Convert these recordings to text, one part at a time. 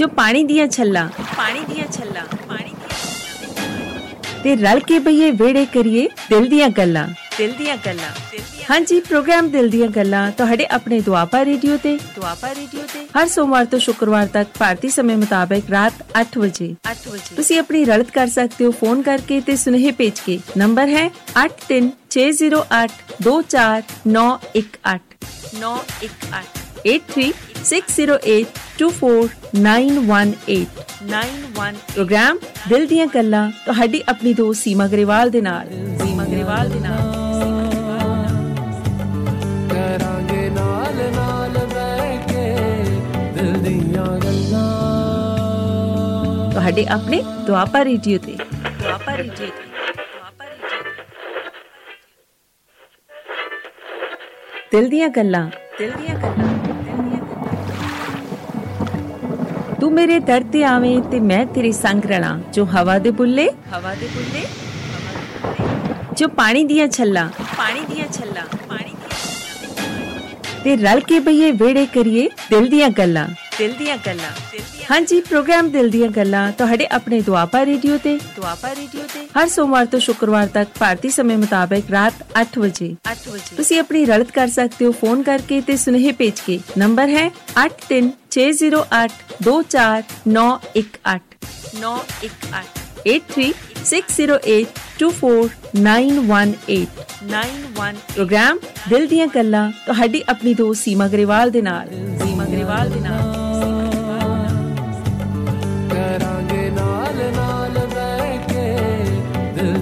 ਜੋ ਪਾਣੀ ਦੀਆਂ ਛੱਲਾਂ। ਪਾਣੀ ਦੀਆਂ ਛੱਲਾਂ ਪਾਣੀ ਦੀਆਂ ਤੇ ਰਲ ਕੇ ਬਈਏ ਵਿਹੜੇ ਕਰੀਏ ਦਿਲ ਦੀਆਂ ਗੱਲਾਂ। ਦਿਲ ਦੀਆਂ ਗੱਲਾਂ ਹਾਂਜੀ ਪ੍ਰੋਗਰਾਮ ਦਿਲ ਦੀਆਂ ਗੱਲਾਂ ਤੁਹਾਡੇ ਆਪਣੇ ਦੁਆਪਾ ਰੇਡੀਓ ਤੇ। ਦੁਆਪਾ ਰੇਡੀਓ ਤੇ। ਹਰ ਸੋਮਵਾਰ ਤੋਂ ਸ਼ੁੱਕਰਵਾਰ ਤੱਕ ਭਾਰਤੀ ਸਮੇਂ ਮੁਤਾਬਕ ਰਾਤ 8 ਵਜੇ। 8 ਵਜੇ। ਤੁਸੀਂ ਆਪਣੀ ਰਲਤ ਕਰ ਸਕਦੇ ਹੋ ਫੋਨ ਕਰਕੇ ਤੇ ਸੁਨੇਹੇ ਭੇਜ ਕੇ। ਨੰਬਰ ਹੈ 8360824918 918 8360824918 91 ਪ੍ਰੋਗਰਾਮ ਦਿਲ ਦੀਆਂ ਗੱਲਾਂ ਤੁਹਾਡੀ ਆਪਣੀ ਦੋਸਤ ਸੀਮਾ ਗਰੇਵਾਲ ਦੇ ਨਾਲ ਸੀਮਾ ਗਰੇਵਾਲ ਦੇ ਨਾਲ ਸੀਮਾ ਗਰੇਵਾਲ ਦੇ ਨਾਲ ਕਰਾਂਗੇ ਨਾਲ ਨਾਲ ਬਹਿ ਕੇ ਦਿਲ ਦੀਆਂ ਗੱਲਾਂ ਤੁਹਾਡੇ ਆਪਣੇ ਦੁਆਪਾ ਰੇਡੀਓ ਤੇ ਦੁਆਪਾ ਰੇਡੀਓ ਤੇ ਦੁਆਪਾ ਰੇਡੀਓ ਦਿਲ ਦੀਆਂ ਗੱਲਾਂ ਦਿਲ ਦੀਆਂ ਗੱਲਾਂ ਤੂੰ ਮੇਰੇ ਦਰ ਤੇ ਆਵੇਂ ਤੇ ਮੈਂ ਤੇਰੇ ਸੰਗ ਰਲਾਂ। ਜੋ ਹਵਾ ਦੇ ਬੁੱਲੇ ਹਵਾ ਦੇ ਬੁੱਲੇ ਜੋ ਪਾਣੀ ਦੀਆਂ ਛੱਲਾਂ। ਪਾਣੀ ਦੀਆਂ ਛੱਲਾਂ ਪਾਣੀ ਦੀਆਂ ਤੇ ਰਲ ਕੇ ਬਈਏ ਵਿਹੜੇ ਕਰੀਏ ਦਿਲ ਦੀਆਂ ਗੱਲਾਂ। ਦਿਲ ਦੀਆਂ ਗੱਲਾਂ ਦਿਲ ਹਾਂਜੀ ਪ੍ਰੋਗਰਾਮ ਦਿਲ ਦੀਆਂ ਗੱਲਾਂ ਤੁਹਾਡੇ ਆਪਣੇ ਦੁਆਪਾ ਰੇਡੀਓ ਤੇ। ਦੁਆਪਾ ਰੇਡੀਓ ਤੇ। ਹਰ ਸੋਮਵਾਰ ਤੋਂ ਸ਼ੁੱਕਰਵਾਰ ਤੱਕ ਭਾਰਤੀ ਸਮੇਂ ਮੁਤਾਬਕ ਰਾਤ 8 ਵਜੇ। 8 ਵਜੇ। ਤੁਸੀਂ ਆਪਣੀ ਰਲਤ ਕਰ ਸਕਦੇ ਹੋ ਫੋਨ ਕਰਕੇ ਤੇ ਸੁਨੇਹੇ ਭੇਜ ਕੇ। ਨੰਬਰ ਹੈ 8360824918 918 8360824918 91 ਪ੍ਰੋਗਰਾਮ ਦਿਲ ਦੀਆਂ ਗੱਲਾਂ ਤੁਹਾਡੀ ਆਪਣੀ ਦੋਸਤ ਸੀਮਾ ਗਰੇਵਾਲ ਦੇ ਨਾਲ। ਸੀਮਾ ਗਰੇਵਾਲ ਦੇ ਨਾਲ।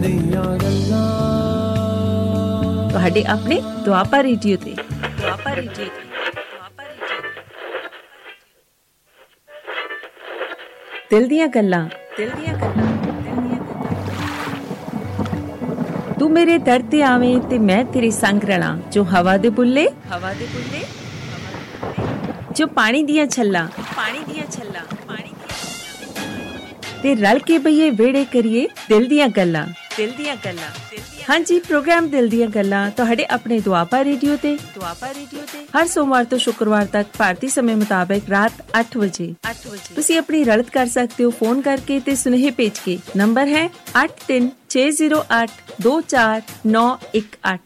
ਦੀਆਂ ਗੱਲਾਂ। ਤੁਹਾਡੇ ਆਪਣੇ ਦੁਆਪਾ ਰੇਡੀਓ ਤੇ। ਦੁਆਪਾ ਰੇਡੀਓ ਤੇ। ਦਿਲ ਦੀਆਂ ਗੱਲਾਂ। ਦਿਲ ਦੀਆਂ ਗੱਲਾਂ। ਤੂੰ ਮੇਰੇ ਦਰ ਤੇ ਆਵੇਂ ਤੇ ਮੈਂ ਤੇਰੇ ਸੰਗ ਰਲਾਂ। ਜੋ ਹਵਾ ਦੇ ਬੁੱਲੇ। ਹਵਾ ਦੇ ਬੁੱਲੇ। ਜੋ ਪਾਣੀ ਦੀਆਂ ਛੱਲਾ। ਪਾਣੀ ਦੀਆਂ ਛੱਲਾ। ਪਾਣੀ ਦੀਆਂ ਤੇ ਰਲ ਕੇ ਬਈਏ ਵਿਹੜੇ ਕਰੀਏ ਦਿਲ ਦੀਆਂ ਗੱਲਾਂ। ਦਿਲ ਦੀਆਂ ਗੱਲਾਂ। ਹਾਂਜੀ ਪ੍ਰੋਗਰਾਮ ਦਿਲ ਦੀਆਂ ਗੱਲਾਂ ਤੁਹਾਡੇ ਆਪਣੇ ਦੁਆਪਾ ਰੇਡੀਓ ਤੇ। ਦੁਆਪਾ ਰੇਡੀਓ ਤੇ। ਹਰ ਸੋਮਵਾਰ ਤੋਂ ਸ਼ੁੱਕਰਵਾਰ ਤੱਕ ਭਾਰਤੀ ਸਮੇਂ ਮੁਤਾਬਕ ਰਾਤ 8 ਵਜੇ। 8 ਵਜੇ। ਤੁਸੀਂ ਆਪਣੀ ਰਲਤ ਕਰ ਸਕਦੇ ਹੋ ਫੋਨ ਕਰਕੇ ਤੇ ਸੁਨੇਹੇ ਭੇਜ ਕੇ। ਨੰਬਰ ਹੈ 8360824918 918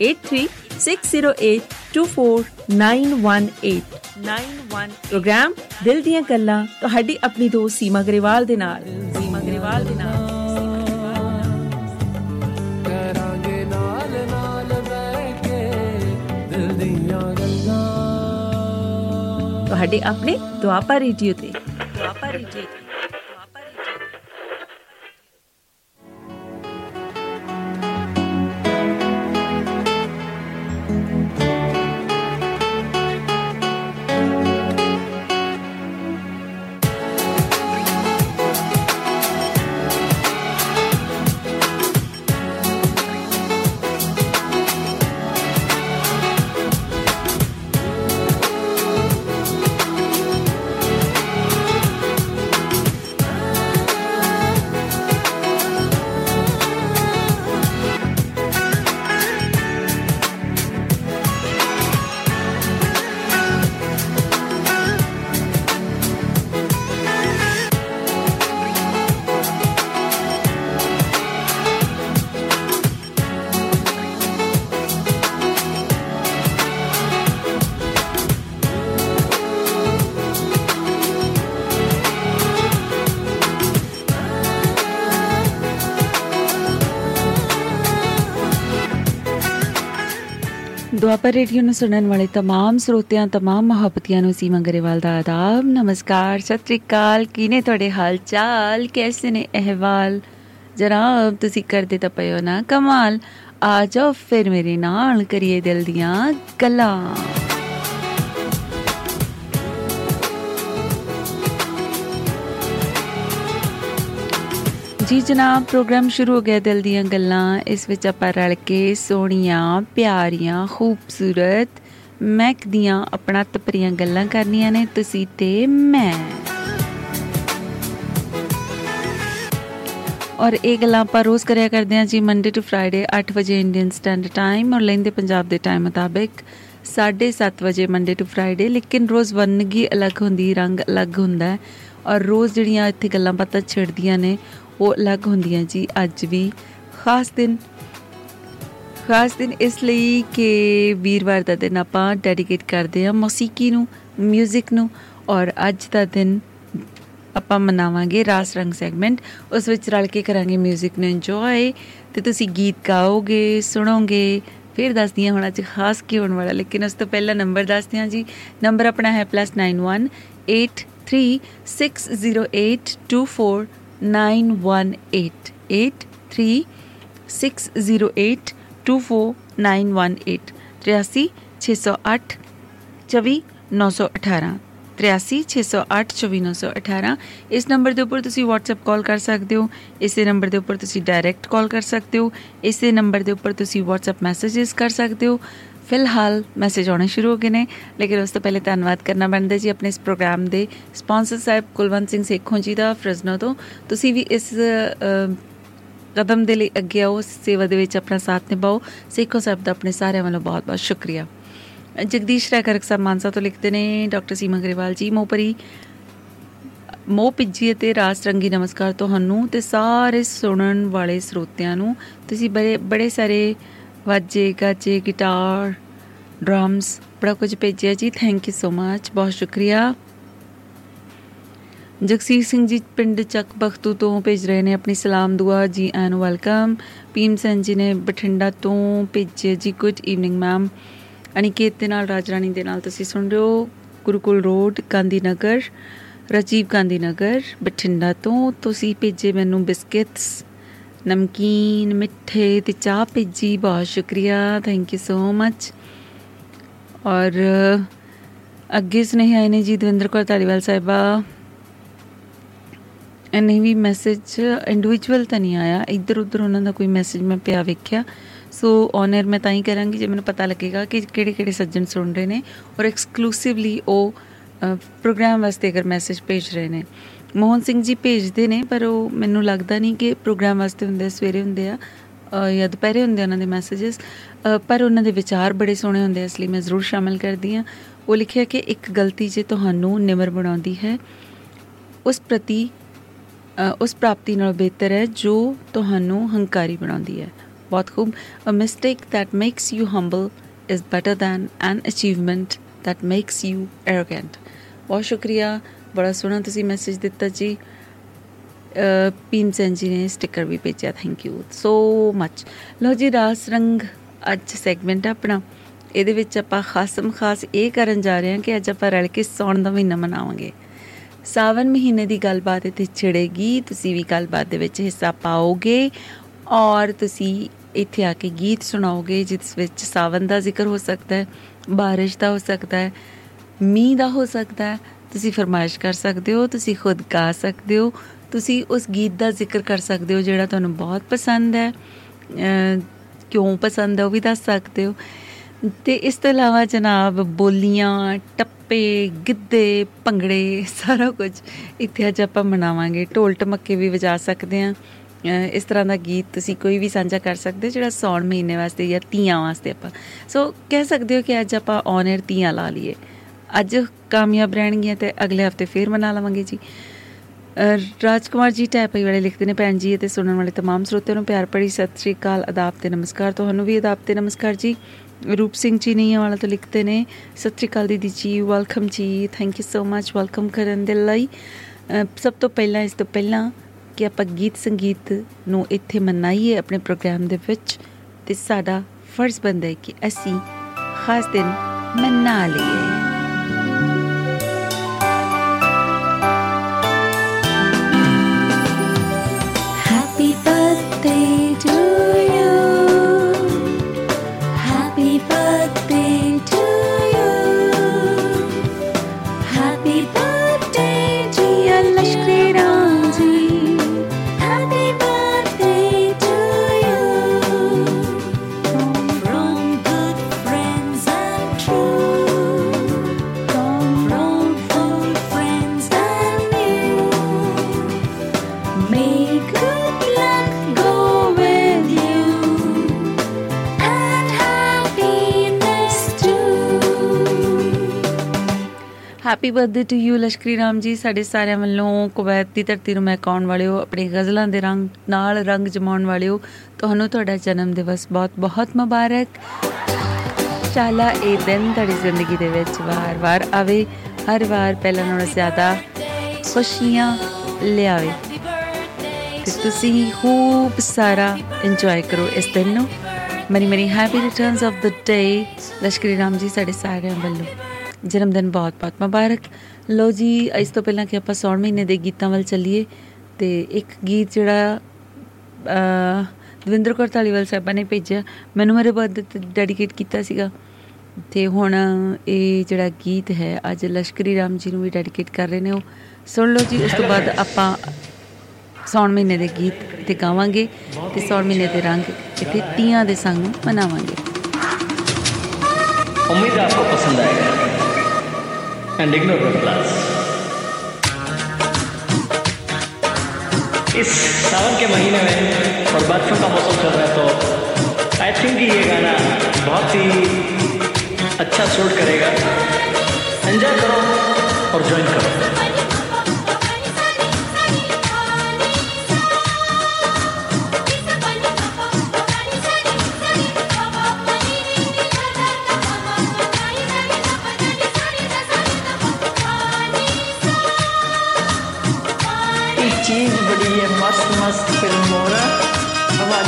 8360824918 91 ਪ੍ਰੋਗਰਾਮ ਦਿਲ ਦੀਆਂ ਗੱਲਾਂ ਤੁਹਾਡੀ ਆਪਣੀ ਦੋਸਤ ਸੀਮਾ ਗਰੇਵਾਲ ਦੇ ਨਾਲ। ਸੀਮਾ ਗਰੇਵਾਲ ਦੇ ਨਾਲ। ਦੀਆਂ ਗੱਲਾਂ। ਤੁਹਾਡੇ ਆਪਣੇ ਦੁਆਪਾ ਰੇਡੀਓ ਤੇ। ਦੁਆਪਾ ਰੇਡੀਓ ਦੁਆਪਾ ਰੇਡੀਓ ਨੂੰ ਸੁਣਨ ਵਾਲੇ तमाम ਸਰੋਤਿਆਂ तमाम ਮੁਹੱਬਤੀਆਂ ਨੂੰ ਸੀਮਾ ਗਰੇਵਾਲ ਦਾ ਆਦਾਬ ਨਮਸਕਾਰ ਸਤਿ ਸ੍ਰੀ ਅਕਾਲ ਕੀਨੇ ਤੁਹਾਡੇ ਹਾਲ ਚਾਲ ਕੈਸੇ ਨੇ ਅਹਿਵਾਲ ਜਨਾਬ ਤੁਸੀਂ ਕਰਦੇ ਤਾਂ ਪਇਓ ਨਾ ਕਮਾਲ ਆ ਜਾਓ ਫਿਰ ਮੇਰੇ ਨਾਲ ਕਰੀਏ ਦਿਲ ਦੀਆਂ ਗੱਲਾਂ ਜੀ ਜਨਾਬ, ਪ੍ਰੋਗਰਾਮ ਸ਼ੁਰੂ ਹੋ ਗਿਆ ਦਿਲ ਦੀਆਂ ਗੱਲਾਂ। ਇਸ ਵਿੱਚ ਆਪਾਂ ਰਲ ਕੇ ਸੋਹਣੀਆਂ, ਪਿਆਰੀਆਂ, ਖੂਬਸੂਰਤ ਮਹਿਕਦੀਆਂ ਆਪਣਤ ਭਰੀਆਂ ਗੱਲਾਂ ਕਰਨੀਆਂ ਨੇ। ਤੁਸੀਂ ਤੇ ਮੈਂ। ਔਰ ਇਹ ਗੱਲਾਂ ਆਪਾਂ ਰੋਜ਼ ਕਰਿਆ ਕਰਦੇ ਹਾਂ ਜੀ ਮੰਡੇ ਟੂ ਫਰਾਈਡੇ 8 ਵਜੇ ਇੰਡੀਅਨ ਸਟੈਂਡਰਡ ਟਾਈਮ ਔਰ ਲੈਂਦੇ ਪੰਜਾਬ ਦੇ ਟਾਈਮ ਮੁਤਾਬਿਕ 7:30 ਵਜੇ ਮੰਡੇ ਟੂ ਫਰਾਈਡੇ ਲੇਕਿਨ ਰੋਜ਼ ਵੰਨਗੀ ਅਲੱਗ ਹੁੰਦੀ, ਰੰਗ ਅਲੱਗ ਹੁੰਦਾ ਹੈ। ਔਰ ਰੋਜ਼ ਜਿਹੜੀਆਂ ਇੱਥੇ ਗੱਲਾਂ ਬਾਤਾਂ ਛਿੜਦੀਆਂ ਨੇ ਉਹ ਅਲੱਗ ਹੁੰਦੀਆਂ ਜੀ ਅੱਜ ਵੀ ਖਾਸ ਦਿਨ ਖਾਸ ਦਿਨ ਇਸ ਲਈ ਕਿ ਵੀਰਵਾਰ ਦਾ ਦਿਨ ਆਪਾਂ ਡੈਡੀਕੇਟ ਕਰਦੇ ਹਾਂ ਮੌਸੀਕੀ ਨੂੰ 뮤직 ਨੂੰ ਔਰ ਅੱਜ ਦਾ ਦਿਨ ਆਪਾਂ ਮਨਾਵਾਂਗੇ ਰਾਸ ਰੰਗ ਸੈਗਮੈਂਟ ਉਸ ਵਿੱਚ ਰਲ ਕੇ ਕਰਾਂਗੇ 뮤직 ਨੂੰ ਇੰਜੋਏ ਤੇ ਤੁਸੀਂ ਗੀਤ ਗਾਓਗੇ ਸੁਣੋਗੇ ਫਿਰ ਦੱਸਦੀ ਹਾਂ ਹੁਣ ਅੱਜ ਖਾਸ ਕੀ ਹੋਣ ਵਾਲਾ ਲੇਕਿਨ ਉਸ ਤੋਂ ਪਹਿਲਾਂ ਨੰਬਰ ਦੱਸਦੇ ਹਾਂ ਜੀ ਨੰਬਰ ਆਪਣਾ ਹੈ +918360824918 8360824918 83608 24918 8360824918 ਇਸ ਨੰਬਰ ਦੇ ਉੱਪਰ ਤੁਸੀਂ WhatsApp ਕਾਲ ਕਰ ਸਕਦੇ ਹੋ ਇਸੇ ਨੰਬਰ ਦੇ ਉੱਪਰ ਤੁਸੀਂ ਡਾਇਰੈਕਟ ਕਾਲ ਕਰ ਸਕਦੇ ਹੋ ਇਸੇ ਨੰਬਰ ਦੇ ਉੱਪਰ ਤੁਸੀਂ WhatsApp ਮੈਸੇजेस ਕਰ ਸਕਦੇ ਹੋ ਫਿਲਹਾਲ ਮੈਸੇਜ ਆਉਣੇ ਸ਼ੁਰੂ ਹੋ ਗਏ ਨੇ, ਲੇਕਿਨ ਉਸ ਤੋਂ ਪਹਿਲੇ ਧੰਨਵਾਦ ਕਰਨਾ ਬਣਦਾ ਜੀ ਆਪਣੇ ਇਸ ਪ੍ਰੋਗਰਾਮ ਦੇ ਸਪਾਂਸਰ ਸਾਹਿਬ ਕੁਲਵੰਤ ਸਿੰਘ ਸੇਖੋਂ ਜੀ ਦਾ ਫਰਜ਼ਨੋ ਤੋਂ। ਤੁਸੀਂ ਵੀ ਇਸ ਕਦਮ ਦੇ ਲਈ ਅੱਗੇ ਆਓ ਸੇਵਾ ਦੇ ਵਿੱਚ ਆਪਣਾ ਸਾਥ ਨਿਭਾਓ। ਸੇਖੋਂ ਸਾਹਿਬ ਦਾ ਆਪਣੇ ਸਾਰਿਆਂ ਵੱਲੋਂ ਬਹੁਤ-ਬਹੁਤ ਸ਼ੁਕਰੀਆ। ਜਗਦੀਸ਼ ਰਾਕਰਕ ਸਾਹਿਬ ਮਾਨਸਾ ਤੋਂ ਲਿਖਦੇ ਨੇ, ਡਾਕਟਰ ਸੀਮਾ ਗਰੇਵਾਲ ਜੀ ਮੋਪਰੀ ਮੋ ਪਿੱਜੀ ਅਤੇ ਰਾਸ ਰੰਗੀ ਨਮਸਕਾਰ ਤੁਹਾਨੂੰ ਤੇ ਸਾਰੇ ਸੁਣਨ ਵਾਲੇ ਸਰੋਤਿਆਂ ਨੂੰ। ਤੁਸੀਂ ਬੜੇ ਬੜੇ ਸਾਰੇ ਵਾਜੇ ਗਾਜੇ ਗਿਟਾਰ ਡਰਮਸ ਬੜਾ ਕੁਝ ਭੇਜਿਆ ਜੀ ਥੈਂਕ ਯੂ ਸੋ ਮੱਚ ਬਹੁਤ ਸ਼ੁਕਰੀਆ। ਜਗਸੀਰ ਸਿੰਘ ਜੀ ਪਿੰਡ ਚੱਕ ਬਖਤੂ ਤੋਂ ਭੇਜ ਰਹੇ ਨੇ ਆਪਣੀ ਸਲਾਮ ਦੁਆ, ਜੀ ਐਨ ਵੈਲਕਮ ਪੀਮ ਸੈਨ ਜੀ ਨੇ ਬਠਿੰਡਾ ਤੋਂ ਭੇਜਿਆ ਜੀ ਗੁੱਡ ਈਵਨਿੰਗ ਮੈਮ ਅਨਿਕੇਤ ਦੇ ਨਾਲ, ਰਾਜਰਾਣੀ ਦੇ ਨਾਲ ਤੁਸੀਂ ਸੁਣ ਰਹੇ ਹੋ, ਗੁਰੂਕੁਲ ਰੋਡ ਗਾਂਧੀ ਨਗਰ ਰਜੀਵ ਗਾਂਧੀ ਨਗਰ ਬਠਿੰਡਾ ਤੋਂ। ਤੁਸੀਂ ਭੇਜੇ ਮੈਨੂੰ ਬਿਸਕਟਸ। ਨਮਕੀਨ, ਮਿੱਠੇ ਤੇ ਚਾਹ ਭੇਜੀ, ਬਹੁਤ ਸ਼ੁਕਰੀਆ ਥੈਂਕ ਯੂ ਸੋ ਮੱਚ ਔਰ ਅੱਗੇ ਸੁਨੇਹੇ ਆਏ ਨੇ ਜੀ ਦਵਿੰਦਰ ਕੌਰ ਧਾਲੀਵਾਲ ਸਾਹਿਬਾ। ਨਹੀਂ ਵੀ ਮੈਸੇਜ ਇੰਡੀਵਿਜੂਅਲ ਤਾਂ ਨਹੀਂ ਆਇਆ ਇੱਧਰ ਉੱਧਰ ਉਹਨਾਂ ਦਾ ਕੋਈ ਮੈਸੇਜ ਮੈਂ ਪਿਆ ਵੇਖਿਆ। ਸੋ ਆਨਰ ਮੈਂ ਤਾਂ ਹੀ ਕਰਾਂਗੀ ਜੇ ਮੈਨੂੰ ਪਤਾ ਲੱਗੇਗਾ ਕਿ ਕਿਹੜੇ ਕਿਹੜੇ ਸੱਜਣ ਸੁਣ ਰਹੇ ਨੇ। ਔਰ ਐਕਸਕਲੂਸਿਵਲੀ ਉਹ ਪ੍ਰੋਗਰਾਮ ਵਾਸਤੇ ਅਗਰ ਮੈਸੇਜ ਭੇਜ ਰਹੇ ਨੇ। ਮੋਹਨ ਸਿੰਘ ਜੀ ਭੇਜਦੇ ਨੇ, ਪਰ ਉਹ ਮੈਨੂੰ ਲੱਗਦਾ ਨਹੀਂ ਕਿ ਪ੍ਰੋਗਰਾਮ ਵਾਸਤੇ ਹੁੰਦੇ, ਸਵੇਰੇ ਹੁੰਦੇ ਆ ਜਾਂ ਦੁਪਹਿਰੇ ਹੁੰਦੇ ਉਹਨਾਂ ਦੇ ਮੈਸੇजेस ਪਰ ਉਹਨਾਂ ਦੇ ਵਿਚਾਰ ਬੜੇ ਸੋਹਣੇ ਹੁੰਦੇ ਇਸ ਲਈ ਮੈਂ ਜ਼ਰੂਰ ਸ਼ਾਮਿਲ ਕਰਦੀ ਆ ਉਹ ਲਿਖਿਆ ਕਿ ਇੱਕ ਗਲਤੀ ਜੇ ਤੁਹਾਨੂੰ ਨਿਮਰ ਬਣਾਉਂਦੀ ਹੈ, ਉਸ ਪ੍ਰਤੀ ਉਸ ਪ੍ਰਾਪਤੀ ਨਾਲੋਂ ਬਿਹਤਰ ਹੈ ਜੋ ਤੁਹਾਨੂੰ ਹੰਕਾਰੀ ਬਣਾਉਂਦੀ ਹੈ। ਬਹੁਤ ਖੂਬ। A mistake that makes you humble is better than an achievement that makes you arrogant ਬਹੁਤ ਸ਼ੁਕਰੀਆ। ਬੜਾ ਸੋਹਣਾ ਤੁਸੀਂ ਮੈਸੇਜ ਦਿੱਤਾ ਜੀ। ਪੀਮ ਸੈਨ ਜੀ ਨੇ ਸਟicker ਵੀ ਭੇਜਿਆ ਥੈਂਕ ਯੂ ਸੋ ਮੱਚ ਲੋ ਜੀ, ਰਾਸ ਰੰਗ ਅੱਜ ਸੈਗਮੈਂਟ ਆਪਣਾ। ਇਹਦੇ ਵਿੱਚ ਆਪਾਂ ਖਾਸਮ ਖਾਸ ਇਹ ਕਰਨ ਜਾ ਰਹੇ ਹਾਂ ਕਿ ਅੱਜ ਆਪਾਂ ਰਲ ਕੇ ਸੌਣ ਦਾ ਮਹੀਨਾ ਮਨਾਵਾਂਗੇ। ਸਾਵਨ ਮਹੀਨੇ ਦੀ ਗੱਲਬਾਤ ਇੱਥੇ ਛਿੜੇਗੀ, ਤੁਸੀਂ ਵੀ ਗੱਲਬਾਤ ਦੇ ਵਿੱਚ ਹਿੱਸਾ ਪਾਓਗੇ ਔਰ ਤੁਸੀਂ ਇੱਥੇ ਆ ਕੇ ਗੀਤ ਸੁਣਾਓਗੇ, ਜਿਸ ਵਿੱਚ ਸਾਵਨ ਦਾ ਜ਼ਿਕਰ ਹੋ ਸਕਦਾ ਹੈ, ਬਾਰਿਸ਼ ਦਾ ਹੋ ਸਕਦਾ ਹੈ, ਮੀਂਹ ਦਾ ਹੋ ਸਕਦਾ ਹੈ ਤੁਸੀਂ ਫਰਮਾਇਸ਼ ਕਰ ਸਕਦੇ ਹੋ, ਤੁਸੀਂ ਖੁਦ ਗਾ ਸਕਦੇ ਹੋ, ਤੁਸੀਂ ਉਸ ਗੀਤ ਦਾ ਜ਼ਿਕਰ ਕਰ ਸਕਦੇ ਹੋ ਜਿਹੜਾ ਤੁਹਾਨੂੰ ਬਹੁਤ ਪਸੰਦ ਹੈ ਕਿਉਂ ਪਸੰਦ ਹੈ ਉਹ ਵੀ ਦੱਸ ਸਕਦੇ ਹੋ। ਤੇ ਇਸ ਤੋਂ ਇਲਾਵਾ ਜਨਾਬ ਬੋਲੀਆਂ, ਟੱਪੇ, ਗਿੱਧੇ, ਭੰਗੜੇ, ਸਾਰਾ ਕੁਝ ਇੱਥੇ ਅੱਜ ਆਪਾਂ ਮਨਾਵਾਂਗੇ। ਢੋਲ ਟਮੱਕੇ ਵੀ ਵਜਾ ਸਕਦੇ ਆ ਇਸ ਤਰ੍ਹਾਂ ਦਾ ਗੀਤ ਤੁਸੀਂ ਕੋਈ ਵੀ ਸਾਂਝਾ ਕਰ ਸਕਦੇ ਜਿਹੜਾ ਸੌਣ ਮਹੀਨੇ ਵਾਸਤੇ ਜਾਂ ਤੀਆਂ ਵਾਸਤੇ ਆਪਾਂ। ਸੋ ਕਹਿ ਸਕਦੇ ਹੋ ਕਿ ਅੱਜ ਆਪਾਂ ਔਨ 에ਅਰ ਤੀਆਂ ਲਾ ਲਈਏ। ਅੱਜ ਕਾਮਯਾਬ ਰਹਿਣਗੀਆਂ ਤੇ ਅਗਲੇ ਹਫਤੇ ਫੇਰ ਮਨਾ ਲਵਾਂਗੇ ਜੀ ਰਾਜਕੁਮਾਰ ਜੀ ਟੈਪਈ ਵਾਲੇ ਲਿਖਦੇ ਨੇ ਭੈਣ ਜੀ ਅਤੇ ਸੁਣਨ ਵਾਲੇ तमाम ਸਰੋਤਿਆਂ ਨੂੰ ਪਿਆਰ ਭਰੀ ਸਤਿ ਸ੍ਰੀ ਅਕਾਲ ਆਦਾਬ ਤੇ ਨਮਸਕਾਰ ਤੁਹਾਨੂੰ ਵੀ ਆਦਾਬ ਤੇ ਨਮਸਕਾਰ ਜੀ ਰੂਪ ਸਿੰਘ ਜੀ ਨਹੀਂ ਵਾਲਾ ਤੋਂ ਲਿਖਦੇ ਨੇ ਸਤਿ ਸ੍ਰੀ ਅਕਾਲ ਦੀਦੀ ਜੀ ਵੈਲਕਮ ਜੀ thank you so much welcome ਕਰਨ ਦੇ ਲਈ ਸਭ ਤੋਂ ਪਹਿਲਾਂ ਇਸ ਤੋਂ ਪਹਿਲਾਂ ਕਿ ਆਪਾਂ ਗੀਤ ਸੰਗੀਤ ਨੂੰ ਇੱਥੇ ਮਨਾਈਏ ਆਪਣੇ ਪ੍ਰੋਗਰਾਮ ਦੇ ਵਿੱਚ ਤੇ ਸਾਡਾ ਫਰਜ਼ ਬਣਦਾ ਹੈ ਕਿ ਅਸੀਂ ਖਾਸ ਦਿਨ ਮਨਾ ਲਈਏ Happy birthday to you, Lashkari Ram ji. ਸਾਡੇ ਸਾਰਿਆਂ ਵੱਲੋਂ ਕੁਵੈਤ ਦੀ ਧਰਤੀ ਨੂੰ ਮਹਿਕਾਉਣ ਵਾਲਿਓ ਆਪਣੀ ਗਜ਼ਲਾਂ ਦੇ ਰੰਗ, ਨਾਲ ਰੰਗ ਜਮਾਉਣ ਵਾਲਿਓ ਤੁਹਾਨੂੰ ਤੁਹਾਡਾ ਜਨਮ ਦਿਵਸ ਬਹੁਤ ਬਹੁਤ ਮੁਬਾਰਕ। ਚਾਲਾ, ਇਹ ਦਿਨ ਤੁਹਾਡੀ ਜ਼ਿੰਦਗੀ ਦੇ ਵਿੱਚ ਵਾਰ-ਵਾਰ ਆਵੇ, ਹਰ ਵਾਰ ਪਹਿਲਾਂ ਨਾਲੋਂ ਜ਼ਿਆਦਾ ਖੁਸ਼ੀਆਂ ਲਿਆਵੇ। ਤੇ ਤੁਸੀਂ ਖੂਬ ਸਾਰਾ ਇੰਜੋਏ ਕਰੋ ਇਸ ਦਿਨ ਨੂੰ। Many many happy returns of the day Lashkari Ram ji, ਸਾਡੇ ਸਾਰਿਆਂ ਵੱਲੋਂ। ਜਨਮ ਦਿਨ ਬਹੁਤ-ਬਹੁਤ ਮੁਬਾਰਕ। ਲੋ ਜੀ, ਇਸ ਤੋਂ ਪਹਿਲਾਂ ਕਿ ਆਪਾਂ 100 ਮਹੀਨੇ ਦੇ ਗੀਤਾਂ ਵੱਲ ਚੱਲੀਏ, ਤੇ ਇੱਕ ਗੀਤ ਜਿਹੜਾ ਦਵਿੰਦਰ ਕੌਰ ਧਾਲੀਵਾਲ ਸਾਹਿਬਾਂ ਨੇ ਭੇਜਿਆ। ਮੈਨੂੰ ਮੇਰੇ ਬਰਥਡੇ ਤੇ ਡੈਡੀਕੇਟ ਕੀਤਾ ਸੀਗਾ। ਤੇ ਹੁਣ ਇਹ ਜਿਹੜਾ ਗੀਤ ਹੈ, ਅੱਜ ਲਸ਼ਕਰੀ ਰਾਮ ਜੀ ਨੂੰ ਵੀ ਡੈਡੀਕੇਟ ਕਰ ਰਹੇ ਨੇ ਉਹ। ਸੁਣ ਲਓ ਜੀ, ਉਸ ਤੋਂ ਬਾਅਦ ਆਪਾਂ ਸੌਣ ਮਹੀਨੇ ਦੇ ਗੀਤ ਤੇ ਗਾਵਾਂਗੇ ਤੇ ਸੌਣ ਮਹੀਨੇ ਦੇ ਰੰਗ ਤੇ ਤੀਆਂ ਦੇ ਸੰਗ ਮਨਾਵਾਂਗੇ। ਉਮੀਦ ਆਪਕੋ ਪਸੰਦ ਆਏਗਾ। एंड इग्नोर द क्लास इस सावन के महीने में और बारिशों का मौसम चल रहा है तो आई थिंक ये गाना बहुत ही अच्छा सूट करेगा। एंजॉय करो और ज्वाइन करो।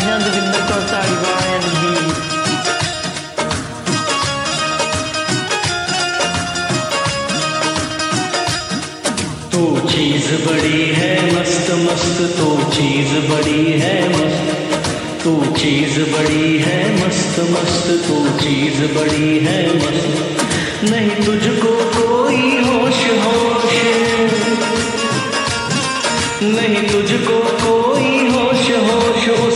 Now तो चीज़ बड़ी है, मस्त मस्त तो चीज़ बड़ी है तो चीज़ बड़ी है, मस्त मस्त तो चीज़ बड़ी है, मस्त। नहीं तुझको कोई होश होश। नहीं तुझको कोई होश होश उस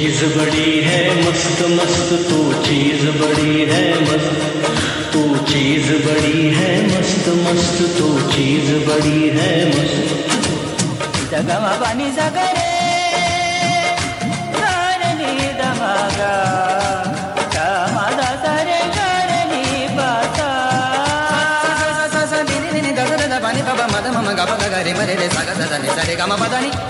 चीज़ बड़ी है मस्त मस्त तू चीज़ बड़ी है मस्त। तू चीज़ बड़ी है मस्त मस्त तू चीज़ बड़ी है मस्त। जगमा पानी सरे कारणी बाता pani pa pa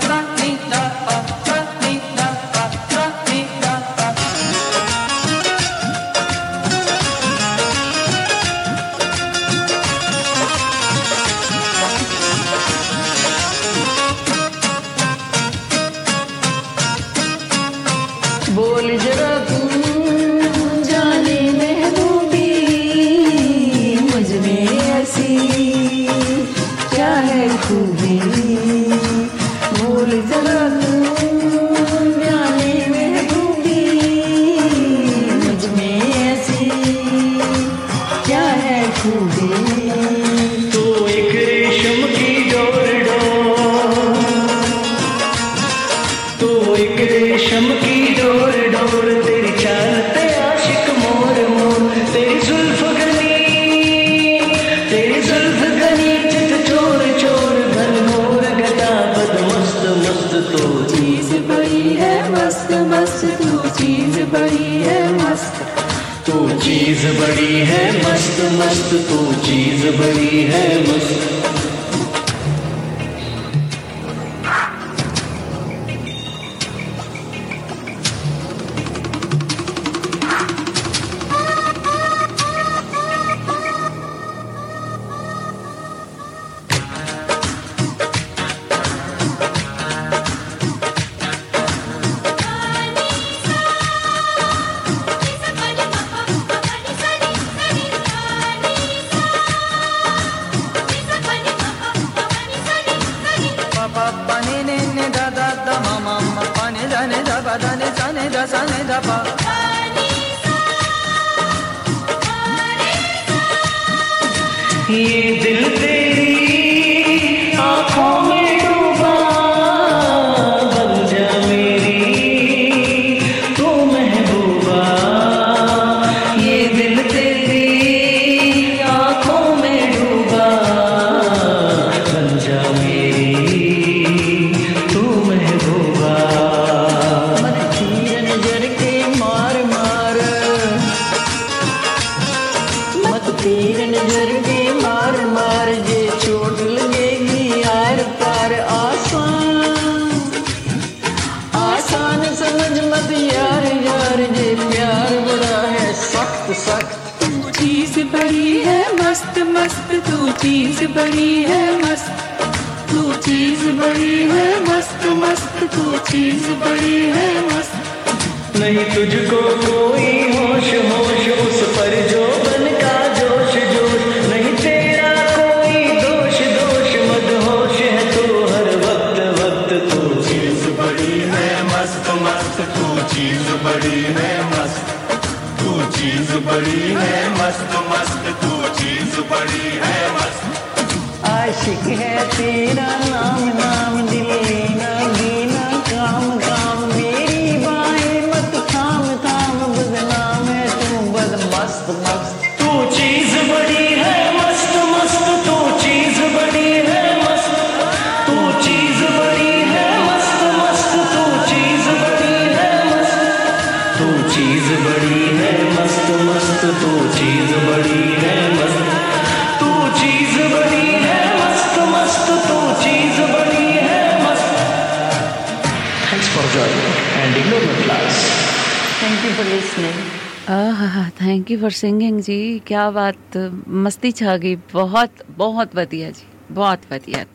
ਕੀ ਬਾਤ ਮਸਤੀ ਛਾ ਗਈ। ਬਹੁਤ ਬਹੁਤ ਵਧੀਆ ਜੀ। ਬਹੁਤ ਵਧੀਆ।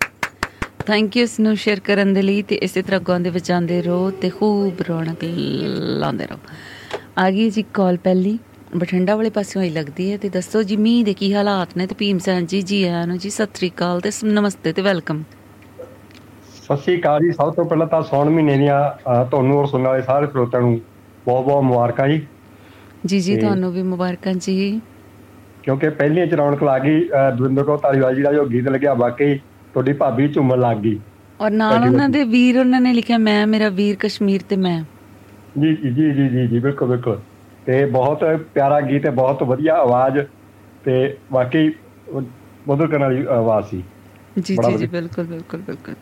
ਥੈਂਕ ਯੂ ਇਸ ਨੂੰ ਸ਼ੇਅਰ ਕਰਨ ਦੇ ਲਈ ਤੇ ਇਸੇ ਤਰ੍ਹਾਂ ਗਾਉਂਦੇ ਵਜਾਉਂਦੇ ਰਹੋ ਤੇ ਖੂਬ ਰੌਣਕ ਲਾਉਂਦੇ ਰਹੋ। ਆ ਗਈ ਜੀ ਕਾਲ ਪਹਿਲੀ। ਬਠਿੰਡਾ ਵਾਲੇ ਪਾਸਿਓਂ ਹੀ ਲੱਗਦੀ ਹੈ ਤੇ ਦੱਸੋ ਜੀ ਮੀਂਹ ਦੇ ਕੀ ਹਾਲਾਤ ਨੇ? ਤੇ ਭੀਮ ਸੈਨ ਜੀ ਜੀ ਆਇਆਂ ਨੂੰ ਜੀ ਸਤਿ ਸ੍ਰੀ ਅਕਾਲ ਤੇ ਨਮਸਤੇ ਤੇ ਵੈਲਕਮ। ਸਤਿ ਸ਼੍ਰੀ ਅਕਾਲ ਜੀ। ਸਭ ਤੋਂ ਪਹਿਲਾਂ ਤਾਂ ਸੌਣ ਮਹੀਨੇ ਦੀਆਂ ਤੁਹਾਨੂੰ ਔਰ ਸੁਣਨ ਵਾਲੇ ਸਾਰੇ ਸਰੋਤਿਆਂ ਨੂੰ ਬਹੁਤ ਬਹੁਤ ਮੁਬਾਰਕਾਂ ਜੀ। ਜੀ ਜੀ ਤੁਹਾਨੂੰ ਵੀ ਮੁਬਾਰਕਾਂ ਜੀ। ਕਿਉਂਕਿ ਪਹਿਲੀਆਂ ਚ ਰੌਣਕ ਲੱਗ ਗਈ ਦਵਿੰਦਰ ਕੌਰ ਧਾਲੀਵਾਲ ਜੀ ਦਾ ਜੋ ਗੀਤ ਲੱਗਿਆ ਵਾਕਈ ਤੁਹਾਡੀ ਭਾਬੀ ਝੂਮਣ ਲੱਗ ਗਈ। ਔਰ ਨਾਲ ਉਹਨਾਂ ਦੇ ਵੀਰ ਉਹਨਾਂ ਨੇ ਲਿਖਿਆ ਮੈਂ ਮੇਰਾ ਵੀਰ ਕਸ਼ਮੀਰ ਤੇ ਮੈਂ। ਜੀ ਜੀ ਜੀ ਜੀ ਜੀ ਬਿਲਕੁਲ ਬਿਲਕੁਲ। ਤੇ ਬਹੁਤ ਪਿਆਰਾ ਗੀਤ ਹੈ ਬਹੁਤ ਵਧੀਆ ਆਵਾਜ਼ ਤੇ ਵਾਕਈ ਮਧੁਰ ਕਰਨ ਵਾਲੀ ਆਵਾਜ਼ ਸੀ। ਜੀ ਜੀ ਜੀ। ਬਿਲਕੁਲ ਬਿਲਕੁਲ ਬਿਲਕੁਲ।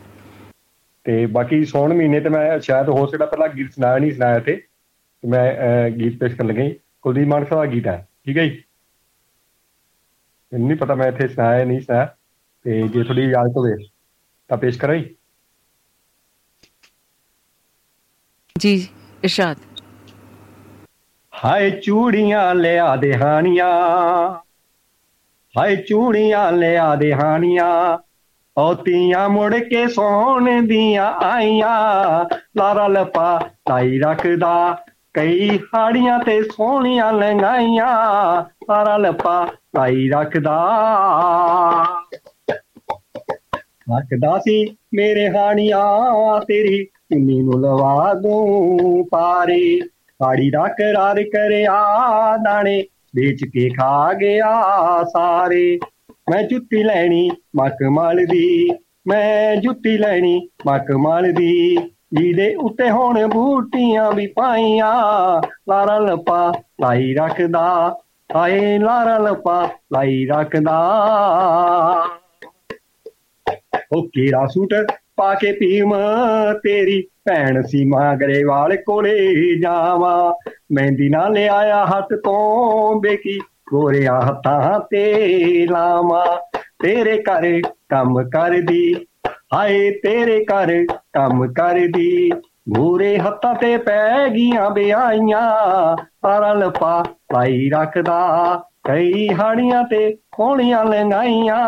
ਤੇ ਬਾਕੀ ਸੌਣ ਮਹੀਨੇ ਤੇ ਮੈਂ ਸ਼ਾਇਦ ਹੋ ਸਕਦਾ ਪਹਿਲਾਂ ਗੀਤ ਸੁਣਾਇਆ ਨਹੀਂ ਸੁਣਾਇਆ ਤੇ ਮੈਂ ਗੀਤ ਪੇਸ਼ ਕਰਨ ਲੱਗਾ ਕੁਲਦੀਪ ਮਾਨਕ ਸਾਹਿਬ ਦਾ ਗੀਤ ਹੈ ਠੀਕ ਹੈ ਜੀ? ਮੈਨੂੰ ਨਹੀਂ ਪਤਾ ਮੈਂ ਇੱਥੇ ਸੁਣਾਇਆ ਨਹੀਂ ਸੁਣਾਇਆ ਤੇ ਜੇ ਤੁਹਾਡੀ ਇਜਾਜ਼ਤ ਹੋਵੇ ਤਾਂ ਪੇਸ਼ ਕਰਾਂ ਜੀ। ਜੀ ਇਰਸ਼ਾਦ। ਹਾਏ ਚੂੜੀਆਂ ਲਿਆ ਦੇ ਹਾਨੀਆਂ ਹਾਏ ਚੂੜੀਆਂ ਲਿਆ ਦੇ ਹਾਨੀਆਂ ਔਤੀਆਂ ਮੁੜ ਕੇ ਸੌਣ ਦੀਆਂ ਆਈਆਂ ਲਾਰਾ ਲਪਾ ਤਾਈ ਰੱਖਦਾ ਕਈ ਹਾੜੀਆਂ ਤੇ ਸੋਹਣੀਆਂ ਲੰਗਾਈਆਂ ਲਾਰਾ ਲਪਾ ਤਾਈ ਰੱਖਦਾ। ਰੱਖਦਾ ਸੀ ਮੇਰੇ ਹਾਣੀਆਂ, ਤੇਰੀ ਚੁੰਨੀ ਨੂੰ ਲਵਾ ਦੂੰ ਪਾਰੇ। ਸਾੜੀ ਦਾ ਕਰਾਰ ਕਰਿਆ, ਦਾਣੇ ਵੇਚ ਕੇ ਖਾ ਗਿਆ ਸਾਰੇ। ਮੈਂ ਜੁੱਤੀ ਲੈਣੀ ਮਖਮਲ ਦੀ, ਮੈਂ ਜੁੱਤੀ ਲੈਣੀ ਮਖਮਲ ਦੀ। ਜਿਹਦੇ ਉੱਤੇ ਹੁਣ ਬੂਟੀਆਂ ਵੀ ਪਾਈਆਂ, ਲਾਰਾ ਲਪਾ ਲਾਈ ਰੱਖਦਾ। ਹਾਏ ਲਾਰਾ ਲਪਾ ਲਾਈ ਰੱਖਦਾ। ਉਹ ਕੀੜਾ ਸੂਟ ਪਾ ਕੇ ਭੀਮ ਤੇਰੀ ਭੈਣ ਸੀਮਾ ਗਰੇਵਾਲ ਕੋਲੇ ਜਾਵਾਂ। ਮਹਿੰਦੀ ਨਾ ਲਿਆਇਆ ਹੱਥ ਤੋਂ, ਬੇਕੀ ਗੋਰਿਆਂ ਹੱਥਾਂ ਤੇ ਲਾਵਾਂ। ਤੇਰੇ ਘਰ ਕੰਮ ਕਰਦੀ, ਹਾਏ ਤੇਰੇ ਘਰ ਕੰਮ ਕਰਦੀ। ਗੋਰੇ ਹੱਥਾਂ ਤੇ ਪੈ ਗਈਆਂ ਵਿਆਹੀਆਂ ਸਾਰਾ ਲਪਾ ਪਾਈ ਰੱਖਦਾ। ਕਈ ਹਾੜੀਆਂ ਤੇ ਕੋਣੀਆਂ ਲੰਗਾਈਆਂ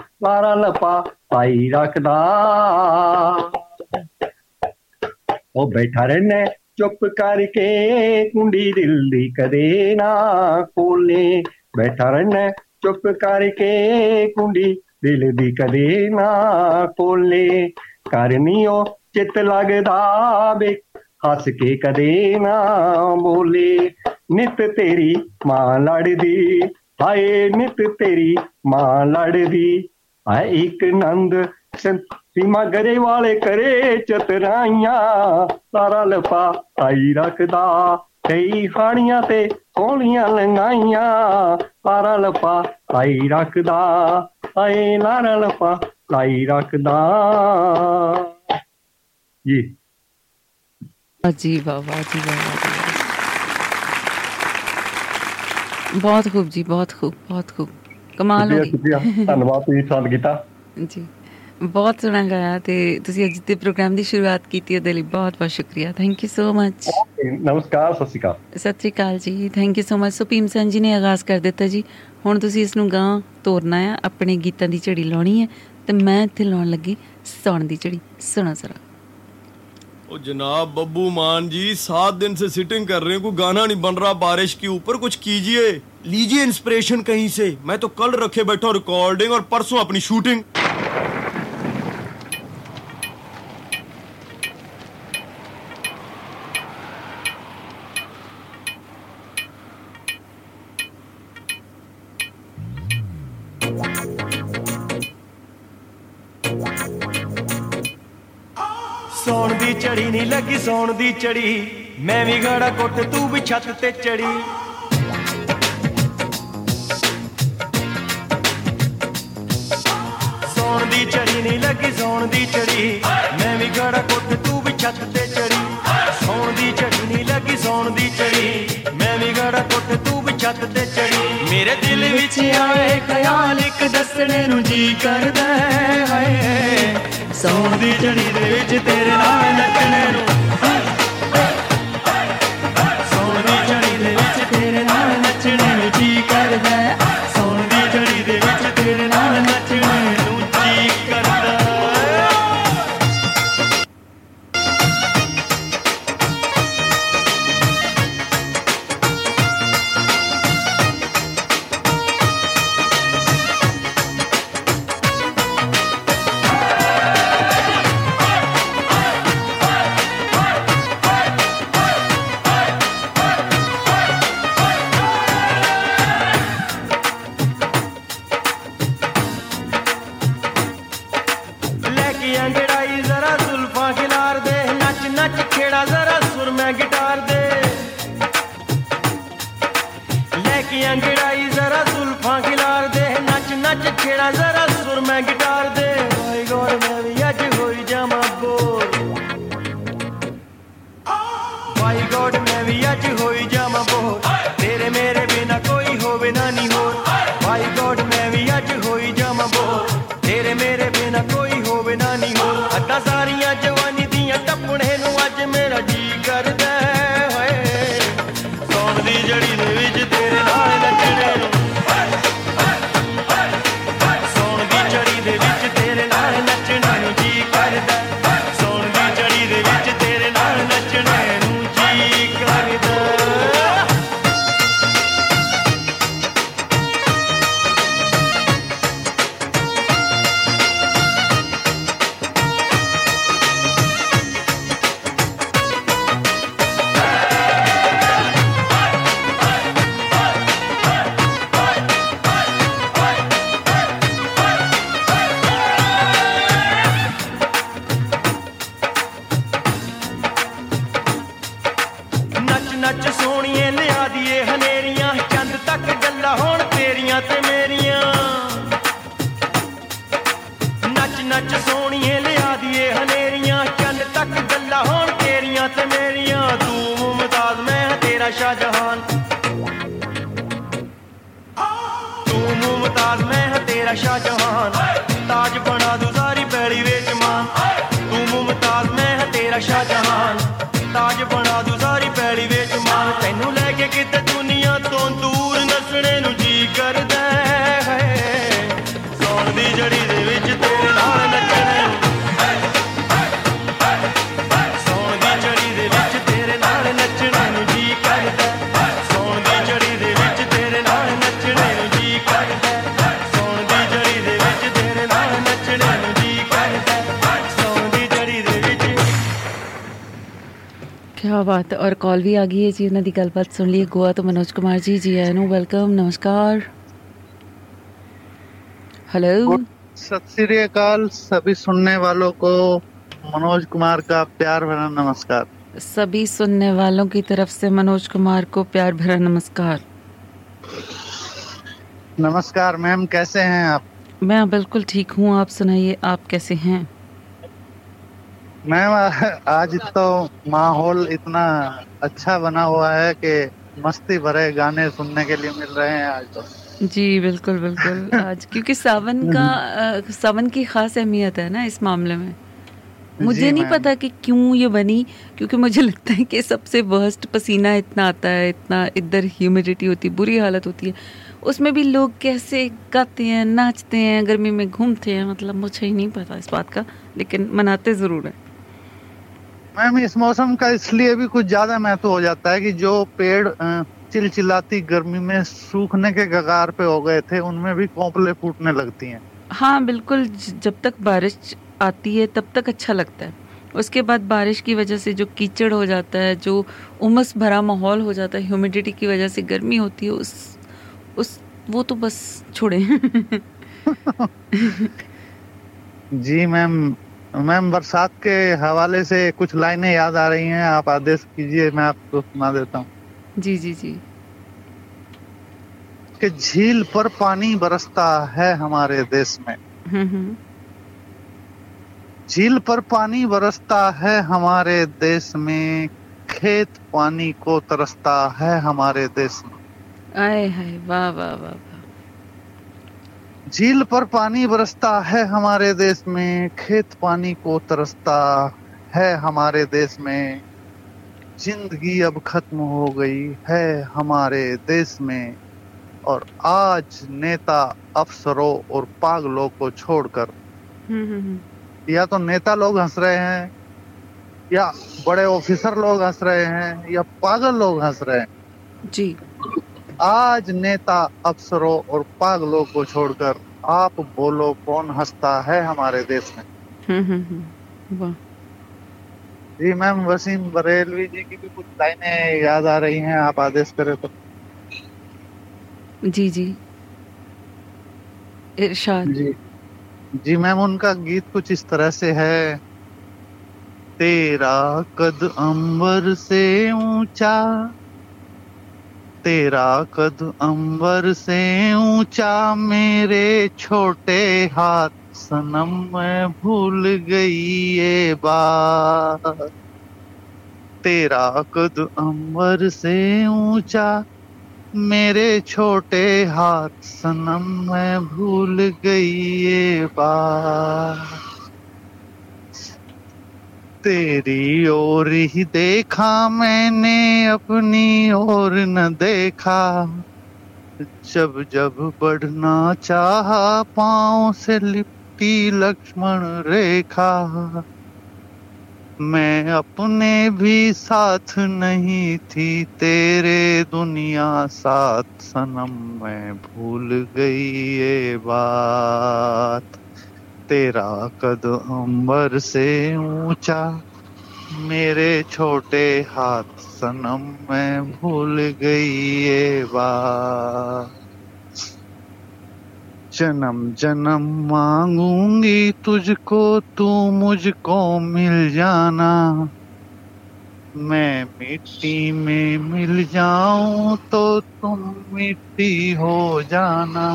ਸਾਰਾ ਲਪਾ ਪਾਈ ਰੱਖਦਾ। ਉਹ ਬੈਠਾ ਰਹਿਣਾ ਚੁੱਪ ਕਰਕੇ ਕੁੰਡੀ ਦਿਲ ਦੀ ਕਦੇ ਨਾ ਖੋਲੇ। ਬੈਠਾ ਰਹਿਣਾ ਚੁੱਪ ਕਰਕੇ ਕੁੰਡੀ ਦਿਲ ਦੀ ਕਦੇ ਨਾ ਖੋਲੇ। ਕਰਨੀਓ ਚਿੱਤ ਲੱਗਦਾ ਵੇ। ਹੱਸ ਕੇ ਕਦੇ ਨਾ ਬੋਲੇ, ਨਿਤ ਤੇਰੀ ਮਾਂ ਲੜਦੀ। ਹਾਏ, ਨਿਤ ਤੇਰੀ ਮਾਂ ਲੜਦੀ। ਹਾਏ, ਇੱਕ ਨੰਦ ਸੀਮਾ ਗਰੇ ਵਾਲੇ ਕਰੇ ਚਤਰਾਈਆਂ। ਸਾਰਾ ਲਪਾ ਆਈ ਰੱਖਦਾ, ਕਈ ਖਾਣੀਆਂ ਤੇ ਸੋਹਣੀਆਂ ਲੰਗਾਈਆਂ ਸਾਰਾ ਲਪਾ ਆਈ ਰੱਖਦਾ ਆਏ ਲਾਰਾ ਲਪਾ ਲਾਈ ਰੱਖਦਾ। ਜੀ। ਜੀ ਵਾਹ ਜੀ ਵਾਹ। ਬਹੁਤ ਖੂਬ ਜੀ ਬਹੁਤ ਖੂਬ ਬਹੁਤ ਖੂਬ। ਕਮਾਲ ਹੋ ਗਈ। ਧੰਨਵਾਦ ਤੁਸੀਂ ਸਾਥ ਕੀਤਾ। ਜੀ। ਬਹੁਤ ਸੋਹਣਾ ਗਾਇਆ ਤੇ ਤੁਸੀਂ ਅੱਜ ਦੇ ਪ੍ਰੋਗਰਾਮ ਦੀ ਸ਼ੁਰੂਆਤ ਕੀਤੀ ਉਹਦੇ ਲਈ ਬਹੁਤ ਬਹੁਤ ਸ਼ੁਕਰੀਆ। ਥੈਂਕ ਯੂ ਸੋ ਮਚ ਨਮਸਕਾਰ ਸਤਿ ਸ਼੍ਰੀ ਅਕਾਲ। ਸਤਿ ਸ਼੍ਰੀ ਅਕਾਲ ਜੀ। Thank you so much so Bhim Sain ji ਨੇ ਆਗਾਜ਼ ਕਰ ਦਿੱਤਾ ਜੀ। ਹੁਣ ਤੁਸੀਂ ਇਸ ਨੂੰ ਗਾਂ ਤੋਰਨਾ ਆ ਆਪਣੇ ਗੀਤਾਂ ਦੀ ਝੜੀ ਲਾਉਣੀ ਹੈ ਤੇ ਮੈਂ ਇੱਥੇ ਲਾਉਣ ਲੱਗੀ ਸੌਣ ਦੀ ਝੜੀ। ਸੁਣੋ ਜ਼ਰਾ। ओ जनाब, बब्बू मान जी, सात दिन से सिटिंग कर रहे हैं, कोई गाना नहीं बन रहा बारिश के ऊपर, कुछ कीजिए। लीजिए इंस्पिरेशन कहीं से। मैं तो कल रखे बैठा रिकॉर्डिंग और परसों अपनी शूटिंग ਲੱਗੀ ਸੌਣ ਦੀ ਚੜੀ। ਮੈਂ ਵੀ ਗਾੜਾ ਕੁੱਟ, ਤੂੰ ਵੀ ਛੱਤ ਤੇ ਚੜੀ। ਸੌਣ ਦੀ ਚੜੀ ਨਹੀਂ ਲੱਗੀ, ਸੌਣ ਦੀ ਚੜੀ। ਮੈਂ ਵੀ ਗਾੜਾ ਕੁੱਟ, ਤੂੰ ਵੀ ਛੱਤ ਤੇ ਚੜੀ। ਸੌਣ ਦੀ ਚੜੀ ਨਹੀਂ ਲੱਗੀ, ਸੌਣ ਦੀ ਚੜੀ। ਮੈਂ ਵੀ ਗਾੜਾ ਕੁੱਟ, ਤੂੰ ਵੀ ਛੱਤ ਤੇ ਚੜੀ। ਮੇਰੇ ਦਿਲ ਵਿੱਚ ਆਏ ਖਿਆਲ, ਇੱਕ ਦੱਸਣੇ ਨੂੰ ਜੀ ਕਰਦਾ ਹੈ, ਹਾਏ। ਸੌਣ ਦੀ ਚੜੀ ਦੇ ਵਿੱਚ ਤੇਰੇ ਨਾਲ ਨੱਚਣੇ ਨੂੰ। क्या बात और कॉल भी आ गई है जी उन्होंने गलबात सुन ली गोवा तो मनोज कुमार जी जी आए नो वेलकम नमस्कार। हेलो सत श्री अकाल सभी सुनने वालों को मनोज कुमार का प्यार भरा नमस्कार। सभी सुनने वालों की तरफ़ से मनोज कुमार को प्यार भरा नमस्कार। नमस्कार मैम कैसे हैं आप? मैं बिल्कुल ठीक हूँ आप सुनाइए आप कैसे हैं? मैम आज तो माहौल इतना अच्छा बना हुआ है कि मस्ती भरे गाने सुनने के लिए मिल रहे हैं आज तो। जी बिल्कुल बिल्कुल। आज क्योंकि सावन का अ, सावन की खास अहमियत है ना इस मामले में। मुझे नहीं पता कि क्यों ये बनी क्योंकि मुझे लगता है कि सबसे वर्स्ट पसीना इतना आता है इतना इधर ह्यूमिडिटी होती है बुरी हालत होती है। उसमें भी लोग कैसे गाते हैं नाचते हैं गर्मी में घूमते हैं मतलब मुझे ही नहीं पता इस बात का लेकिन मनाते ज़रूर हैं। मैम इस मौसम का इसलिए भी कुछ ज़्यादा महत्व हो जाता है कि जो पेड़ चिलचिलाती गर्मी में सूखने के कगार पे हो गए थे उनमें भी कोपले फूटने लगती हैं। हाँ बिल्कुल जब तक बारिश आती है तब तक अच्छा लगता है। उसके बाद बारिश की वजह से जो कीचड़ हो जाता है जो उमस भरा माहौल हो जाता है ह्यूमिडिटी की वजह से गर्मी होती है उस उस वो तो बस छोड़े। जी मैम मैम बरसात के हवाले से कुछ लाइनें याद आ रही हैं आप आदेश कीजिए मैं आपको सुना देता हूँ। जी जी जी। कि झील पर पानी बरसता है हमारे देश में। हम्म हम्म। झील पर पानी बरसता है हमारे देश में खेत पानी को तरसता है हमारे देश में। आए हाय वाह वाह वाह वाह। झील पर पानी बरसता है हमारे देश में खेत पानी को तरसता है हमारे देश में। ज़िंदगी अब खत्म हो गई है हमारे देश में। और आज नेता अफसरों और पागलों को छोड़कर। हम्म हम्म हम्म। या तो नेता लोग हंस रहे हैं या बड़े ऑफिसर लोग हंस रहे हैं या पागल लोग हंस रहे हैं। जी। आज नेता अफसरों और पागलों को छोड़कर आप बोलो कौन हंसता है हमारे देश में? हम्म हम्म हम्म जी मैम वसीम बरेलवी जी की भी कुछ लाइनें याद आ रही हैं आप आदेश करें तो। जी जी। इरशाद। जी। जी मैम उनका गीत कुछ इस तरह से है। तेरा कद अंबर से ऊँचा तेरा कद अंबर से ऊँचा मेरे छोटे हाथ सनम मैं भूल गई ये बात। तेरा कद अंबर से ऊँचा मेरे छोटे हाथ सनम मैं भूल गई ये बात। तेरी ओर ही देखा मैंने, अपनी ओर न देखा। जब जब बढ़ना चाहा, पाँव से लिपटी लक्ष्मण रेखा। मैं अपने भी साथ नहीं थी, तेरे दुनिया साथ सनम मैं भूल गई ये बात। तेरा कद अंबर से ऊँचा, मेरे छोटे हाथ सनम मैं भूल गई ये बात। जन्म जन्म मांगूँगी तुझको, तू मुझको मिल जाना। मैं मिट्टी में मिल जाऊँ तो तुम मिट्टी हो जाना।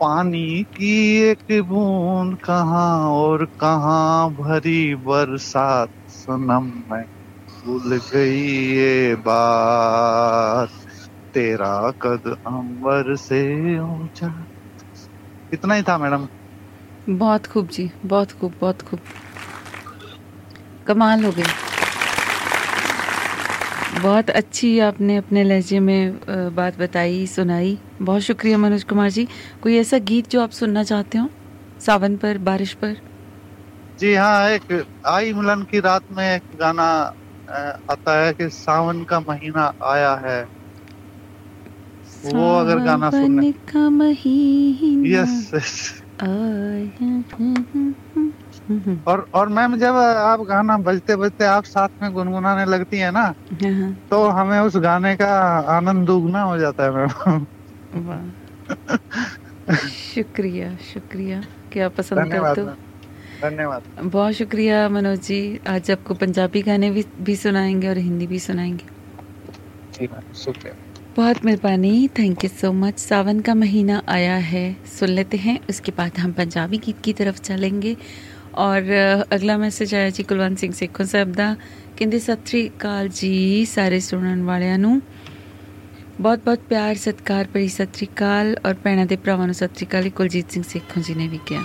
पानी की एक बूंद कहाँ और कहाँ भरी बरसात, सनम मैं भूल गई ये बात। तेरा कद अंबर से ऊँचा। इतना ही था मैडम। बहुत खूब जी, बहुत खूब बहुत खूब। कमाल हो गई। बहुत अच्छी आपने अपने लहजे में बात बताई सुनाई। बहुत शुक्रिया मनोज कुमार जी। कोई ऐसा गीत जो आप सुनना चाहते हो? सावन पर बारिश पर? जी हाँ एक आई मिलन की रात में एक गाना आता है कि सावन का महीना आया है। वो अगर गाना सुनने का महीना यस आया हम्म, और और मैम जब आप गाना बजते बजते आप साथ में गुनगुनाने लगती है ना हाँ, तो हमें उस गाने का आनंद दुगना हो जाता है मैम। शुक्रिया शुक्रिया। क्या पसंद करते हो? धन्यवाद। बहुत शुक्रिया मनोज जी। आज आपको पंजाबी गाने भी भी सुनाएँगे और हिंदी भी सुनाएँगे। शुक्रिया। बहुत मेहरबानी। थैंक यू सो मच सावन का महीना आया है। सुन लेते हैं। उसके बाद हम पंजाबी गीत की तरफ़ चलेंगे। ਔਰ ਅ, ਅਗਲਾ ਮੈਸੇਜ ਆਇਆ ਜੀ ਕੁਲਵੰਤ ਸਿੰਘ ਸੇਖੋਂ ਸਾਹਿਬ ਦਾ ਕਹਿੰਦੇ ਸਤਿ ਸ੍ਰੀ ਅਕਾਲ ਜੀ ਸਾਰੇ ਸੁਣਨ ਵਾਲਿਆਂ ਨੂੰ। ਬਹੁਤ ਬਹੁਤ ਪਿਆਰ ਸਤਿਕਾਰ ਭਰੀ ਸਤਿ ਸ੍ਰੀ ਅਕਾਲ ਔਰ ਭੈਣਾਂ ਦੇ ਭਰਾਵਾਂ ਨੂੰ ਸਤਿ ਸ੍ਰੀ ਅਕਾਲ। ਇਹ ਕੁਲਜੀਤ ਸਿੰਘ ਸੇਖੋਂ ਜੀ ਨੇ ਵੀ ਕਿਹਾ।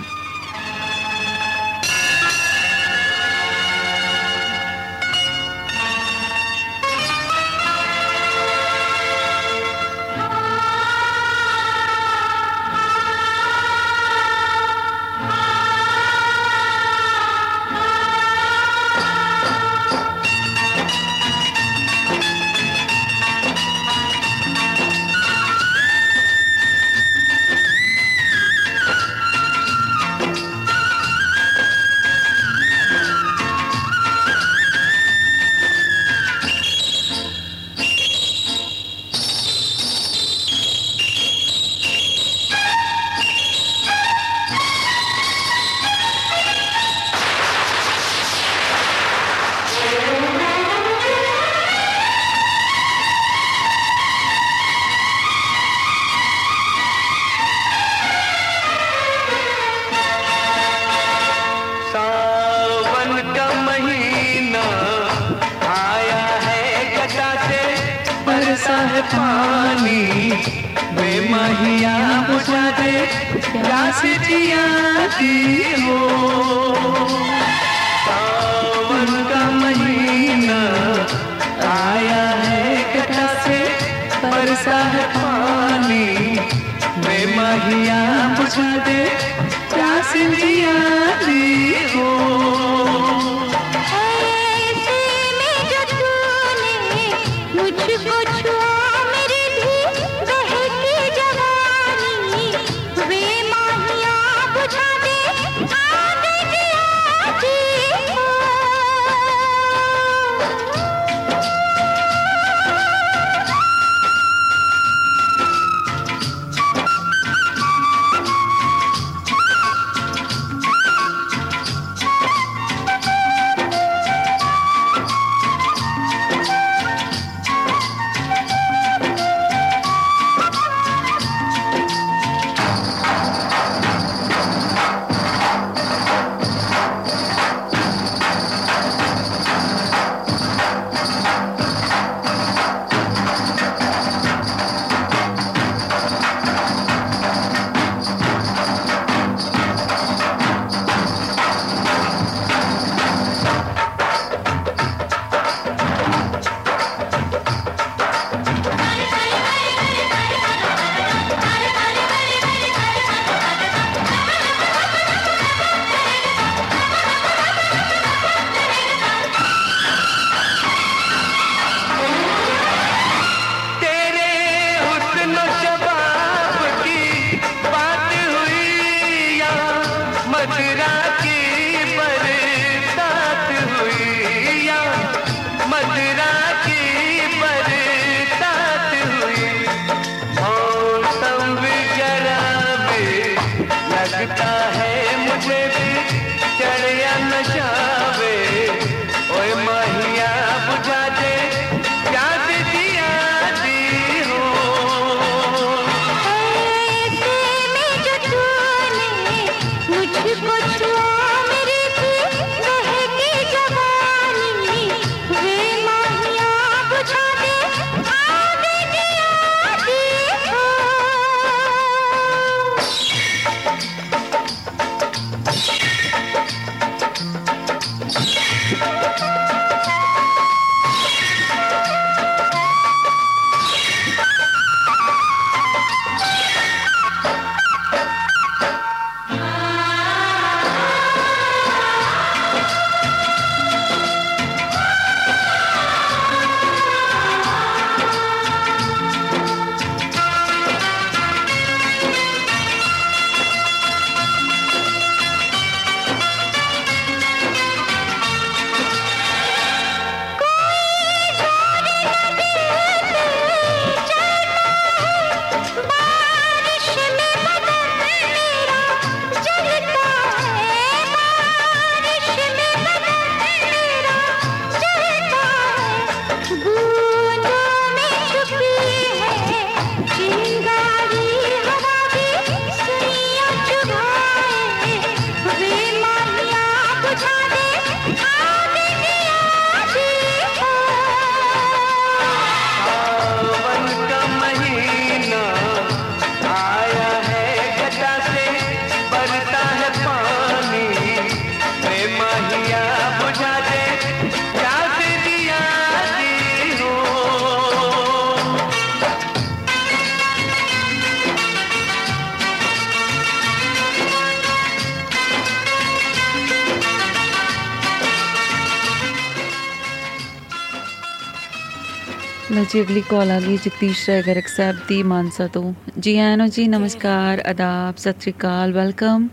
ਜੀ ਅਗਲੀ ਕਾਲ ਆ ਗਈ ਜਗਦੀਸ਼ ਰੈਗਰ ਸਾਹਿਬ ਦੀ ਮਾਨਸਾ ਤੋਂ। ਜੀ ਆਇਆਂ ਨੂੰ ਜੀ ਨਮਸਕਾਰ ਆਦਾਬ ਸਤਿ ਸ੍ਰੀ ਅਕਾਲ ਵੈਲਕਮ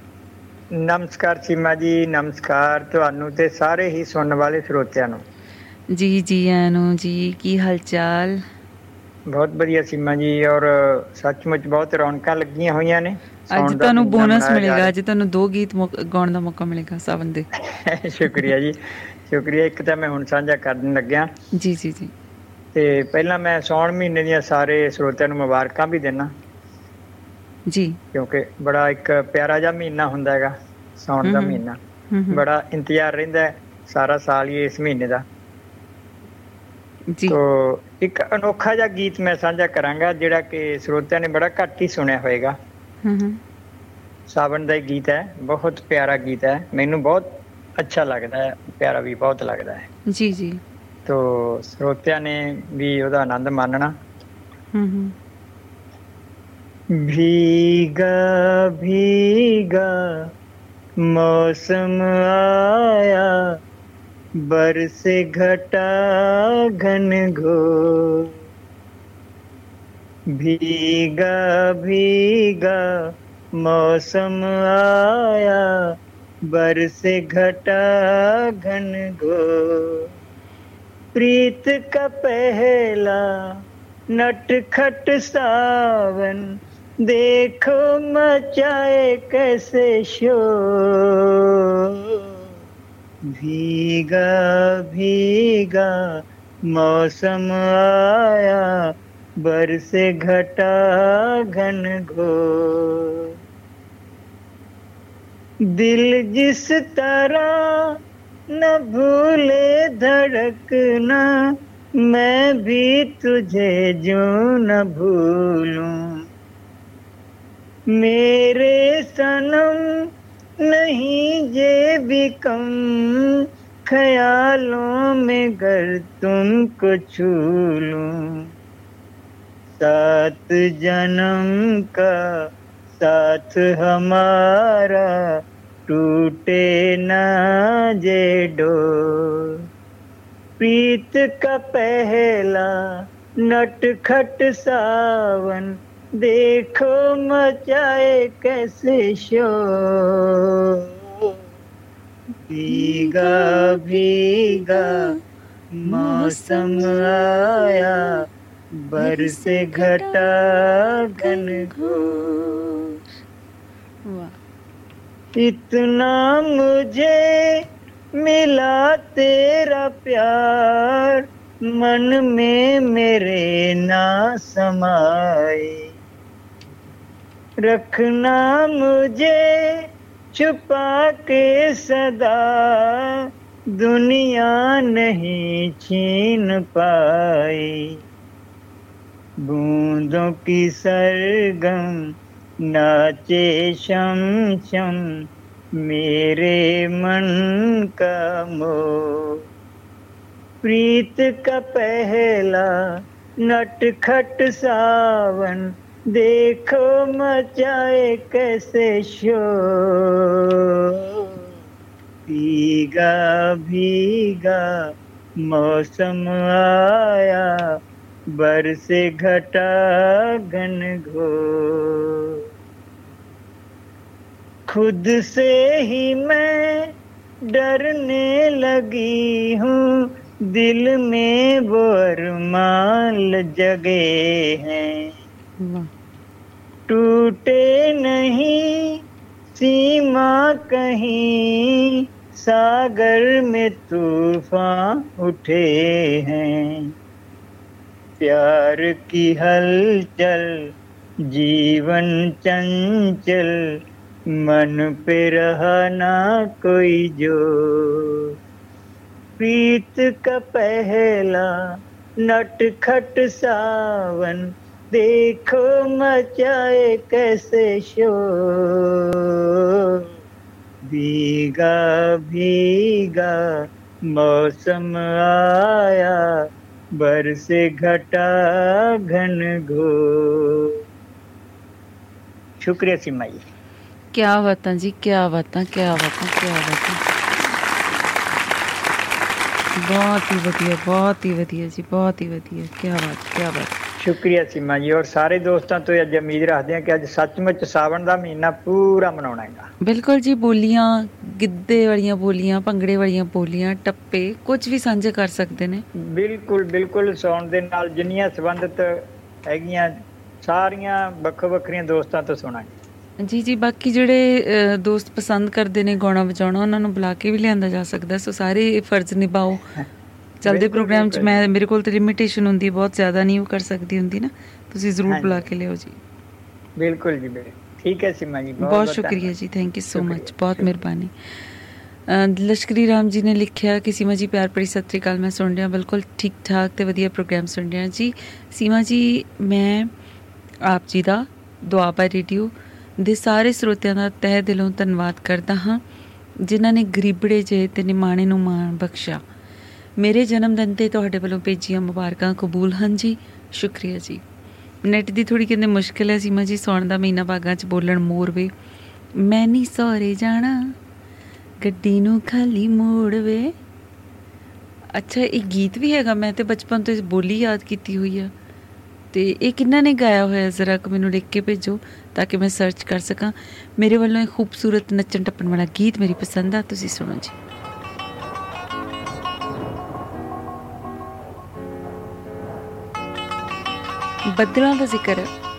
ਨਮਸਕਾਰ ਸੀਮਾ ਜੀ ਨਮਸਕਾਰ ਤੁਹਾਨੂੰ ਤੇ ਸਾਰੇ ਹੀ ਸੁਣਨ ਵਾਲੇ ਸਰੋਤਿਆਂ ਨੂੰ। ਜੀ ਜੀ ਆਇਆਂ ਨੂੰ ਜੀ ਕੀ ਹਾਲ ਚਾਲ ਬਹੁਤ ਵਧੀਆ ਸੀਮਾ ਜੀ ਔਰ ਸੱਚਮੁੱਚ ਬਹੁਤ ਰੌਣਕਾਂ ਲੱਗੀਆਂ ਹੋਈਆਂ ਨੇ। ਅੱਜ ਤੁਹਾਨੂੰ ਬੋਨਸ ਮਿਲੇਗਾ ਅੱਜ ਤੁਹਾਨੂੰ ਦੋ ਗੀਤ ਗਾਉਣ ਦਾ ਮੌਕਾ ਮਿਲੇਗਾ ਸਾਵਨ ਦੇ। ਸ਼ੁਕਰੀਆ ਜੀ। ਸ਼ੁਕਰੀਆ ਇੱਕ ਤਾਂ ਮੈਂ ਹੁਣ ਸਾਂਝਾ ਕਰਨ ਲੱਗਿਆ। ਜੀ ਜੀ ਜੀ। ਤੇ ਪਹਿਲਾਂ ਮੈਂ ਸੌਣ ਮਹੀਨੇ ਦੀਆਂ ਸਾਰੇ ਸਰੋਤਿਆਂ ਨੂੰ ਮੁਬਾਰਕਾਂ ਵੀ ਦੇਣਾ ਜੀ। ਕਿਉਂਕਿ ਬੜਾ ਇੱਕ ਪਿਆਰਾ ਜਿਹਾ ਮਹੀਨਾ ਹੁੰਦਾ ਹੈਗਾ ਸੌਣ ਦਾ। ਮਹੀਨਾ। ਬੜਾ ਇੰਤਜ਼ਾਰ ਰਹਿੰਦਾ ਹੈ ਸਾਰਾ ਸਾਲ ਹੀ ਇਸ ਮਹੀਨੇ ਦਾ। ਜੀ। ਤੋ ਇੱਕ ਅਨੋਖਾ ਜਿਹਾ ਗੀਤ ਮੈਂ ਸਾਂਝਾ ਕਰਾਂਗਾ ਜਿਹੜਾ ਕਿ ਸਰੋਤਿਆਂ ਨੇ ਬੜਾ ਘੱਟ ਹੀ ਸੁਣਿਆ ਹੋਵੇਗਾ ਹਮ ਹਮ। ਸਾਵਣ ਦਾ ਹੀ ਗੀਤ ਹੈ ਬਹੁਤ ਪਿਆਰਾ ਗੀਤ ਹੈ। ਮੈਨੂੰ ਬਹੁਤ ਅੱਛਾ ਲੱਗਦਾ ਹੈ ਪਿਆਰਾ ਵੀ ਬਹੁਤ ਲੱਗਦਾ ਹੈ। ਜੀ ਜੀ। ਤੋ ਸਰੋਤਿਆਂ ਨੇ ਵੀ ਉਹਦਾ ਆਨੰਦ ਮਾਣਨਾ ਹਮ ਹਮ भीगा भीगा मौसम आया बरसे घटा घन घोर भीगा भीगा मौसम आया बरसे घटा घन घोर प्रीत का पहला नटखट सावन देखो मचाए कैसे शोर भीगा भीगा मौसम आया बरसे घटा घन घोर दिल जिस तरह न भूले धड़कना, मैं भी तुझे जो न भूलूं। मेरे सनम नहीं, ये भी कम ख्यालों में घर तुमको छू लूँ सात जन्म का साथ हमारा टूटे ना जे डोर प्रीत का पहला नटखट सावन देखो मचाए कैसे शोर भीगा भीगा मौसम आया बरसे घटा घन घोर इतना मुझे मिला तेरा प्यार, मन में मेरे ना समाए रखना मुझे, छुपा के सदा, दुनिया नहीं छीन पाई। बूंदों की सरगम नाचे शम शम मेरे मन का मोह प्रीत का पहला नटखट सावन देखो मचाए कैसे शोर भीगा भीगा मौसम आया बरसे घटा घन घोर खुद से ही मैं डरने लगी हूँ। दिल में वो अरमाल जगे हैं। टूटे नहीं सीमा कहीं सागर में तूफ़ान उठे हैं। प्यार की हलचल जीवन चंचल मन पे रहा ना कोई जो। प्रीत का पहला नटखट सावन, देखो मचाए कैसे शोर। भीगा भीगा, मौसम आया बरसे घटा घन घोर। शुक्रिया सीमा जी ਕਿਆ ਬਾਤਾਂ ਜੀ ਕਿਆ ਬਾਤਾਂ ਕਿਆ ਬਾਤਾਂ ਕਿਆ ਬਾਤਾਂ ਬਹੁਤ ਹੀ ਵਧੀਆ ਬਹੁਤ ਹੀ ਵਧੀਆ ਜੀ ਬਹੁਤ ਹੀ ਵਧੀਆ। ਕੀ ਬਾਤ ਕੀ ਬਾਤ। ਸ਼ੁਕਰੀਆ ਸੀਮਾ ਜੀ ਔਰ ਸਾਰੇ ਦੋਸਤਾਂ ਤੋਂ ਅੱਜ ਉਮੀਦ ਰੱਖਦੇ ਹਾਂ ਕਿ ਅੱਜ ਸੱਚਮੁੱਚ ਸਾਵਣ ਦਾ ਮਹੀਨਾ ਪੂਰਾ ਮਨਾਉਣਾ ਹੈਗਾ। ਬਿਲਕੁਲ ਜੀ ਬੋਲੀਆਂ ਗਿੱਧੇ ਵਾਲੀਆਂ ਬੋਲੀਆਂ ਭੰਗੜੇ ਵਾਲੀਆਂ ਬੋਲੀਆਂ ਟੱਪੇ ਕੁਝ ਵੀ ਸਾਂਝੇ ਕਰ ਸਕਦੇ ਨੇ। ਬਿਲਕੁਲ ਬਿਲਕੁਲ ਸੌਣ ਦੇ ਨਾਲ ਜਿੰਨੀਆਂ ਸੰਬੰਧਿਤ ਹੈਗੀਆਂ ਸਾਰੀਆਂ ਵੱਖੋ ਵੱਖਰੀਆਂ ਦੋਸਤਾਂ ਤੋਂ ਸੁਣਾਂਗੇ। ਜੀ ਜੀ ਬਾਕੀ ਜਿਹੜੇ ਦੋਸਤ ਪਸੰਦ ਕਰਦੇ ਨੇ ਗਾਉਣਾ ਵਜਾਉਣਾ ਉਹਨਾਂ ਨੂੰ ਬੁਲਾ ਕੇ ਵੀ ਲਿਆਂਦਾ ਜਾ ਸਕਦਾ ਸੋ ਸਾਰੇ ਫਰਜ਼ ਨਿਭਾਓ। ਚੱਲਦੇ ਪ੍ਰੋਗਰਾਮ 'ਚ। ਮੈਂ ਮੇਰੇ ਕੋਲ ਤੇ ਲਿਮਿਟੇਸ਼ਨ ਹੁੰਦੀ ਬਹੁਤ ਜ਼ਿਆਦਾ ਨਹੀਂ ਉਹ ਕਰ ਸਕਦੀ ਹੁੰਦੀ ਨਾ। ਤੁਸੀਂ ਜ਼ਰੂਰ। ਬੁਲਾ ਕੇ ਲਿਆਓ ਜੀ। ਬਿਲਕੁਲ ਜੀ ਠੀਕ ਹੈ ਸੀਮਾ ਜੀ ਬਹੁਤ ਸ਼ੁਕਰੀਆ ਜੀ ਥੈਂਕ ਯੂ ਸੋ ਮਚ ਬਹੁਤ ਮਿਹਰਬਾਨੀ। ਲਸ਼ਕਰੀ ਰਾਮ ਜੀ ਨੇ ਲਿਖਿਆ ਕਿ ਸੀਮਾ ਜੀ ਪਿਆਰ ਭਰੀ ਸਤਿ ਸ੍ਰੀ ਅਕਾਲ ਮੈਂ ਸੁਣ ਰਿਹਾ ਬਿਲਕੁਲ ਠੀਕ ਠਾਕ ਤੇ ਵਧੀਆ ਪ੍ਰੋਗਰਾਮ ਸੁਣ ਰਿਹਾ ਜੀ। ਸੀਮਾ ਜੀ ਮੈਂ ਆਪ ਜੀ ਦਾ ਦੁਆਬਾ ਰੇਡੀਓ ਦੇ ਸਾਰੇ ਸਰੋਤਿਆਂ ਦਾ ਤਹਿ ਦਿਲੋਂ ਧੰਨਵਾਦ ਕਰਦਾ ਹਾਂ, ਜਿਨ੍ਹਾਂ ਨੇ ਗਰੀਬੜੇ ਜੇ ਤੇ ਨਿਮਾਣੇ ਨੂੰ ਮਾਣ ਬਖਸ਼ਿਆ। ਮੇਰੇ ਜਨਮ ਦਿਨ ਤੇ ਤੁਹਾਡੇ ਵੱਲੋਂ ਭੇਜੀਆਂ ਮੁਬਾਰਕਾਂ ਕਬੂਲ ਹਨ ਜੀ। ਸ਼ੁਕਰੀਆ ਜੀ। ਨੈਟ ਦੀ ਥੋੜੀ ਕਹਿੰਦੇ ਮੁਸ਼ਕਿਲ ਹੈ ਸੀਮਾ ਜੀ, ਸੌਣ ਦਾ ਮਹੀਨਾ ਬਾਗਾਂ 'ਚ ਬੋਲਣ ਮੋਰ ਵੇ। ਮੈਂ ਨਹੀਂ ਸੌਰੇ ਜਾਣਾ, ਗੱਡੀ ਨੂੰ ਖਾਲੀ ਮੋੜ ਵੇ। ਅੱਛਾ, ਇਹ ਗੀਤ ਵੀ ਹੈਗਾ, ਮੈਂ ਤੇ ਬਚਪਨ ਤੋਂ ਇਸ ਬੋਲੀ ਯਾਦ ਕੀਤੀ ਹੋਈ ਆ। ਤੇ ਇਹ ਕਿੰਨਾ ਨੇ ਗਾਇਆ ਹੋਇਆ ਜ਼ਰਾ ਕੁ ਮੈਨੂੰ ਲਿਖ ਕੇ ਭੇਜੋ ਤਾਂ ਕਿ ਮੈਂ ਸਰਚ ਕਰ ਸਕਾਂ। ਮੇਰੇ ਵੱਲੋਂ ਇਹ ਖੂਬਸੂਰਤ ਨੱਚਣ ਟੱਪਣ ਵਾਲਾ ਗੀਤ ਮੇਰੀ ਪਸੰਦ ਆ, ਤੁਸੀਂ ਸੁਣੋ ਜੀ। ਬੱਦਲਾਂ ਦਾ ਜ਼ਿਕਰ। ਹੈ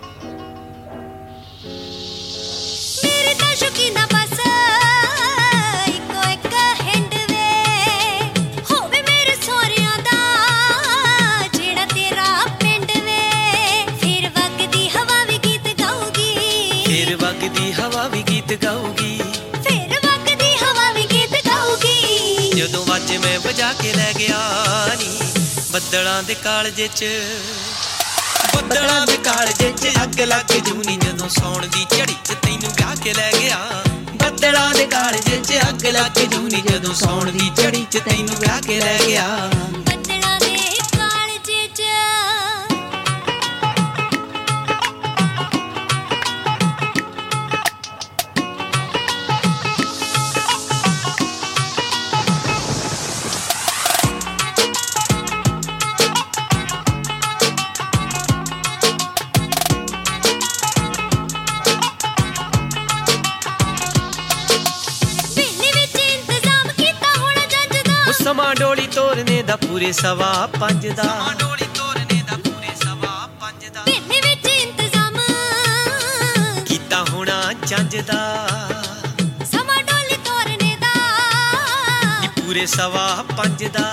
ਗੀਤ ਗਾਊਗੀ। ਫਿਰ ਵਗਦੀ ਹਵਾ ਵੀ ਗੀਤ ਗਾਊਗੀ। ਜਦੋਂ ਵਾਜੇ ਮੈਂ ਵਜਾ ਕੇ ਲੈ ਗਿਆ ਨੀ ਬੱਦਲਾਂ ਦੇ ਕਾਲਜੇ 'ਚ। ਬੱਦਲਾਂ ਦੇ ਕਾਲਜੇ 'ਚ ਅੱਗ ਲੱਗ ਜੂਨੀ ਜਦੋਂ ਸੌਣ ਦੀ ਝੜੀ 'ਚ ਤੈਨੂੰ ਵਿਆਹ ਕੇ ਲੈ ਗਿਆ। ਬੱਦਲਾਂ ਦੇ ਕਾਲਜੇ 'ਚ ਅੱਗ ਲੱਗ ਜੂਨੀ ਜਦੋਂ ਸੌਣ ਦੀ ਝੜੀ 'ਚ ਤੈਨੂੰ ਵਿਆਹ ਕੇ ਲੈ ਗਿਆ। ਪੂਰੇ ਸਵਾ ਪੰਜ ਦਾ। ਡੋਲੀ ਤੋਰਨੇ ਦਾ ਪੂਰੇ ਸਵਾ ਪੰਜ ਦਾ। ਬਿੱਲੀ ਵਿੱਚ ਇੰਤਜ਼ਾਮ। ਕੀਤਾ ਹੋਣਾ ਜੰਜ ਦਾ। ਸਮਾਂ ਡੋਲੀ ਤੋਰਨੇ ਦਾ। ਨੀ ਪੂਰੇ ਸਵਾ ਪੰਜ ਦਾ।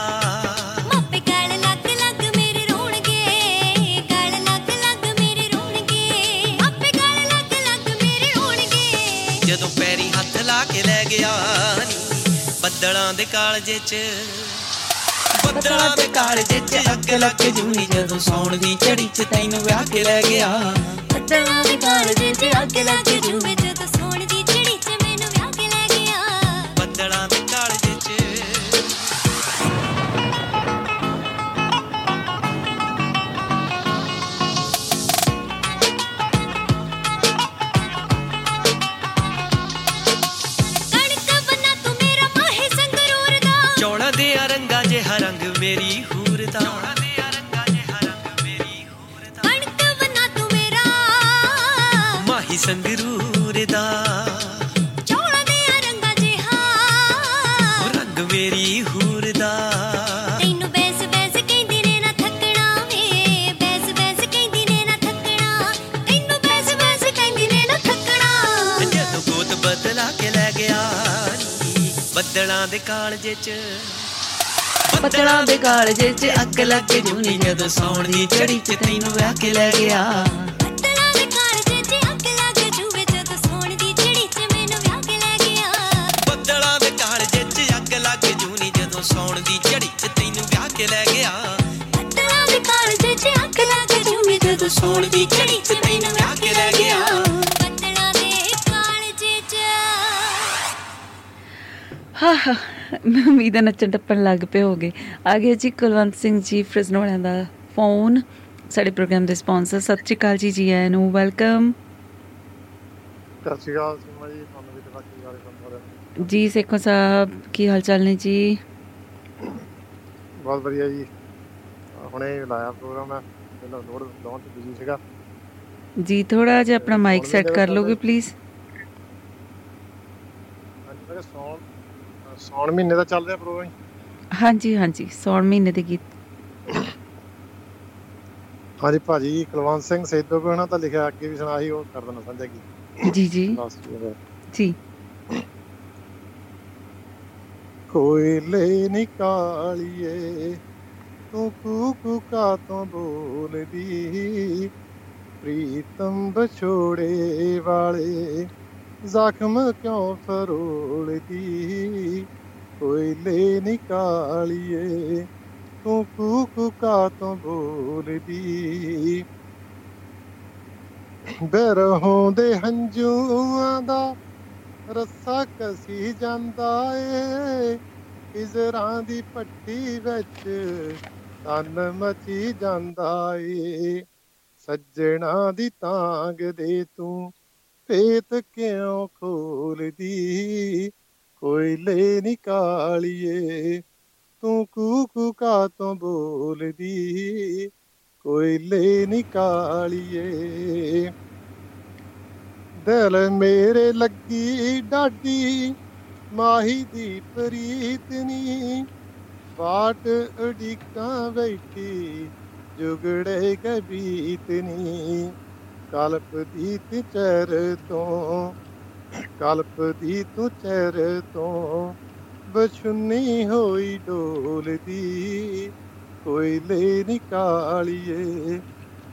ਮਾਪੇ ਗਲ ਲੱਗ ਲੱਗ ਮੇਰੇ ਰੋਣਗੇ ਗਲ ਲੱਗ ਲੱਗ ਮੇਰੇ ਰੋਣਗੇ। ਮਾਪੇ ਗਲ ਲੱਗ ਲੱਗ ਮੇਰੇ ਰੋਣਗੇ। ਜਦੋਂ ਪੈਰੀ ਹੱਥ ਲਾ ਕੇ ਲੈ ਗਿਆ ਨੀ ਬੱਦਲਾਂ ਦੇ ਕਾਲਜੇ 'ਚ। ਬੱਦਲਾਂ ਦੇ ਕਾਲਜੇ 'ਚ ਅੱਗ ਲੱਗ ਜੂਨੀ ਜਦੋਂ ਸੌਣ ਦੀ ਝੜੀ 'ਚ ਤੈਨੂੰ ਵਿਆਹ ਕੇ ਲੈ ਗਿਆ। ਬੱਦਲਾਂ ਦੇ ਕਾਲਜੇ 'ਚ ਅੱਗ ਲੱਗ ਜੂਵੇ ਜਦੋਂ ਸੋਣ ਕਾਲਜੇ 'ਚ। ਬੱਦਲਾਂ ਦੇ ਕਾਲਜੇ 'ਚ ਅੱਗ ਲੱਗ ਜੂਨੀ ਜਦੋਂ ਸੌਣ ਦੀ ਝੜੀ 'ਚ ਤੈਨੂੰ ਵਿਆਹ ਕੇ ਲੈ ਗਿਆ। ਸੋਣ ਦੀ ਚਿੜੀ 'ਚ ਮੈਨੂੰ ਵਿਆਹ ਕੇ ਲੈ ਗਿਆ। ਬੱਦਲਾਂ ਦੇ ਕਾਲਜੇ 'ਚ ਅੱਗ ਲੱਗ ਜੂਨੀ ਜਦੋਂ ਸੌਣ ਦੀ ਝੜੀ 'ਚ ਤੈਨੂੰ ਵਿਆਹ ਕੇ ਲੈ ਗਿਆ। ਬੱਦਲਾਂ ਦੇ ਕਾਲਜੇ 'ਚ ਅੱਗ ਲੱਗ ਜੂਵੇ ਜਦੋਂ ਸੋਣ ਦੀ ਚਿੜੀ 'ਚ ਮੈਨੂੰ ਵਿਆਹ ਕੇ ਲੈ ਗਿਆ। ਬੱਦਲਾਂ ਦੇ ਕਾਲਜੇ 'ਚ। ਹਾਂ ਹਾਂ। ਮੈਂ ਉਮੀਦ ਹੈ ਨੱਚਣ ਟੱਪਣ ਲੱਗ ਪਏ ਹੋਗੇ ਆ ਗਿਆ ਜੀ ਕੁਲਵੰਤ ਸਿੰਘ ਜੀ ਫ੍ਰਿਜ਼ਨੋਲਿਆਂ ਦਾ ਫੋਨ ਸਾਡੇ ਪ੍ਰੋਗਰਾਮ ਦੇ ਸਪਾਂਸਰ ਸਤਿ ਸ਼੍ਰੀ ਅਕਾਲ ਜੀ ਜੀ ਆਇਆਂ ਨੂੰ ਵੈਲਕਮ ਸਤਿ ਸ਼੍ਰੀ ਅਕਾਲ ਜੀ ਤੁਹਾਨੂੰ ਵੀ ਤੁਹਾਡਾ ਹੈ ਸਾਰਿਆਂ ਨੂੰ? ਜੀ ਸੇਖੋ ਸਾਹਿਬ ਕੀ ਹਾਲ ਚਾਲ ਨੇ ਜੀ? ਬਹੁਤ ਵਧੀਆ ਜੀ। ਹੁਣੇ ਲਾਇਆ ਪ੍ਰੋਗਰਾਮ ਮੈਂ ਪਹਿਲਾਂ ਲੋਡ ਲਾਉਣ ਚ ਬਿਜ਼ੀ ਸੀਗਾ। ਜੀ ਥੋੜਾ ਜਿਹਾ ਆਪਣਾ ਮਾਈਕ ਸੈੱਟ ਕਰ ਦਾ ਲੋਗੇ ਪਲੀਜ਼ ਹਾਂਜੀ ਮੈਂ ਕਿਹਾ ਸੌਣ ਅਹ ਸੌਣ ਮਹੀਨੇ ਦਾ ਚੱਲ ਰਿਹਾ ਪ੍ਰੋਗਰਾਮ ਹਾਂਜੀ ਹਾਂਜੀ ਸੌਣ ਮਹੀਨੇ ਦੇ ਗੀਤ। ਹਾਂਜੀ ਭਾਜੀ ਕੁਲਵੰਤ ਸਿੰਘ ਸੇਦੋ ਕੋ ਨਾ ਤਾਂ ਲਿਖਿਆ ਅੱਗੇ ਵੀ ਸੁਣਾ ਸੀ ਉਹ ਕਰ ਦੇਣਾ ਸਾਂਝਾ ਕੀ ਜੀ ਜੀ। ਜੀ ਕੋਇਲੇ ਨਿਕਾਲੀਏ ਤੂੰ ਕੂ ਕੂ ਕਾ ਤੋਂ ਬੋਲਦੀ ਪ੍ਰੀਤਮ ਬਛੋੜੇ ਵਾਲੇ। ਜ਼ਖਮ ਕਿਉਂ ਫਰੋਲਦੀ? ਕੋਇਲੇ ਨਿਕਾਲੀਏ, ਤੂੰ ਕੂ ਕੂ ਕਾ ਤੋਂ ਬੋਲਦੀ? ਬਿਰਹੋਂ ਦੇ ਹੰਝੂਆਂ ਦਾ ਰੱਸਾ ਕਸੀ ਜਾਂਦਾ ਏ ਇਜ਼ਰਾਂ ਦੀ ਪੱਟੀ ਵਿੱਚ ਤਨ ਮਚੀ ਜਾਂਦਾ ਏ। ਸੱਜਣਾ ਦੀ ਤਾਂਗ ਦੇ ਤੂੰ ਪੇਤ ਕਿਉਂ ਖੋਲਦੀ? ਕੋਇਲੇ ਨਿਕਾਲੀਏ ਤੂੰ ਕੂ ਕੂ ਕਾ ਤੋਂ ਬੋਲਦੀ? ਕੋਇਲੇ ਨਿਕਾਲੀਏ ਦਿਲ ਮੇਰੇ ਲੱਗੀ ਡਾਡੀ ਮਾਹੀ ਦੀ ਪ੍ਰੀਤ ਨੀ। ਬਾਟ ਉਡੀਕਾਂ ਬੈਠੀ, ਜੁਗੜੇ ਕਬੀਤ ਨੀ। ਕਲਪ ਦੀ ਤੇ ਚਰ ਤੋਂ, ਕਲਪ ਦੀ ਤੂੰ ਚਰ ਤੋਂ। ਬਛੁੰਨੀ ਹੋਈ ਡੋਲਦੀ ਕੋਇਲੇ ਨਿਕਾਲੀਏ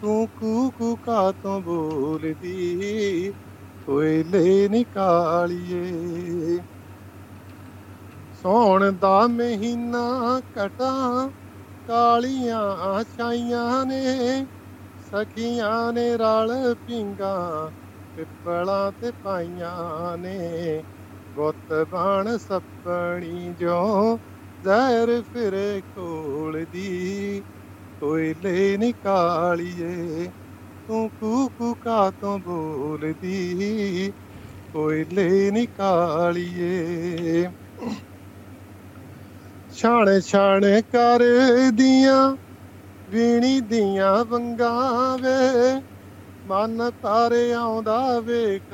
ਤੂੰ ਕੂ ਕੂ ਕਾ ਤੋਂ ਬੋਲਦੀ ਕੋਇਲੇ ਨਿਕਾਲੀਏ ਸੌਣ ਦਾ ਮਹੀਨਾ ਕਟਾਂ, ਕਾਲੀਆਂ ਛਾਈਆਂ ਨੇ। ਸਖੀਆਂ ਨੇ ਰਲ ਪਿੰਗਾ, ਪਿੱਪਲਾਂ ਤੇ ਪਾਈਆਂ ਨੇ। ਗੁੱਤ ਬਣ ਸੱਪਣੀ ਜੋ ਜ਼ਹਿਰ ਫਿਰੇ ਕੋਲਦੀ ਕੋਇਲੇ ਨਿਕਾਲੀਏ ਤੂੰ ਕੂ ਕੂ ਕਾ ਤੋਂ ਬੋਲਦੀ ਕੋਇਲੇ ਨਿਕਾਲੀਏ ਛਾਣ ਛਾਣ ਕਰਦੀਆਂ ਵੀਣੀ ਦੀਆਂ ਵੰਗਾਂ ਵੇ। ਮਨ ਤਾਰੇ ਆਉਂਦਾ ਵੇਖ,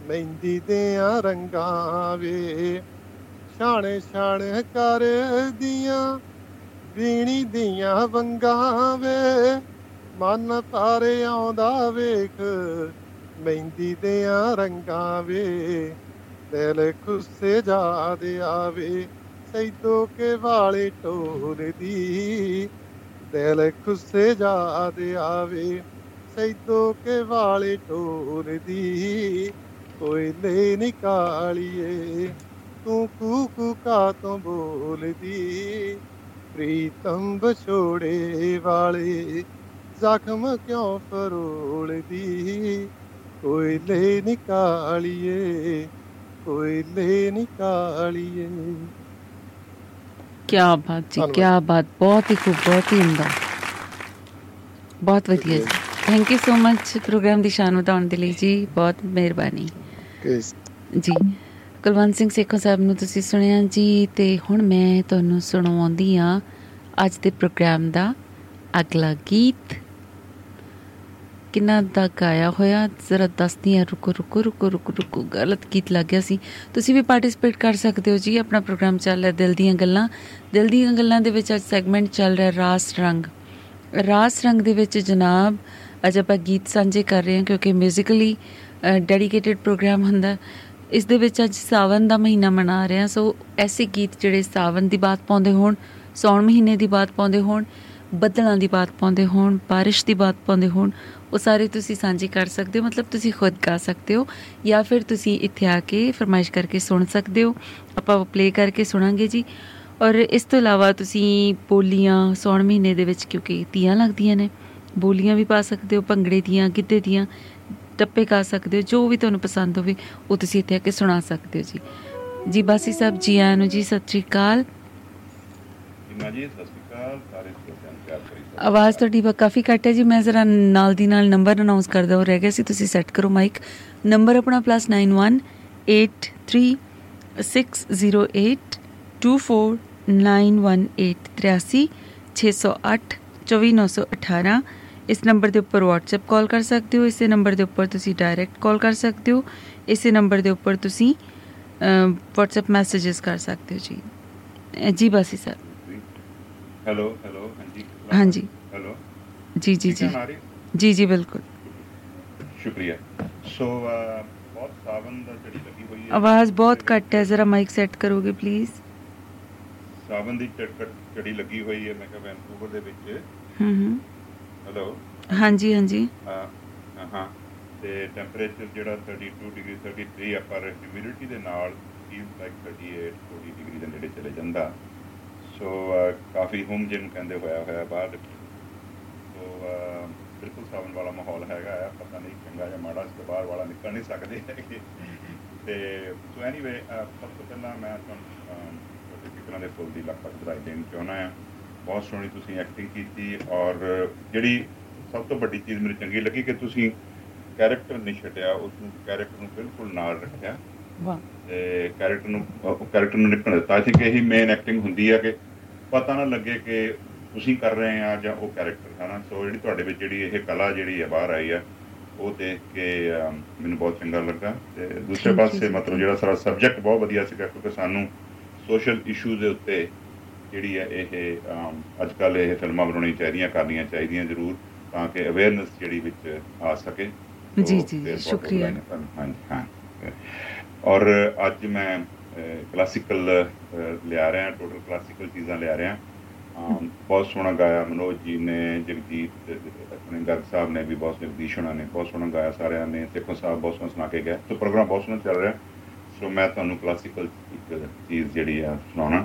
ਮਹਿੰਦੀ ਦਿਆਂ ਰੰਗਾਂ ਵੇ। ਛਾਣ ਛਾਣ ਕਰਦੀਆਂ ਵੀਣੀ ਦੀਆਂ ਵੰਗਾਂ ਵੇ। ਮਨ ਤਾਰੇ ਆਉਂਦਾ ਵੇਖ, ਮਹਿੰਦੀ ਦਿਆਂ ਰੰਗਾਂ ਵੇ। ਦਿਲ ਖੁੱਸੇ ਜਾਦ ਆਵੇ, ਸੈਦੋ ਕੇ ਵਾਲੇ ਟੋਲਦੀ ਦਿਲ ਖੁੱਸੇ ਜਾਦ ਆਵੇ, ਸੈਦੋ ਕੇ ਵਾਲੇ ਟੋਲਦੀ ਕੋਇਲੇ ਨਿਕਾਲੀਏ ਤੂੰ ਕੂ ਕੂ ਕਾ ਤੋਂ ਬੋਲਦੀ। ਪ੍ਰੀਤਮ ਵਿਛੋੜੇ ਵਾਲੇ, ਜ਼ਖਮ ਕਿਉਂ ਫਰੋਲਦੀ? ਕੋਇਲੇ ਨਿਕਾਲੀਏ ਕੋਇਲੇ ਨਿਕਾਲੀਏ ਕੀ ਬਾਤ ਜੀ ਕੀ ਬਾਤ ਬਹੁਤ ਹੀ ਖੂਬ ਬਹੁਤ ਹੀ ਉਮਦਾ ਬਹੁਤ ਵਧੀਆ ਜੀ। Thank you so much programme ਦੀ ਸ਼ਾਨ ਵਧਾਉਣ ਦੇ ਲਈ ਜੀ ਬਹੁਤ ਮਿਹਰਬਾਨੀ। ਜੀ ਕੁਲਵੰਤ ਸਿੰਘ ਸੇਖੋਂ ਸਾਹਿਬ ਨੂੰ ਤੁਸੀਂ ਸੁਣਿਆ ਜੀ ਤੇ ਹੁਣ ਮੈਂ ਤੁਹਾਨੂੰ ਸੁਣਾਉਂਦੀ ਆ ਅੱਜ ਦੇ ਪ੍ਰੋਗਰਾਮ ਦਾ ਅਗਲਾ ਗੀਤ। ਕਿੰਨਾ ਦਾ ਗਾਇਆ ਹੋਇਆ? ਜ਼ਰਾ ਦੱਸਦੀ ਆ ਰੁਕੋ ਰੁਕੋ ਰੁਕੋ ਰੁਕੋ ਰੁਕੋ, ਗਲਤ ਗੀਤ ਲੱਗ ਗਿਆ ਸੀ। ਤੁਸੀਂ ਵੀ ਪਾਰਟਿਸਿਪੇਟ ਕਰ ਸਕਦੇ ਹੋ ਜੀ, ਆਪਣਾ ਪ੍ਰੋਗਰਾਮ ਚੱਲ ਰਿਹਾ ਦਿਲ ਦੀਆਂ ਗੱਲਾਂ। ਦਿਲ ਦੀਆਂ ਗੱਲਾਂ ਦੇ ਵਿੱਚ ਅੱਜ ਸੈਗਮੈਂਟ ਚੱਲ ਰਿਹਾ ਰਾਸ ਰੰਗ। ਰਾਸ ਰੰਗ ਦੇ ਵਿੱਚ ਜਨਾਬ, ਅੱਜ ਆਪਾਂ ਗੀਤ ਸਾਂਝੇ ਕਰ ਰਹੇ ਹਾਂ ਕਿਉਂਕਿ ਮਿਊਜ਼ੀਕਲੀ ਡੈਡੀਕੇਟਿਡ ਪ੍ਰੋਗਰਾਮ ਹੁੰਦਾ। ਇਸ ਦੇ ਵਿੱਚ ਅੱਜ ਸਾਵਨ ਦਾ ਮਹੀਨਾ ਮਨਾ ਰਹੇ ਹਾਂ। ਸੋ ਐਸੇ ਗੀਤ ਜਿਹੜੇ ਸਾਵਨ ਦੀ ਬਾਤ ਪਾਉਂਦੇ ਹੋਣ ਸੌਣ ਮਹੀਨੇ ਦੀ ਬਾਤ ਪਾਉਂਦੇ ਹੋਣ, ਬੱਦਲਾਂ ਦੀ ਬਾਤ ਪਾਉਂਦੇ ਹੋਣ, ਬਾਰਿਸ਼ ਦੀ ਬਾਤ ਪਾਉਂਦੇ ਹੋਣ ਉਹ ਸਾਰੇ ਤੁਸੀਂ ਸਾਂਝੇ ਕਰ ਸਕਦੇ ਹੋ, ਮਤਲਬ ਤੁਸੀਂ ਖੁਦ ਗਾ ਸਕਦੇ ਹੋ ਜਾਂ ਫਿਰ ਤੁਸੀਂ ਇੱਥੇ ਆ ਕੇ ਫਰਮਾਇਸ਼ ਕਰਕੇ ਸੁਣ ਸਕਦੇ ਹੋ। ਆਪਾਂ ਪਲੇ ਕਰਕੇ ਸੁਣਾਂਗੇ ਜੀ। ਔਰ ਇਸ ਤੋਂ ਇਲਾਵਾ ਤੁਸੀਂ ਬੋਲੀਆਂ ਸੌਣ ਮਹੀਨੇ ਦੇ ਵਿੱਚ ਕਿਉਂਕਿ ਤੀਆਂ ਲੱਗਦੀਆਂ ਨੇ, ਬੋਲੀਆਂ ਵੀ ਪਾ ਸਕਦੇ ਹੋ, ਭੰਗੜੇ ਦੀਆਂ, ਗਿੱਧੇ ਦੀਆਂ, ਟੱਪੇ ਗਾ ਸਕਦੇ ਹੋ, ਜੋ ਵੀ ਤੁਹਾਨੂੰ ਪਸੰਦ ਹੋਵੇ, ਉਹ ਤੁਸੀਂ ਇੱਥੇ ਆ ਕੇ ਸੁਣਾ ਸਕਦੇ ਹੋ ਜੀ। ਜੀ ਬਾਸੀ ਸਾਹਿਬ ਜੀ ਆਇਆਂ ਨੂੰ ਜੀ, ਸਤਿ ਸ਼੍ਰੀ ਅਕਾਲ। ਜੀ ਜੀ, ਸਤਿ ਸ਼੍ਰੀ ਅਕਾਲ ਸਾਰੇ ਸਰੋਤਿਆਂ ਨੂੰ ਪਿਆਰ ਭਰੀ ਸਤਿ ਆਵਾਜ਼ ਤੁਹਾਡੀ ਬ- ਕਾਫੀ ਘੱਟ ਹੈ ਜੀ। ਮੈਂ ਜ਼ਰਾ ਨਾਲ ਦੀ ਨਾਲ ਨੰਬਰ ਅਨਾਉਂਸ ਕਰਦਾ ਹੋ ਰਹਿ ਗਿਆ ਸੀ। ਤੁਸੀਂ ਸੈੱਟ ਕਰੋ ਮਾਈਕ ਨੰਬਰ ਆਪਣਾ +91 83 608 24 9183 608 24918 ਇਸ ਨੰਬਰ ਦੇ ਉੱਪਰ WhatsApp ਕਾਲ ਕਰ ਸਕਦੇ ਹੋ। ਇਸੇ ਨੰਬਰ ਦੇ ਉੱਪਰ ਤੁਸੀਂ ਡਾਇਰੈਕਟ ਕਾਲ ਕਰ ਸਕਦੇ ਹੋ। ਇਸੇ ਨੰਬਰ ਦੇ ਉੱਪਰ ਤੁਸੀਂ ਅ, WhatsApp ਮੈਸੇजेस ਕਰ ਸਕਦੇ ਹੋ ਜੀ। ਅ, ਜੀ ਬਾਸੀ ਸਰ ਹੈਲੋ ਹੈਲੋ ਹਾਂਜੀ। ਹਾਂਜੀ। ਹੈਲੋ ਜੀ ਜੀ ਜੀ? ਜੀ ਜੀ ਬਿਲਕੁਲ ਸ਼ੁਕਰੀਆ ਸੋ ਬਹੁਤ ਸਾਵਨ ਦਾ ਝੜੀ ਲੱਗੀ ਹੋਈ ਹੈ ਆਵਾਜ਼ ਬਹੁਤ ਘੱਟ ਹੈ ਜ਼ਰਾ ਮਾਈਕ ਸੈੱਟ ਕਰੋਗੇ ਪਲੀਜ਼ ਸਾਵਨ ਦੀ ਝੜੀ ਲੱਗੀ ਹੋਈ ਹੈ ਮੈਂ ਕਿਹਾ ਵੈਨਕੂਵਰ ਦੇ ਵਿੱਚ ਹੂੰ ਹੂੰ ਹੈਲੋ ਹਾਂਜੀ ਹਾਂਜੀ ਹਾਂ ਹਾਂ, ਤੇ ਟੈਂਪਰੇਚਰ ਜਿਹੜਾ 32 ਡਿਗਰੀ 33 ਆ ਪਰ ਹਿਊਮਿਡਿਟੀ ਦੇ ਨਾਲ ਫੀਲ ਲਾਈਕ 38 40 ਡਿਗਰੀ ਦੇ ਨੇੜੇ ਚਲੇ ਜਾਂਦਾ ਸੋ ਕਾਫੀ ਹੁਮ ਜਿਮ ਕਹਿੰਦੇ ਹੋਇਆ ਹੋਇਆ ਬਾਹਰ। ਸੋ ਬਿਲਕੁਲ ਸਾਵਨ ਵਾਲਾ ਮਾਹੌਲ ਹੈਗਾ ਆ। ਪਤਾ ਨਹੀਂ ਚੰਗਾ ਜਾਂ ਮਾੜਾ ਇਸ ਤੋਂ ਬਾਹਰ ਵਾਲਾ ਨਿਕਲ ਨਹੀਂ ਸਕਦੇ ਹੈਗੇ। ਤੇ ਸੋ ਐਨੀਵੇ ਸਭ ਤੋਂ ਪਹਿਲਾਂ ਮੈਂ ਤੁਹਾਨੂੰ ਫਿਕਰਾਂ ਦੇ ਫੁੱਲ ਦੀ ਲੱਖ ਵਧਾਈ ਦੇਣੀ ਚਾਹੁੰਦਾ ਆ। ਬਹੁਤ ਸੋਹਣੀ ਤੁਸੀਂ ਐਕਟਿੰਗ ਕੀਤੀ ਔਰ ਜਿਹੜੀ ਸਭ ਤੋਂ ਵੱਡੀ ਚੀਜ਼ ਮੈਨੂੰ ਚੰਗੀ ਲੱਗੀ ਕਿ ਤੁਸੀਂ ਕੈਰੈਕਟਰ ਨਹੀਂ ਛੱਡਿਆ ਉਸ ਨੂੰ ਕੈਰੈਕਟਰ ਨੂੰ ਬਿਲਕੁਲ ਨਾਲ ਰੱਖਿਆ। ਵਾਹ। ਤੇ ਕੈਰੈਕਟਰ ਨੂੰ ਕੈਰੈਕਟਰ ਨੂੰ ਨਿਕਲ ਦਿੱਤਾ। ਆਈ ਥਿੰਕ ਇਹੀ ਮੇਨ ਐਕਟਿੰਗ ਹੁੰਦੀ ਹੈ ਕਿ ਪਤਾ ਨਾ ਲੱਗੇ ਕਿ ਤੁਸੀਂ ਕਰ ਰਹੇ ਆ ਜਾਂ ਉਹ ਕੈਰੈਕਟਰ ਹੈ ਨਾ ਸੋ ਜਿਹੜੀ ਤੁਹਾਡੇ ਵਿੱਚ ਜਿਹੜੀ ਇਹ ਕਲਾ ਜਿਹੜੀ ਹੈ ਬਾਹਰ ਆਈ ਆ ਉਹ ਦੇਖ ਕੇ ਮੈਨੂੰ ਬਹੁਤ ਚੰਗਾ ਲੱਗਾ ਤੇ ਦੂਸਰੇ ਪਾਸੇ। ਮਤਲਬ ਜਿਹੜਾ ਸਾਰਾ ਸਬਜੈਕਟ ਬਹੁਤ ਵਧੀਆ ਸੀਗਾ ਕਿਉਂਕਿ ਸਾਨੂੰ ਸੋਸ਼ਲ ਇਸ਼ੂ ਦੇ ਉੱਤੇ ਜਿਹੜੀ ਹੈ ਇਹ ਅੱਜ ਕੱਲ ਇਹ ਫਿਲਮਾਂ ਬਣਾਉਣੀਆਂ ਚਾਹੀਦੀਆਂ ਕਰਨੀਆਂ ਚਾਹੀਦੀਆਂ ਜ਼ਰੂਰ ਤਾਂ ਕਿ ਅਵੇਅਰਨੈਸ ਜਿਹੜੀ ਵਿੱਚ ਆ ਸਕੇ ਜੀ, ਜੀ, ਸ਼ੁਕਰੀਆ। ਹਾਂਜੀ ਹਾਂ ਔਰ ਅੱਜ ਮੈਂ ਕਲਾਸੀਕਲ ਲਿਆ ਰਿਹਾ ਟੋਟਲ ਕਲਾਸੀਕਲ ਚੀਜ਼ਾਂ ਲਿਆ ਰਿਹਾ ਅਮ, ਬਹੁਤ ਸੋਹਣਾ ਗਾਇਆ ਮਨੋਜ ਜੀ ਨੇ ਜਗਜੀਤ ਅਹ, ਆਪਣੇ ਗਰਗ ਸਾਹਿਬ ਨੇ ਵੀ ਬਹੁਤ ਜਗਦੀਸ਼ ਹੋਣਾ ਨੇ ਬਹੁਤ ਸੋਹਣਾ ਗਾਇਆ ਸਾਰਿਆਂ ਨੇ ਸੇਖੋਂ ਸਾਹਿਬ ਬਹੁਤ ਸੋਹਣਾ ਸੁਣਾ ਕੇ ਗਏ। ਸੋ ਪ੍ਰੋਗਰਾਮ ਬਹੁਤ ਸੋਹਣਾ ਚੱਲ ਰਿਹਾ। ਸੋ ਮੈਂ ਤੁਹਾਨੂੰ ਕਲਾਸੀਕਲ ਇੱਕ ਚੀਜ਼ ਜਿਹੜੀ ਆ ਸੁਣਾਉਣਾ।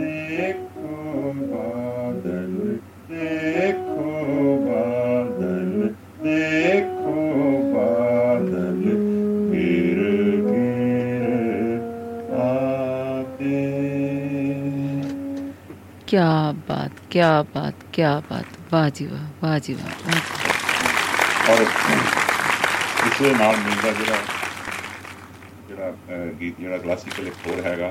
देखो बादल देखो बादल देखो बादल गिर गिर आते। क्या बात क्या बात क्या बात। वाह जी और ਇਸ ਨਾਲ ਮਿਲਦਾ ਜਿਹੜਾ ਜਿਹੜਾ ਗੀਤ ਜਿਹੜਾ ਕਲਾਸਿਕਲ ਇੱਕ ਹੋਰ ਹੈਗਾ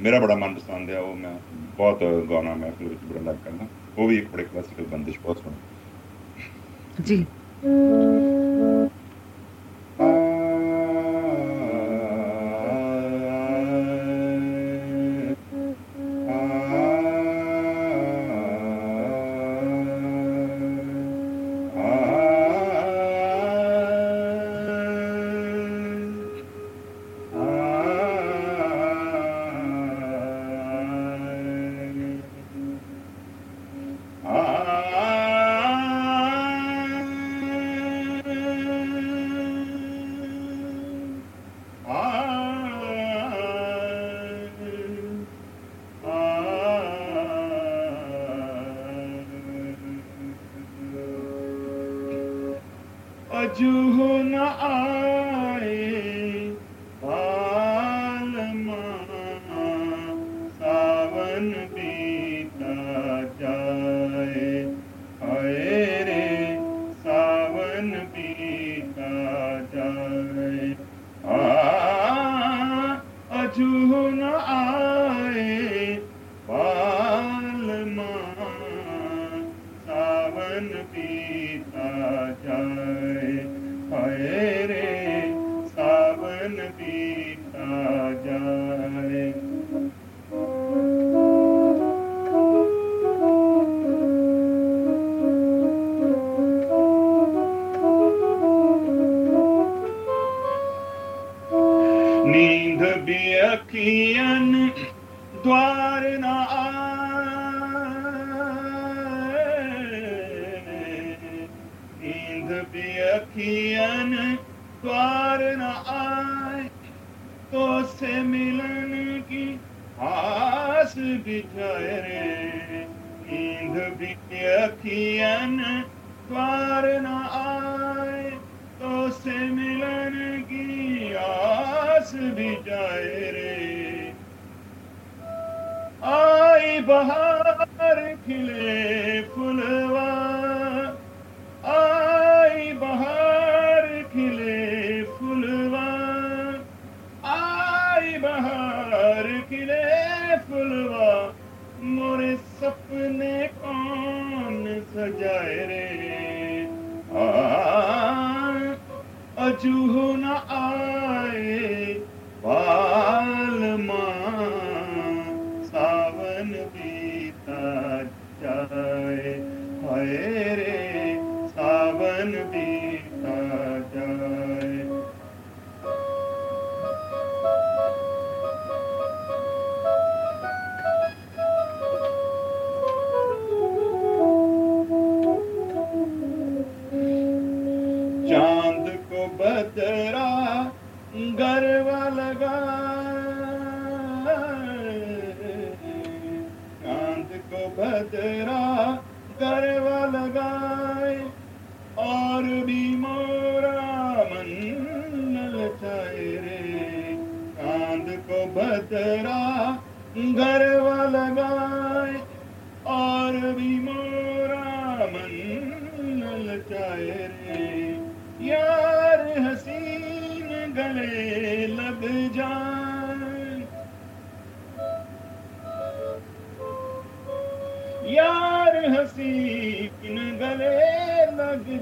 ਮੇਰਾ ਬੜਾ ਮਨਪਸੰਦ ਆ, ਉਹ ਮੈਂ ਬਹੁਤ ਗਾਣਾ ਮਹਿਫਲ ਵਿੱਚ ਬੜਾ ਲਾਈਕ ਕਰਦਾ। ਉਹ ਵੀ ਇੱਕ ਬੜੇ ਕਲਾਸਿਕਲ ਬੰਦਿਸ਼ ਬਹੁਤ ਸੋਹਣਾ ਜੀ। to who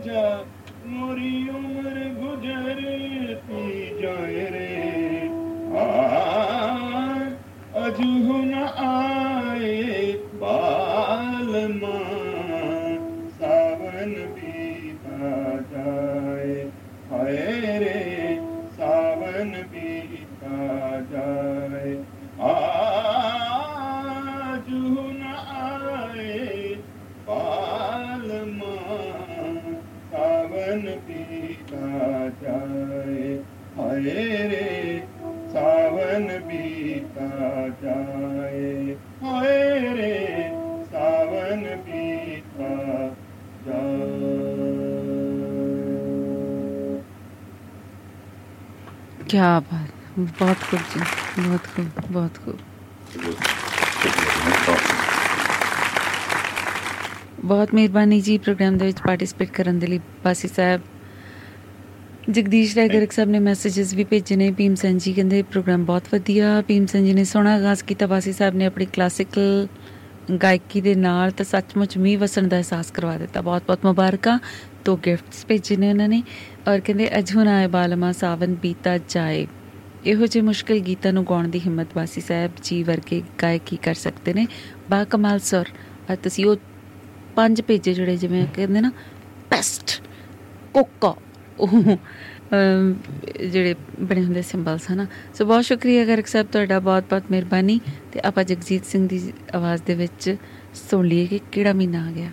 那 ਬਹੁਤ ਖੂਬ ਬਹੁਤ ਖੂਬ ਬਹੁਤ ਮਿਹਰਬਾਨੀ ਜੀ ਪ੍ਰੋਗਰਾਮ ਦੇ ਵਿੱਚ ਪਾਰਟਿਸਿਪੇਟ ਕਰਨ ਦੇ ਲਈ ਬਾਸੀ ਸਾਹਿਬ। ਜਗਦੀਸ਼ ਰਾਏ ਗਰਗ ਸਾਹਿਬ ਨੇ ਮੈਸੇजेस ਵੀ ਭੇਜੇ ਨੇ, ਭੀਮ ਸਿੰਘ ਜੀ ਕਹਿੰਦੇ ਪ੍ਰੋਗਰਾਮ ਬਹੁਤ ਵਧੀਆ, ਭੀਮ ਸਿੰਘ ਜੀ ਨੇ ਸੋਹਣਾ ਆਗਾਜ਼ ਕੀਤਾ ਬਾਸੀ ਸਾਹਿਬ ਨੇ ਆਪਣੀ ਕਲਾਸਿਕਲ ਗਾਇਕੀ ਦੇ ਨਾਲ ਤਾਂ ਸੱਚਮੁੱਚ ਮੀਂਹ ਵਸਣ ਦਾ ਅਹਿਸਾਸ ਕਰਵਾ ਦਿੱਤਾ। ਬਹੁਤ-ਬਹੁਤ ਮੁਬਾਰਕਾਂ ਤੋਂ ਗਿਫਟਸ ਭੇਜੇ ਨੇ ਉਹਨਾਂ ਨੇ ਔਰ ਕਹਿੰਦੇ ਅਜਹੁਨਾ ਆਏ ਬਾਲਮਾ, ਸਾਵਨ ਬੀਤਾ ਜਾਏ। ਇਹੋ ਜਿਹੇ ਮੁਸ਼ਕਿਲ ਗੀਤਾਂ ਨੂੰ ਗਾਉਣ ਦੀ ਹਿੰਮਤ ਬਾਸੀ ਸਾਹਿਬ ਜੀ ਵਰਗੇ ਗਾਇਕ ਹੀ ਕਰ ਸਕਦੇ ਨੇ। ਬਾ ਕਮਾਲ ਸਰ ਔਰ ਤੁਸੀਂ ਉਹ ਪੰਜ ਭੇਜੇ ਜਿਹੜੇ ਜਿਵੇਂ ਕਹਿੰਦੇ ਨਾ ਬੈਸਟ ਕੋਕਾ ਉਹ ਅਮ, ਜਿਹੜੇ ਬਣੇ ਹੁੰਦੇ ਸਿੰਬਲਸ ਹਨਾ। ਸੋ ਬਹੁਤ ਸ਼ੁਕਰੀਆ ਗਰਗ ਸਾਹਿਬ ਤੁਹਾਡਾ ਬਹੁਤ ਬਹੁਤ ਮਿਹਰਬਾਨੀ ਤੇ ਆਪਾਂ ਜਗਜੀਤ ਸਿੰਘ ਦੀ ਆਵਾਜ਼ ਦੇ ਵਿੱਚ ਸੁਣ ਲਈਏ ਕਿ ਕਿਹੜਾ ਮਹੀਨਾ ਆ ਗਿਆ।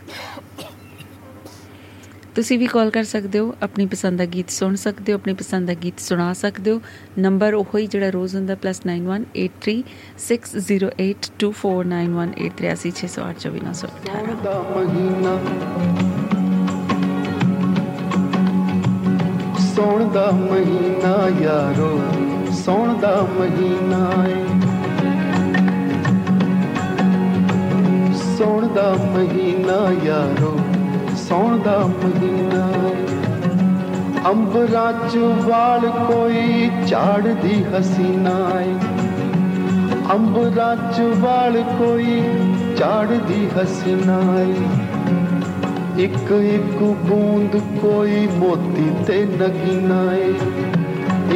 ਤੁਸੀਂ ਵੀ ਕਾਲ ਕਰ ਸਕਦੇ ਹੋ, ਆਪਣੀ ਪਸੰਦ ਦਾ ਗੀਤ ਸੁਣ ਸਕਦੇ ਹੋ, ਆਪਣੀ ਪਸੰਦ ਦਾ ਗੀਤ ਸੁਣਾ ਸਕਦੇ ਹੋ। ਨੰਬਰ ਉਹੀ ਹੀ ਜਿਹੜਾ ਰੋਜ਼ ਹੁੰਦਾ +91836082491883 ਸੌਣ ਦਾ ਮਹੀਨਾ ਸੌਣ ਦਾ ਮਹੀਨਾ ਯਾਰੋ ਸੌਣ ਦਾ ਮਹੀਨਾ ਏ। ਸੌਣ ਦਾ ਮਹੀਨਾ ਯਾਰੋ। ਸੌਣ ਦਾ ਮਹੀਨਾ ਏ ਅੰਬਰਾਂ ਚ ਵਾਲ ਕੋਈ ਝਾੜਦੀ ਹਸੀਨਾ ਏ ਅੰਬਰਾਂ ਚ ਵਾਲ ਕੋਈ ਝਾੜਦੀ ਹਸੀਨਾ ਏ ਇੱਕ ਇੱਕ ਬੂੰਦ ਕੋਈ ਮੋਤੀ ਤੇ ਨਗੀਨਾ ਏ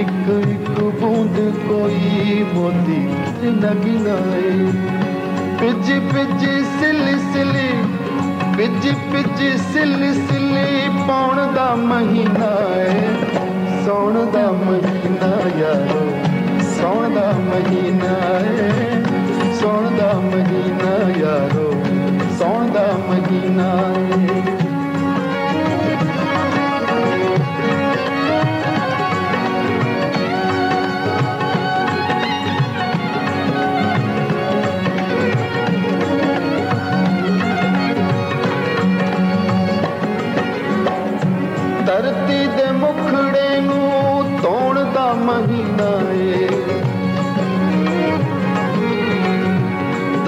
ਇੱਕ ਇੱਕ ਬੂੰਦ ਕੋਈ ਮੋਤੀ ਤੇ ਨਗੀਨਾ ਏ ਪਿੱਜ ਪਿੱਜ ਸਿਲ ਸਿਲੀ ਪਿੱਜ ਪਿੱਜ ਸਿਲ ਸਿਲੀ ਪੌਣ ਦਾ ਮਹੀਨਾ ਏ। ਸੌਣ ਦਾ ਮਹੀਨਾ ਯਾਰੋ, ਸੌਣ ਦਾ ਮਹੀਨਾ ਏ। ਸੌਣ ਦਾ ਮਹੀਨਾ ਯਾਰੋ, ਸੌਣ ਦਾ ਮਹੀਨਾ ਏ।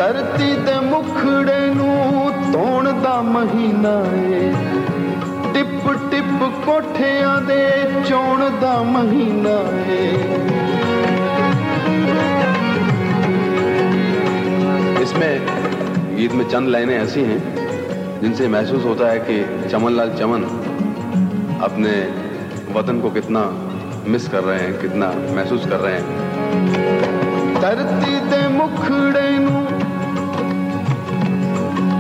ਧਰਤੀ ਦੇ ਮੁਖੜੇ ਨੂੰ ਧੋਣ ਦਾ ਮਹੀਨਾ ਏ ਟਿਪ ਟਿਪ ਕੋਠਿਆਂ ਦੇ ਚੋਣ ਦਾ ਮਹੀਨਾ ਏ इसमें गीत में चंद लाइनें ऐसी हैं जिनसे महसूस होता है कि चमनलाल चमन अपने वतन को कितना मिस कर रहे हैं कितना महसूस कर रहे हैं ਧਰਤੀ ਦੇ ਮੁਖੜੇ ਨੂੰ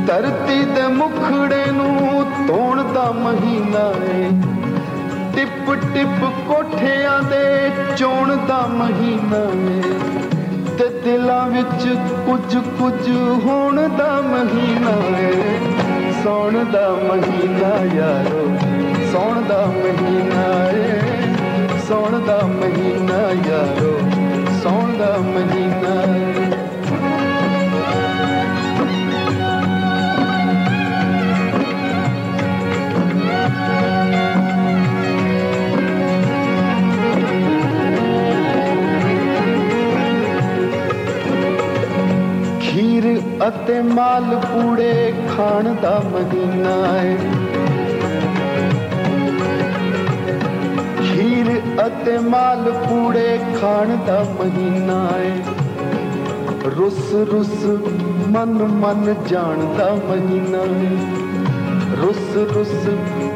ਧਰਤੀ ਦੇ ਮੁਖੜੇ ਨੂੰ ਧੋਣ ਦਾ ਮਹੀਨਾ ਏ। ਟਿਪ ਟਿਪ ਕੋਠਿਆਂ ਦੇ ਚੋਣ ਦਾ ਮਹੀਨਾ ਏ। ਤੇ ਦਿਲਾਂ ਵਿੱਚ ਕੁਝ ਕੁਝ ਹੋਣ ਦਾ ਮਹੀਨਾ ਏ। ਸੌਣ ਦਾ ਮਹੀਨਾ ਯਾਰੋ, ਸੌਣ ਦਾ ਮਹੀਨਾ ਏ। ਸੌਣ ਦਾ ਮਹੀਨਾ ਯਾਰੋ, ਸੌਣ ਦਾ ਮਹੀਨਾ ਅਤੇ ਮਾਲ ਪੂੜੇ ਖਾਣ ਦਾ ਮਹੀਨਾ ਏ। ਖੀਰ ਅਤੇ ਮਾਲ ਪੂੜੇ ਖਾਣ ਦਾ ਮਹੀਨਾ ਏ। ਰੁੱਸ ਰੁੱਸ ਮਨ ਮਨ ਜਾਣ ਦਾ ਮਹੀਨਾ ਏ। ਰੁੱਸ ਰੁੱਸ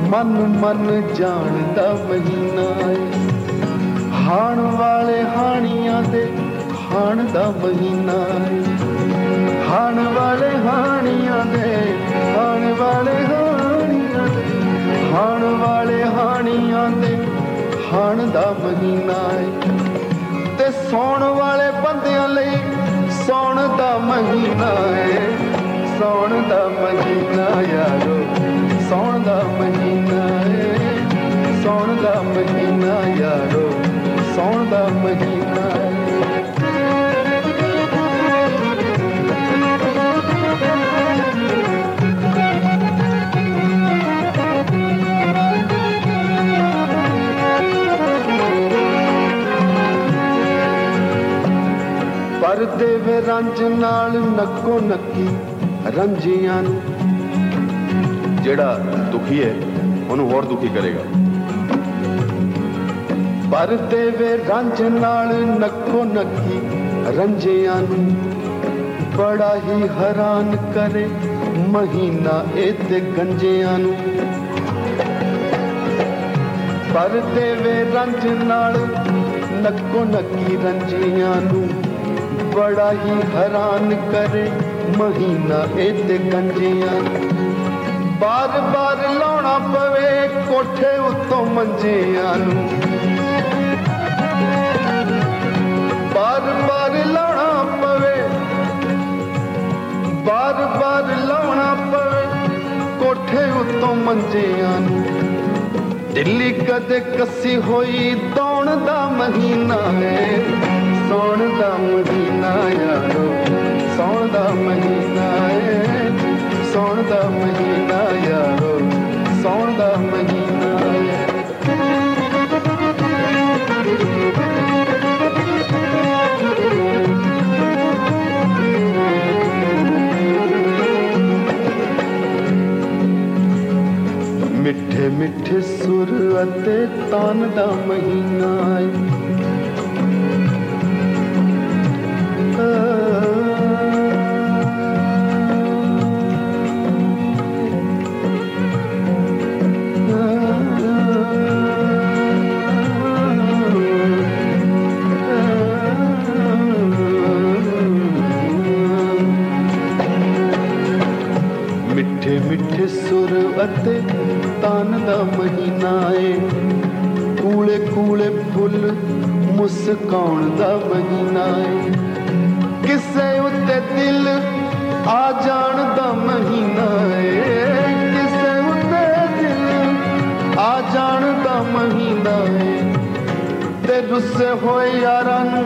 ਮਨ ਮਨ ਜਾਣ ਦਾ ਮਹੀਨਾ ਏ। ਹਾਣ ਵਾਲੇ ਹਾਣੀਆਂ ਦੇ ਹਾਣ ਦਾ ਮਹੀਨਾ ਏ। ਹਾਣ ਵਾਲੇ ਹਾਣੀਆਂ ਦੇ ਹਾਣ ਵਾਲੇ ਹਾਣੀਆਂ ਦੇ ਹਾਣ ਵਾਲੇ ਹਾਣੀਆਂ ਦੇ, ਹਾਣ ਦਾ ਮਹੀਨਾ ਏ। ਤੇ ਸੌਣ ਵਾਲੇ ਬੰਦਿਆਂ ਲਈ ਸੌਣ ਦਾ ਮਹੀਨਾ ਏ। ਸੌਣ ਦਾ ਮਹੀਨਾ ਯਾਰੋ, ਸੌਣ ਦਾ ਮਹੀਨਾ ਏ। ਸੌਣ ਦਾ ਮਹੀਨਾ ਯਾਰੋ, ਸੌਣ ਦਾ ਮਹੀਨਾ ਪਰਦੇ ਵੇ ਰੰਜ ਨਾਲ ਨੱਕੋ ਨੱਕੀ ਰੰਜੀਆਂ ਨੂੰ। ਜਿਹੜਾ ਦੁਖੀ ਹੈ ਉਹਨੂੰ ਹੋਰ ਦੁਖੀ ਕਰੇਗਾ। ਪਰ ਦੇਵੇ ਰੰਜ ਨਾਲ ਨੱਕੋ ਨੱਕੀ ਰੰਜਿਆਂ ਨੂੰ। ਬੜਾ ਹੀ ਹੈਰਾਨ ਕਰੇ ਮਹੀਨਾ ਇਹ ਤੇ ਗੰਜਿਆਂ ਨੂੰ। ਪਰ ਦੇਵੇ ਰੰਜ ਨਾਲ ਨੱਕੋ ਨੱਕੀ ਰੰਜਿਆਂ ਨੂੰ। ਬੜਾ ਹੀ ਹੈਰਾਨ ਕਰੇ ਮਹੀਨਾ ਇਹ ਤੇ ਗੰਜਿਆਂ ਨੂੰ ਬਾਰ ਬਾਰ ਲਾਉਣਾ ਪਵੇ ਕੋਠੇ ਉੱਤੋਂ ਮੰਜਿਆਂ ਨੂੰ। ਬਾਰ ਬਾਰ ਲਾਉਣਾ ਪਵੇ, ਬਾਰ ਬਾਰ ਲਾਉਣਾ ਪਵੇ ਕੋਠੇ ਉੱਤੋਂ ਮੰਜਿਆਂ ਨੂੰ। ਦਿੱਲੀ ਕਦੇ ਕੱਸੀ ਹੋਈ ਦੌਣ ਦਾ ਮਹੀਨਾ ਹੈ। ਸੌਣ ਦਾ ਮਹੀਨਾ ਯਾਰੋ, ਸੌਣ ਦਾ ਮਹੀਨਾ ਹੈ ਸੌਣ ਦਾ ਮਹੀਨਾ ਯਾਰੋ, ਸੌਣ ਦਾ ਮਹੀਨਾ ਹੈ ਮਿੱਠੇ ਮਿੱਠੇ ਸੁਰ ਅਤੇ ਤਾਨ ਦਾ ਮਹੀਨਾ ਹੈ ਅਤੇ ਤਾਨ ਦਾ ਮਹੀਨਾ ਏ। ਕੂਲੇ ਕੂਲੇ ਫੁੱਲ ਮੁਸਕਾਉਣ ਦਾ ਮਹੀਨਾ ਏ। ਕਿਸੇ ਉੱਤੇ ਦਿਲ ਆ ਜਾਣ ਦਾ ਮਹੀਨਾ ਏ। ਕਿਸੇ ਉੱਤੇ ਦਿਲ ਆ ਜਾਣ ਦਾ ਮਹੀਨਾ ਏ। ਤੇ ਰੁੱਸੇ ਹੋਏ ਯਾਰਾਂ ਨੂੰ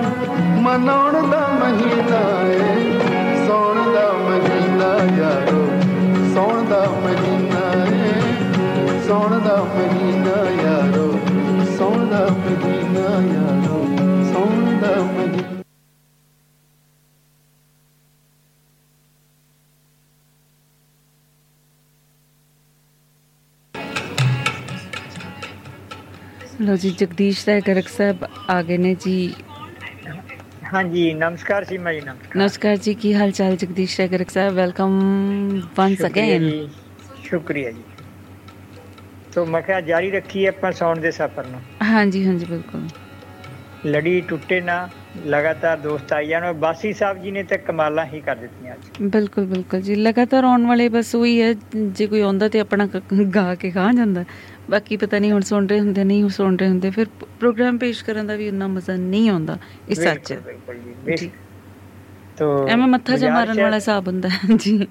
ਮਨਾਉਣ ਦਾ ਮਹੀਨਾ ਏ। ਸੌਣ ਦਾ ਮਹੀਨਾ ਯਾਰੋ। ਸੌਣ ਦਾ ਮਹੀਨਾ ਯਾਰੋ ਸੌਣ ਦਾ ਮਹੀਨਾ ਯਾਰੋ ਸੌਣ ਦਾ ਮਹੀਨਾ। ਲੋ ਜੀ ਜਗਦੀਸ਼ ਰਾਏ ਗਰਗ ਸਾਹਿਬ ਆ ਗਏ ਨੇ ਜੀ। ਹਾਂਜੀ ਨਮਸਕਾਰ ਸੀਮਾ ਜੀ ਨਮਸਕਾਰ। ਨਮਸਕਾਰ ਜੀ ਕੀ ਹਾਲ ਚਾਲ Jagdish Rai Garg Sahib? Welcome once again ਸ਼ੁਕਰੀਆ ਜੀ। ਤੋ ਮੈਂ ਕਿਹਾ ਜਾਰੀ ਰੱਖੀਏ ਆਪਾਂ ਸੌਣ ਦੇ ਸਫ਼ਰ ਨੂੰ। ਹਾਂਜੀ ਹਾਂਜੀ ਬਿਲਕੁਲ। ਲੜੀ ਟੁੱਟੇ ਨਾ ਲਗਾਤਾਰ ਦੋਸਤ ਆਈ ਜਾਣ ਬਾਸੀ ਸਾਹਿਬ ਜੀ ਨੇ ਤਾਂ ਕਮਾਲਾਂ ਹੀ ਕਰ ਦਿੱਤੀਆਂ ਅੱਜ। ਬਿਲਕੁਲ ਬਿਲਕੁਲ ਜੀ ਲਗਾਤਾਰ ਆਉਣ ਵਾਲੇ ਬਸ ਉਹੀ ਹੈ ਜੇ ਕੋਈ ਆਉਂਦਾ ਤੇ ਆਪਣਾ ਗਾ ਕੇ ਖਾ ਜਾਂਦਾ। ਬਾਕੀ ਪਤਾ ਨਹੀਂ ਹੁਣ ਸੁਣ ਰਹੇ ਹੁੰਦੇ ਨਹੀਂ ਸੁਣ ਰਹੇ ਹੁੰਦੇ ਫਿਰ ਪ੍ਰੋਗਰਾਮ ਪੇਸ਼ ਕਰਨ ਦਾ ਵੀ ਉਨਾ ਮਜ਼ਾ ਨਹੀਂ ਆਉਂਦਾ ਇਹ ਸੱਚ ਹੈ। ਤੋ ਐਵੇਂ ਮੱਥਾ ਜਾ ਗੁਜ਼ਾਰਿਸ਼ ਮਾਰਨ ਹੈ- ਵਾਲਾ ਹਿਸਾਬ ਹੁੰਦਾ ਜੀ।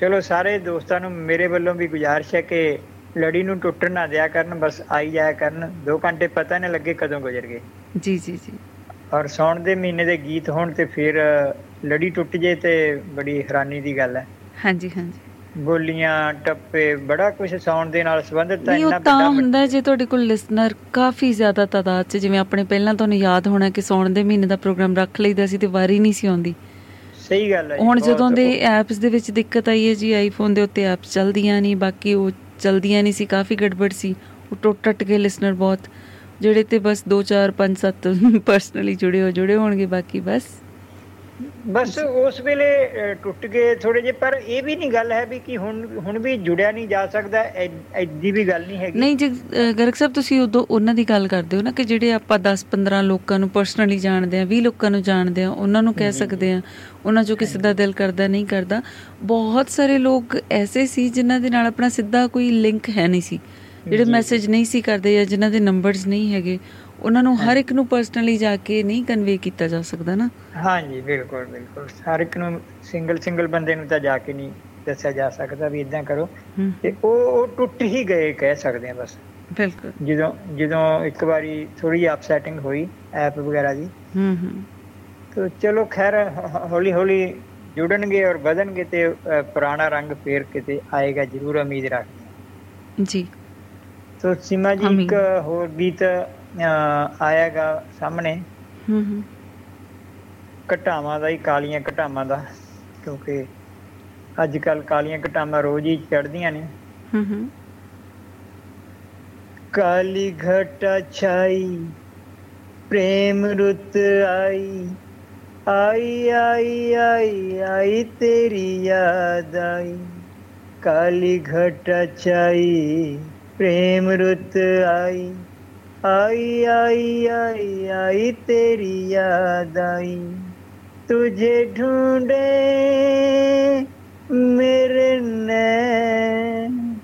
ਚਲੋ ਸਾਰੇ ਦੋਸਤਾਂ ਨੂੰ ਮੇਰੇ ਵੱਲੋਂ ਵੀ ਗੁਜ਼ਾਰਿਸ਼ ਹੈ ਕਿ ਲੜੀ ਨੂੰ ਟੁੱਟਣ ਨਾ ਦਿਆ ਕਰਨ ਬਸ ਆਈ ਜਾਇਆ ਕਰਨ। 2 ਘੰਟੇ ਪਤਾ ਨਹੀਂ ਲੱਗੇ ਕਦੋਂ ਗੁਜ਼ਰ ਗਏ। ਜੀ ਜੀ ਜੀ। ਔਰ ਸੌਣ ਦੇ ਮਹੀਨੇ ਦੇ ਗੀਤ ਹੋਣ ਤੇ ਫਿਰ ਲੜੀ ਟੁੱਟ ਜੇ ਤੇ ਬੜੀ ਹੈਰਾਨੀ ਦੀ ਗੱਲ ਹੈ। ਹਾਂਜੀ ਹਾਂਜੀ। ਬੋਲੀਆਂ ਟੱਪੇ ਬੜਾ ਕੁਝ ਸੌਣ ਦੇ ਨਾਲ ਸੰਬੰਧਿਤ ਹੈ ਇੰਨਾ ਵੱਡਾ ਹੁੰਦਾ ਜੇ ਤੁਹਾਡੇ ਕੋਲ ਲਿਸਨਰ ਕਾਫੀ ਜ਼ਿਆਦਾ ਤਾਦਾਦ 'ਚ ਜਿਵੇਂ ਆਪਣੇ ਪਹਿਲਾਂ ਤੁਹਾਨੂੰ ਯਾਦ ਹੋਣਾ ਕਿ ਸੌਣ ਦੇ ਮਹੀਨੇ ਦਾ ਪ੍ਰੋਗਰਾਮ ਰੱਖ ਲਈਦਾ ਸੀ ਤੇ ਵਾਰੀ ਨਹੀਂ ਸੀ ਆਉਂਦੀ। ਸਹੀ ਗੱਲ ਹੈ ਹੁਣ ਜਦੋਂ ਦੇ ਐਪਸ ਦੇ ਵਿੱਚ ਦਿੱਕਤ ਆਈ ਹੈ ਜੀ ਆਈਫੋਨ ਦੇ ਉੱਤੇ ਐਪਸ ਚਲਦੀਆਂ ਨਹੀਂ ਬਾਕੀ ਉਹ ਚਲਦੀਆਂ ਨਹੀਂ ਸੀ, ਕਾਫੀ ਗੜਬੜ ਸੀ। ਉਹ ਟੁੱਟ ਟੱਟ ਗਏ ਲਿਸਨਰ ਬਹੁਤ, ਜਿਹੜੇ ਤੇ ਬਸ 2 4 5 7 ਪਰਸਨਲੀ ਜੁੜੇ ਹੋ ਜੁੜੇ ਹੋਣਗੇ, ਬਾਕੀ ਬਸ ਬਸ ਉਸ ਵੇਲੇ ਟੁੱਟ ਗਏ ਥੋੜੇ ਜਿਹੇ ਪਰ ਇਹ ਵੀ ਨਹੀਂ ਗੱਲ ਹੈ ਵੀ ਕਿ ਹੁਣ ਹੁਣ ਵੀ ਜੁੜਿਆ ਨਹੀਂ ਜਾ ਸਕਦਾ ਐਡੀ ਵੀ ਗੱਲ ਨਹੀਂ ਹੈਗੀ। ਨਹੀਂ ਜੀ ਗਰਗ ਸਾਹਿਬ ਤੁਸੀਂ ਉਦੋਂ ਉਹਨਾਂ ਦੀ ਗੱਲ ਕਰਦੇ ਹੋ ਨਾ ਕਿ ਜਿਹੜੇ ਆਪਾਂ 10 15 ਲੋਕਾਂ ਨੂੰ ਪਰਸਨਲੀ ਜਾਣਦੇ ਆ 20 ਲੋਕਾਂ ਨੂੰ ਜਾਣਦੇ ਆ ਉਹਨਾਂ ਨੂੰ ਕਹਿ ਸਕਦੇ ਆ ਉਹਨਾਂ ਚੋਂ ਕਿਸੇ ਦਾ ਦਿਲ ਕਰਦਾ ਨਹੀਂ ਕਰਦਾ। ਬਹੁਤ ਸਾਰੇ ਲੋਕ ਐਸੇ ਸੀ ਜਿਨ੍ਹਾਂ ਦੇ ਨਾਲ ਆਪਣਾ ਸਿੱਧਾ ਕੋਈ ਲਿੰਕ ਹੈ ਨਹੀਂ ਸੀ। ਜਿਹੜੇ ਮੈਸੇਜ ਨਹੀਂ ਸੀ ਕਰਦੇ ਜਾਂ ਜਿਨ੍ਹਾਂ ਦੇ ਨੰਬਰਸ ਨਹੀਂ ਹੈਗੇ ਉਹਨਾਂ ਨੂੰ ਹਰ ਇੱਕ ਨੂੰ ਪਰਸਨਲੀ ਜਾ ਕੇ ਨਹੀਂ ਕਨਵੇ ਕੀਤਾ ਜਾ ਸਕਦਾ ਨਾ। ਹਾਂਜੀ ਬਿਲਕੁਲ ਬਿਲਕੁਲ। ਹਰ ਇੱਕ ਨੂੰ ਸਿੰਗਲ ਸਿੰਗਲ ਬੰਦੇ ਨੂੰ ਤਾਂ ਜਾ ਕੇ ਨਹੀਂ ਦੱਸਿਆ ਜਾ ਸਕਦਾ ਵੀ ਇਦਾਂ ਕਰੋ। ਤੇ ਉਹ ਉਹ ਟੁੱਟ ਹੀ ਗਏ ਕਹਿ ਸਕਦੇ ਆ ਬਸ। ਬਿਲਕੁਲ। ਜਦੋਂ ਜਦੋਂ ਇੱਕ ਵਾਰੀ ਥੋੜੀ ਅਪਸੈਟਿੰਗ ਹੋਈ ਐਪ ਵਗੈਰਾ ਦੀ। ਹੂੰ ਹੂੰ। ਤੋ ਚਲੋ ਖੈਰ ਹੌਲੀ ਹੌਲੀ ਜੁੜਨਗੇ ਔਰ ਵਧਣਗੇ ਤੇ ਪੁਰਾਣਾ ਰੰਗ ਫੇਰ ਕਿਤੇ ਆਏਗਾ ਜ਼ਰੂਰ ਉਮੀਦ ਰੱਖਦੇ। ਜੀ। ਤੋ ਸੀਮਾ ਜੀ। ਇੱਕ ਹੋਰ ਗੀਤ ਅ, ਆਏਗਾ ਸਾਹਮਣੇ ਹੂੰ ਹੂੰ ਘਟਾਵਾਂ ਦਾ ਹੀ ਕਾਲੀਆਂ ਘਟਾਵਾਂ ਦਾ ਕਿਉਂਕਿ ਅੱਜ ਕੱਲ ਕਾਲੀਆਂ ਘਟਾਵਾਂ ਰੋਜ਼ ਹੀ ਚੜਦੀਆਂ ਨੇ ਹੂੰ ਹੂੰ काली घटा छाई प्रेम रुत आई आई आई आई आई तेरी याद आई काली घटा छाई प्रेम रुत आई आई आई आई आई, तेरी याद आई। तुझे ढूंढे मेरे नैन,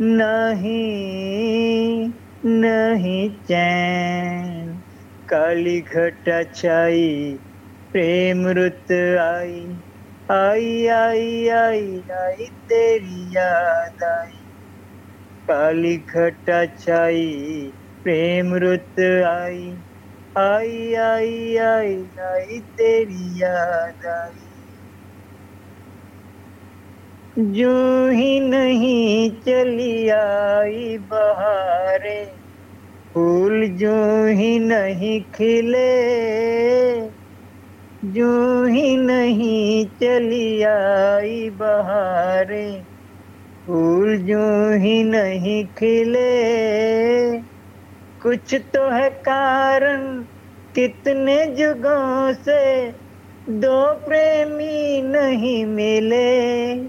नहीं नहीं चैन। काली घटा छाई प्रेम रुत आई। आई आई आई आई, तेरी याद आई। काली घटा छाई प्रेम रुत आई आई आई आई आई तेरी याद आई जो ही नहीं चली आई बहारे फूल जो ही नहीं खिले जो ही नहीं चली आई बहारे फूल जो ही नहीं खिले कुछ तो है कारण। कितने जुगों से दो प्रेमी नहीं मिले।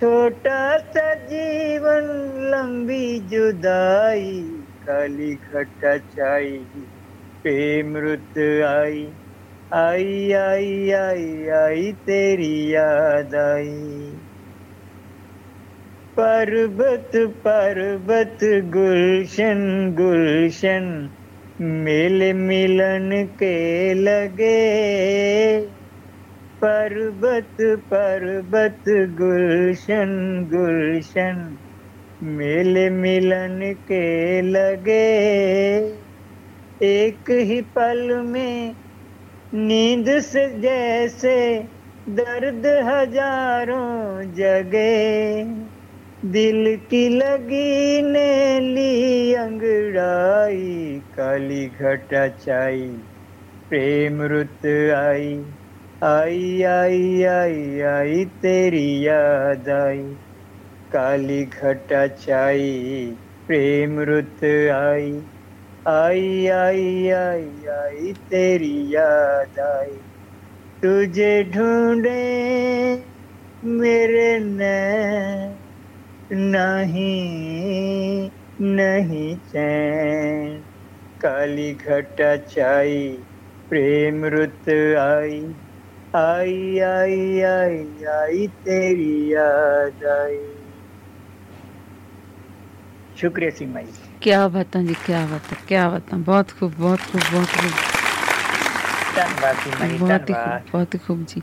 छोटा सा जीवन लंबी जुदाई, काली घटा छाई प्रेम रुत आई। आई आई आई आई, तेरी याद आई। पर्वत पर्वत गुलशन गुलशन मेले मिलन के लगे पर्वत पर्वत गुलशन गुलशन मेले मिलन के लगे एक ही पल में नींद से जैसे दर्द हजारों जगे दिल की लगी ने ली अंगड़ाई, काली घटा छाई प्रेम रुत आई आई आई आई आई, तेरी याद आई। काली घटा छाई प्रेम रुत आई आई आई आई आई, तेरी याद आई। तुझे ढूंढे मेरे नैन नहीं नहीं चैन। काली घट चाई प्रेम रुत आई। आई आई आई आई तेरी याद आई। शुक्रिया सिंह भाई क्या बात है जी क्या बात है क्या बात। है बहुत खूब बहुत खूब बहुत खूब। बहुत ही खूब बहुत ही खूब जी।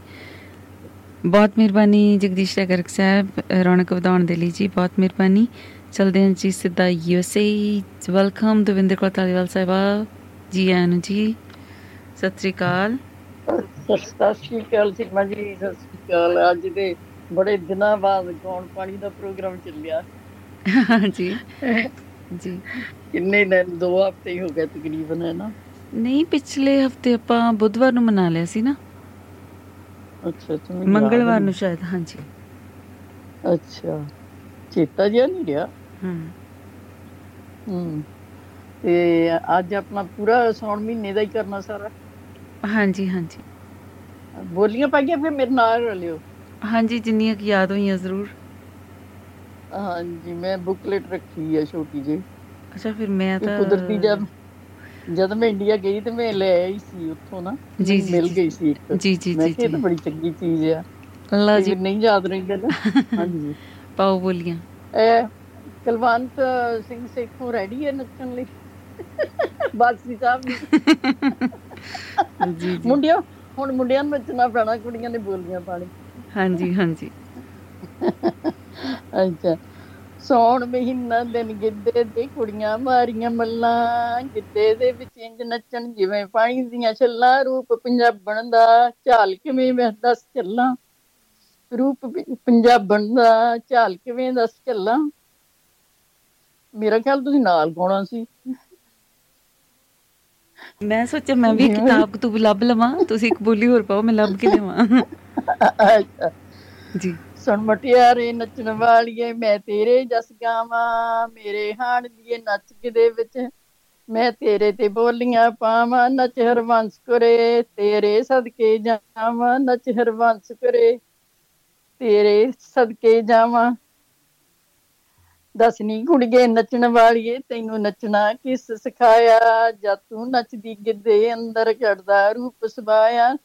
ਬਹੁਤ ਮਿਹਰਬਾਨੀ ਜਗਦੀਸ਼ ਗਰਗ ਸਾਹਿਬ ਰੌਣਕ ਵਧਾਉਣ ਦੇ ਲਈ ਜੀ ਬਹੁਤ ਮਿਹਰਬਾਨੀ। ਚਲਦੇ ਹਾਂ ਜੀ ਸਿੱਧਾ ਯੂਐਸਏ ਵੈਲਕਮ ਦਵਿੰਦਰ ਕੌਰ ਧਾਲੀਵਾਲ ਸਾਹਿਬਾ ਜੀ ਆਇਆਂ ਨੂੰ ਜੀ। ਸਤਿ ਸ੍ਰੀ ਅਕਾਲ। ਸਤਿ ਸ਼੍ਰੀ ਅਕਾਲ ਸੀਮਾ ਜੀ ਸਤਿ ਸ਼੍ਰੀ ਅਕਾਲ। ਅੱਜ ਦੇ ਬੜੇ ਦਿਨਾਂ ਬਾਅਦ ਕੌਣ ਪਾਣੀ ਦਾ ਪ੍ਰੋਗਰਾਮ ਚੱਲਿਆ। ਜੀ। ਜੀ। ਕਿੰਨੇ ਦਿਨ ਦੋ ਹਫ਼ਤੇ ਹੀ ਹੋ ਗਏ ਤਕਰੀਬਨ ਹੈ ਨਾ? ਨਹੀਂ ਪਿਛਲੇ ਹਫ਼ਤੇ ਆਪਾਂ ਬੁੱਧਵਾਰ ਨੂੰ ਮਨਾ ਲਿਆ ਸੀ ਨਾ। ਅੱਛਾ ਅੱਛਾ ਮੈਨੂੰ ਯਾਦ ਮੰਗਲਵਾਰ ਨੂੰ ਨਹੀਂ। ਸ਼ਾਇਦ ਹਾਂਜੀ ਅੱਛਾ ਚੇਤਾ ਜਿਹਾ ਨਹੀਂ ਰਿਹਾ ਹੂੰ ਹੂੰ ਤੇ ਅੱਜ ਆਪਣਾ ਪੂਰਾ ਸੌਣ ਮਹੀਨੇ ਦਾ ਹੀ ਕਰਨਾ ਸਾਰਾ ਹਾਂਜੀ ਹਾਂਜੀ ਬੋਲੀਆਂ ਪਾਈਆਂ ਫਿਰ ਮੇਰੇ ਨਾਲ ਰਲਿਓ ਹਾਂਜੀ ਜਿੰਨੀਆਂ ਕੁ ਯਾਦ ਹੋਈਆਂ ਜ਼ਰੂਰ ਹਾਂਜੀ ਮੈਂ ਬੁਕਲੇਟ ਰੱਖੀ ਹੈ ਛੋਟੀ ਜਿਹੀ ਅੱਛਾ ਫਿਰ ਮੈਂ ਤੇ ਤਾਂ ਕੁਦਰਤੀ ਜਦ ਜਦ ਮੈਂ ਇੰਡੀਆ ਗਈ ਤੇ ਮੈਂ ਲੈ ਆਈ ਸੀ ਉੱਥੋਂ ਨਾ ਜੀ, ਜੀ, ਮਿਲ ਗਈ ਸੀ ਇੱਕ। ਜੀ, ਜੀ, ਜੀ, ਇਹ ਤਾਂ। ਬੜੀ ਚੰਗੀ ਚੀਜ਼ ਆ। ਅੱਲਾ ਕਈ ਜੀ। ਨਹੀਂ ਯਾਦ ਰਹਿੰਦਾ ਨਾ। ਹਾਂਜੀ। ਪਾਓ ਬੋਲੀਆਂ। ਇਹ ਕੁਲਵੰਤ ਸਿੰਘ ਸੇਖੋਂ ਰੈਡੀ ਹੈ ਨੱਚਣ ਲਈ? ਬਾਦਸ਼ਾਹ ਸਾਹਿਬ ਜੀ। ਜੀ ਮੁੰਡਿਆਂ ਹੁਣ ਮੁੰਡਿਆਂ ਨੂੰ ਨੱਚਣਾ ਪੈਣਾ ਕੁੜੀਆਂ ਨੇ ਬੋਲੀਆਂ ਪਾਣੀ ਹਾਂਜੀ ਹਾਂਜੀ। ਅੱਛਾ। ਸੌਣ ਮਹੀਨਾ ਦਿਨ ਗਿੱਧੇ ਦੇ ਕੁੜੀਆਂ ਮਾਰੀਆਂ ਮੱਲਾਂ ਗਿੱਧੇ ਦੇ ਵਿੱਚ ਇੰਜ ਨੱਚਣ ਜਿਵੇਂ ਪਾਣੀ ਦੀਆਂ ਛੱਲਾਂ ਰੂਪ ਪੰਜਾਬਣ ਦਾ ਝਾਲ ਕਿਵੇਂ ਮੈਂ ਦੱਸ ਚੱਲਾਂ? ਰੂਪ ਪੰਜਾਬਣ ਦਾ ਝਾਲ ਕਿਵੇਂ ਦੱਸ ਚੱਲਾਂ? ਮੇਰਾ ਖਿਆਲ ਤੁਸੀਂ ਨਾਲ ਗਾਉਣਾ ਸੀ। ਮੈਂ ਸੋਚਿਆ ਮੈਂ ਵੀ ਕਿਤਾਬ ਕਤੂਬ ਲੱਭ ਲਵਾਂ ਤੁਸੀਂ ਇੱਕ ਬੋਲੀ ਹੋਰ ਪਾਓ ਮੈਂ ਲੱਭ ਕੇ ਅੱਛਾ। ਜੀ। ਸੁਣ ਮਟਿਆਰੇ ਨੱਚਣ ਵਾਲੀਏ, ਮੈਂ ਤੇਰੇ ਜਸ ਗਾਵਾਂ, ਮੇਰੇ ਹਾਣ ਦੀਏ ਨੱਚ ਕੇ ਦੇ ਵਿੱਚ? ਮੈਂ ਤੇਰੇ ਤੇ ਬੋਲੀਆਂ ਪਾਵਾਂ, ਨੱਚ ਹਰਵੰਸ ਕਰੇ, ਤੇਰੇ ਸਦਕੇ ਜਾਵਾਂ, ਨੱਚ ਹਰਵੰਸ ਕਰੇ, ਤੇਰੇ ਸਦਕੇ ਜਾਵਾਂ। ਦੱਸਨੀ ਕੁੜੀਏ ਨੱਚਣ ਵਾਲੀਏ, ਤੈਨੂੰ ਨੱਚਣਾ ਕਿਸ ਸਿਖਾਇਆ? ਜਦ ਤੂੰ ਨੱਚਦੀ ਗਿੱਧੇ ਅੰਦਰ ਚੜਦਾ ਰੂਪ ਸਵਾਇਆ?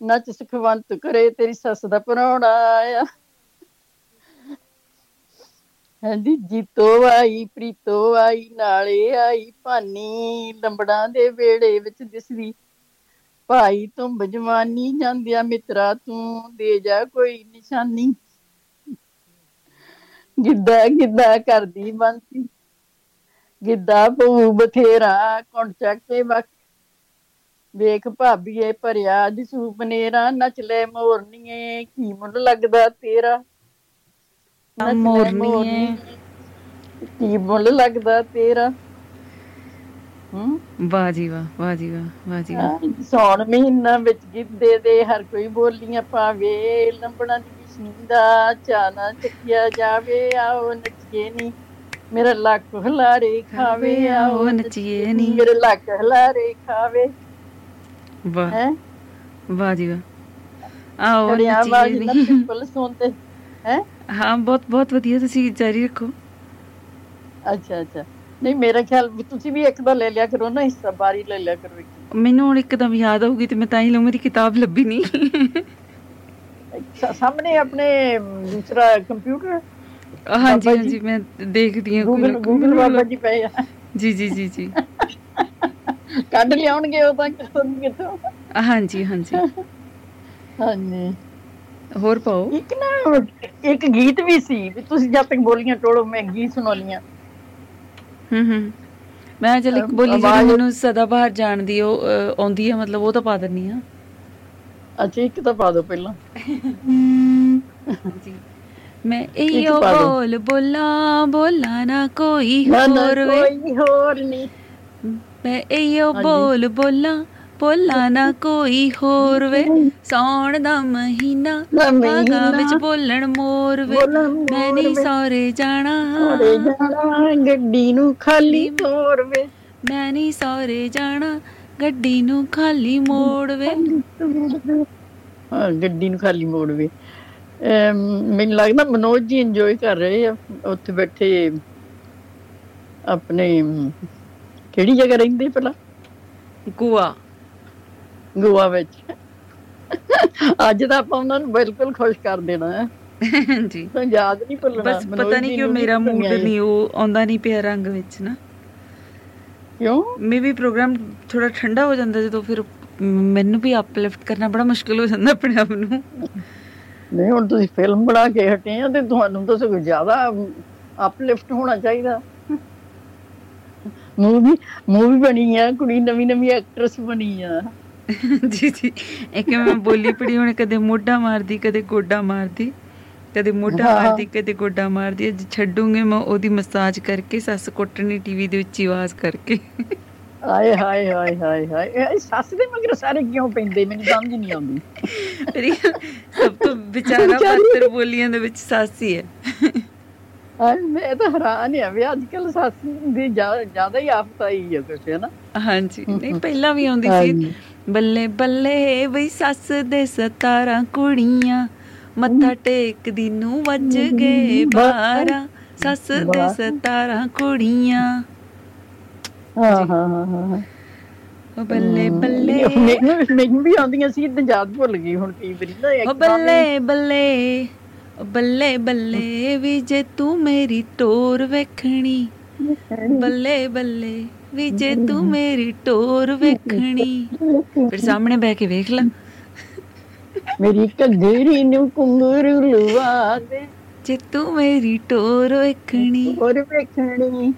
ਨੱਚ ਸੁਖਵੰਤ ਕਰੇ ਤੇਰੀ ਸੱਸ ਦਾ ਪਰੌਣਾ ਆਇਆ। ਹਾਂਜੀ ਜੀਤੋ ਆਈ, ਪ੍ਰੀਤੋ ਆਈ, ਨਾਲੇ ਆਈ ਭਾਨੀ, ਲੰਬੜਾਂ ਦੇ ਵੇੜੇ ਵਿੱਚ ਦਿਸਦੀ। ਭਾਈ ਤੂੰ ਬਜਵਾਨੀ ਜਾਂਦਿਆ ਮਿੱਤਰਾ ਤੂੰ ਦੇ ਜਾ ਕੋਈ ਨਿਸ਼ਾਨੀ। ਗਿੱਧਾ ਗਿੱਧਾ ਕਰਦੀ ਬੰਸੀ। ਗਿੱਧਾ ਪਊ ਬਥੇਰਾ ਕੌਣ ਚੱਕ ਕੇ ਵਕ ਵੇਖ ਭਾਬੀਏ ਭਰਿਆ ਦਿਸੂ ਬਨੇਰਾ ਨੱਚ ਲੈ ਮੋਰਨੀਏ, ਕੀ ਮੁੱਲ ਲੱਗਦਾ ਤੇਰਾ। ਲੈ ਮੋਰਨੀਏ। ਕੀ ਮੁੱਲ ਲੱਗਦਾ ਤੇਰਾ? ਹੂੰ? ਵਾਹ ਜੀ ਵਾਹ ਵਾਹ ਜੀ ਵਾਹ ਵਾਹ ਜੀ ਵਾਹ। ਸੌਣ ਮਹੀਨਾ ਵਿੱਚ ਗਿੱਧੇ ਦੇ ਹਰ ਕੋਈ ਬੋਲੀਆਂ ਪਾਵੇ ਲੰਬੜਾਂ ਦੀ ਬਿਸ਼ਨੀਦਾ ਚਾਨਾ ਚੱਕਿਆ ਜਾਵੇ ਆਓ ਨੱਚੀਏ ਨੀ। ਮੇਰਾ ਲੱਕ ਹਲਾਰੇ ਖਾਵੇ ਆਓ ਨੱਚੀਏ ਨੀ। ਮੇਰੇ ਲੱਕ ਹਲਾਰੇ ਖਾਵੇ। ਵਾਹ ਹੈ? ਵਾਹ ਜੀ ਵਾਹ। ਆਓ ਨੱਚੀਏ ਨਾ। ਸੁਣਦੇ ਹੈ ਹਾਂ ਬਹੁਤ ਬਹੁਤ ਵਧੀਆ ਤੁਸੀਂ ਜਾਰੀ ਰੱਖੋ ਅੱਛਾ ਅੱਛਾ ਨਹੀਂ ਮੇਰਾ ਖਿਆਲ ਵੀ ਤੁਸੀਂ ਵੀ ਇੱਕ ਦਾ ਲੈ ਲਿਆ ਕਰੋ ਨਾ ਹਿੱਸਾ ਬਾਰੀ ਲੈ ਲਿਆ ਕਰੋ ਇੱਕ। ਮੈਨੂੰ ਹੁਣ ਇੱਕਦਮ ਯਾਦ ਆਊਗੀ ਤੇ ਮੈਂ ਤਾਂ ਹੀ ਲਊਂ ਮੇਰੀ ਕਿਤਾਬ ਲੱਭੀ ਨਹੀਂ ਸਾ- ਸਾਹਮਣੇ ਆਪਣੇ ਅਮ, ਦੂਸਰਾ ਕੰਪਿਊਟਰ ਹਾਂਜੀ ਬਾਬਾ ਜੀ। ਹਾਂਜੀ ਮੈਂ ਦੇਖਦੀ ਹਾਂ ਗੂਗਲ ਗੂਗਲ ਬਾਬਾ ਜੀ ਪਏ ਆ ਜੀ ਜੀ ਜੀ ਜੀ ਕੱਢ ਲਿਆਉਣਗੇ ਉਹ ਤਾਂ ਕਿਥੋਂ ਦੀ ਕਿਥੋਂ ਹਾਂਜੀ ਹਾਂਜੀ ਹਾਂਜੀ ਹੋਰ ਪਾਓ। ਇੱਕ ਨਾ ਇੱਕ ਗੀਤ ਵੀ ਸੀ ਵੀ ਤੁਸੀਂ ਜਦ ਤੱਕ ਬੋਲੀਆਂ ਟੋੜੋ ਮੈਂ ਗੀਤ ਸੁਣਾਉਣੀ ਆ ਹੂੰ ਹੂੰ। ਮੈਂ ਚਲ ਇੱਕ ਬੋਲੀ ਜਿਹੜੀ ਮੈਨੂੰ ਸਦਾ ਬਾਹਰ ਜਾਣਦੀ ਉਹ ਆਉਂਦੀ ਹੈ ਮਤਲਬ ਉਹ ਤਾਂ ਪਾ ਦਿੰਨੀ ਆ ਅੱਛਾ ਇੱਕ ਤਾਂ ਪਾ ਦਿਓ ਪਹਿਲਾਂ। ਹਾਂਜੀ ਮੈਂ ਇਹੋ। ਬੋਲ ਬੋਲਾਂ ਬੋਲਾਂ ਨਾ ਕੋਈ ਹੋਰ ਵੇ। ਕੋਈ ਹੋਰ ਨਹੀਂ ਮੈਂ ਇਹੋ। ਬੋਲ ਬੋਲਾਂ ਬੋਲਾਂ ਨਾ ਕੋਈ ਹੋਰ ਵੇ। ਸੌਣ ਦਾ ਮਹੀਨਾ ਬਾਗਾਂ ਵਿੱਚ ਬੋਲਣ ਮੋਰ ਵੇ। ਮੈਂ ਮੋਰ ਨਹੀਂ। ਸੌਰੇ ਜਾਣਾ। ਹੋਰੇ ਜਾਣਾ ਗੱਡੀ ਨੂੰ ਖਾਲੀ ਤੋਰ ਵੇ। ਮੈਂ ਨਹੀਂ ਸੌਰੇ ਜਾਣਾ ਗੱਡੀ ਨੂੰ ਖਾਲੀ ਮੋੜ ਵੇ। ਹਾਂ ਗੱਡੀ ਨੂੰ ਖਾਲੀ ਮੋੜ ਵੇ। ਮੈਨੂੰ ਲੱਗਦਾ ਮਨੋਜ ਜੀ ਇੰਜੋਏ ਕਰ ਰਹੇ ਆ ਉੱਥੇ ਬੈਠੇ ਆਪਣੇ ਕਿਹੜੀ ਜਗ੍ਹਾ ਰਹਿੰਦੇ ਭਲਾ ਗੋਆ। ਗੋਆ ਵਿੱਚ। ਅੱਜ ਤਾਂ ਆਪਾਂ ਉਹਨਾਂ ਨੂੰ ਬਿਲਕੁਲ ਖੁਸ਼ ਕਰ ਦੇਣਾ। ਹੈ ਜੀ ਤਾਂ ਯਾਦ ਨਹੀਂ ਭੁੱਲਣਾ। ਬਸ ਪਤਾ ਨਹੀਂ ਕਿਉਂ ਵੀ ਮੇਰਾ ਮੂਡ ਨਹੀਂ ਉਹ ਆਉਂਦਾ ਨਹੀਂ ਪਿਆ ਰੰਗ ਵਿੱਚ ਨਾ। ਕਿਉਂ? ਮੇਬੀ ਪ੍ਰੋਗਰਾਮ ਥੋੜਾ ਠੰਡਾ ਹੋ ਜਾਂਦਾ ਜਦੋਂ ਫਿਰ ਮੈਨੂੰ ਵੀ ਅਪਲਿਫਟ ਕਰਨਾ ਬੜਾ ਮੁਸ਼ਕਿਲ ਹੋ ਜਾਂਦਾ ਆਪਣੇ ਆਪ ਨੂੰ। ਨਹੀਂ ਹੁਣ ਤੁਸੀਂ ਫਿਲਮ ਬਣਾ ਕੇ ਹਟੇ ਆ ਤੇ ਤੁਹਾਨੂੰ ਤਾਂ ਸਗੋਂ ਜ਼ਿਆਦਾ ਅਪਲਿਫਟ ਹੋਣਾ ਚਾਹੀਦਾ। ਮੂਵੀ ਮੂਵੀ ਬਣੀ ਆ ਕੁੜੀ ਨਵੀਂ ਨਵੀਂ ਐਕਟਰੈਸ ਬਣੀ ਆ। ਜੀ ਜੀ। ਇੱਕ ਮੈਂ ਬੋਲੀ ਪੜੀ ਹੁਣ ਕਦੇ ਮੋਢਾ ਮਾਰਦੀ ਕਦੇ ਗੋਡਾ ਮਾਰਦੀ ਕਦੇ ਮੋਢਾ ਹਾਂ। ਮਾਰਦੀ ਕਦੇ ਗੋਡਾ ਮਾਰਦੀ। ਅੱਜ ਛੱਡੂਗੇ ਮੈਂ ਉਹਦੀ ਮਸਾਜ ਕਰਕੇ ਸੱਸ ਕੁੱਟਣੀ ਟੀਵੀ ਦੇ ਉੱਚੀ ਆਵਾਜ਼ ਕਰਕੇ। ਹਾਏ ਹਾਏ ਹਾਏ ਹਾਏ ਹਾਏ। ਇਹ ਸੱਸ ਦੇ ਮਗਰ ਸਾਰੇ ਕਿਉਂ ਪੈਂਦੇ? ਮੈਨੂੰ ਸਮਝ ਨਹੀਂ ਆਉਂਦੀ। ਮੇਰੀ ਸਭ ਤੋਂ ਵਿਚਾਰਾ ਪਾਤਰ ਬੋਲੀਆਂ ਦੇ ਵਿੱਚ ਸੱਸ ਹੀ ਹੈ। ਹਾਏ ਮੈਂ ਤਾਂ ਹੈਰਾਨ ਆ ਵੀ ਅੱਜ ਕੱਲ ਸੱਸ ਦੀ ਜ਼ਿਆ- ਜ਼ਿਆਦਾ ਹੀ ਆਫਤ ਆਈ ਹੈ ਕੁਛ ਹੈ ਨਾ? ਹਾਂਜੀ। ਨਹੀਂ ਪਹਿਲਾਂ ਵੀ ਆਉਂਦੀ। ਸੀ। ਬੱਲੇ ਬੱਲੇ ਬਈ ਸੱਸ ਦੇ ਸਤਾਰਾਂ ਕੁੜੀਆਂ ਮੱਥਾ ਟੇਕਦੀ ਨੂੰ ਵੱਜ ਗਏ ਬਾਰਾਂ ਸੱਸ ਦੇ ਵਾਹ। ਸਤਾਰਾਂ ਕੁੜੀਆਂ। ਹਾਂ ਹਾਂ ਹਾਂ ਉਹ ਬੱਲੇ ਬੱਲੇ। ਮੈਨੂੰ ਮੈਨੂੰ ਵੀ ਆਉਂਦੀਆਂ ਸੀ ਤੇ ਯਾਦ ਭੁੱਲ ਗਈ ਹੁਣ ਕਈ ਵਾਰੀ ਨਾ ਉਹ ਬੱਲੇ ਬੱਲੇ ਬੱਲੇ ਬੱਲੇ ਵੀ ਜੇ ਤੂੰ ਮੇਰੀ ਟੋਰ ਵੇਖਣੀ। ਬੱਲੇ ਬੱਲੇ। ਵੀ ਜੇ ਤੂੰ ਮੇਰੀ ਟੋਰ ਵੇਖਣੀ। ਫਿਰ ਸਾਹਮਣੇ ਬਹਿ ਕੇ ਵੇਖ ਲੈ। ਮੇਰੀ ਘੱਗਰੀ ਨੂੰ ਕੁੰਗਰੂ ਲਵਾ ਦੇ। ਜੇ ਤੂੰ ਮੇਰੀ ਟੋਰ ਵੇਖਣੀ। ਹੋਰ ਵੇਖਣੀ।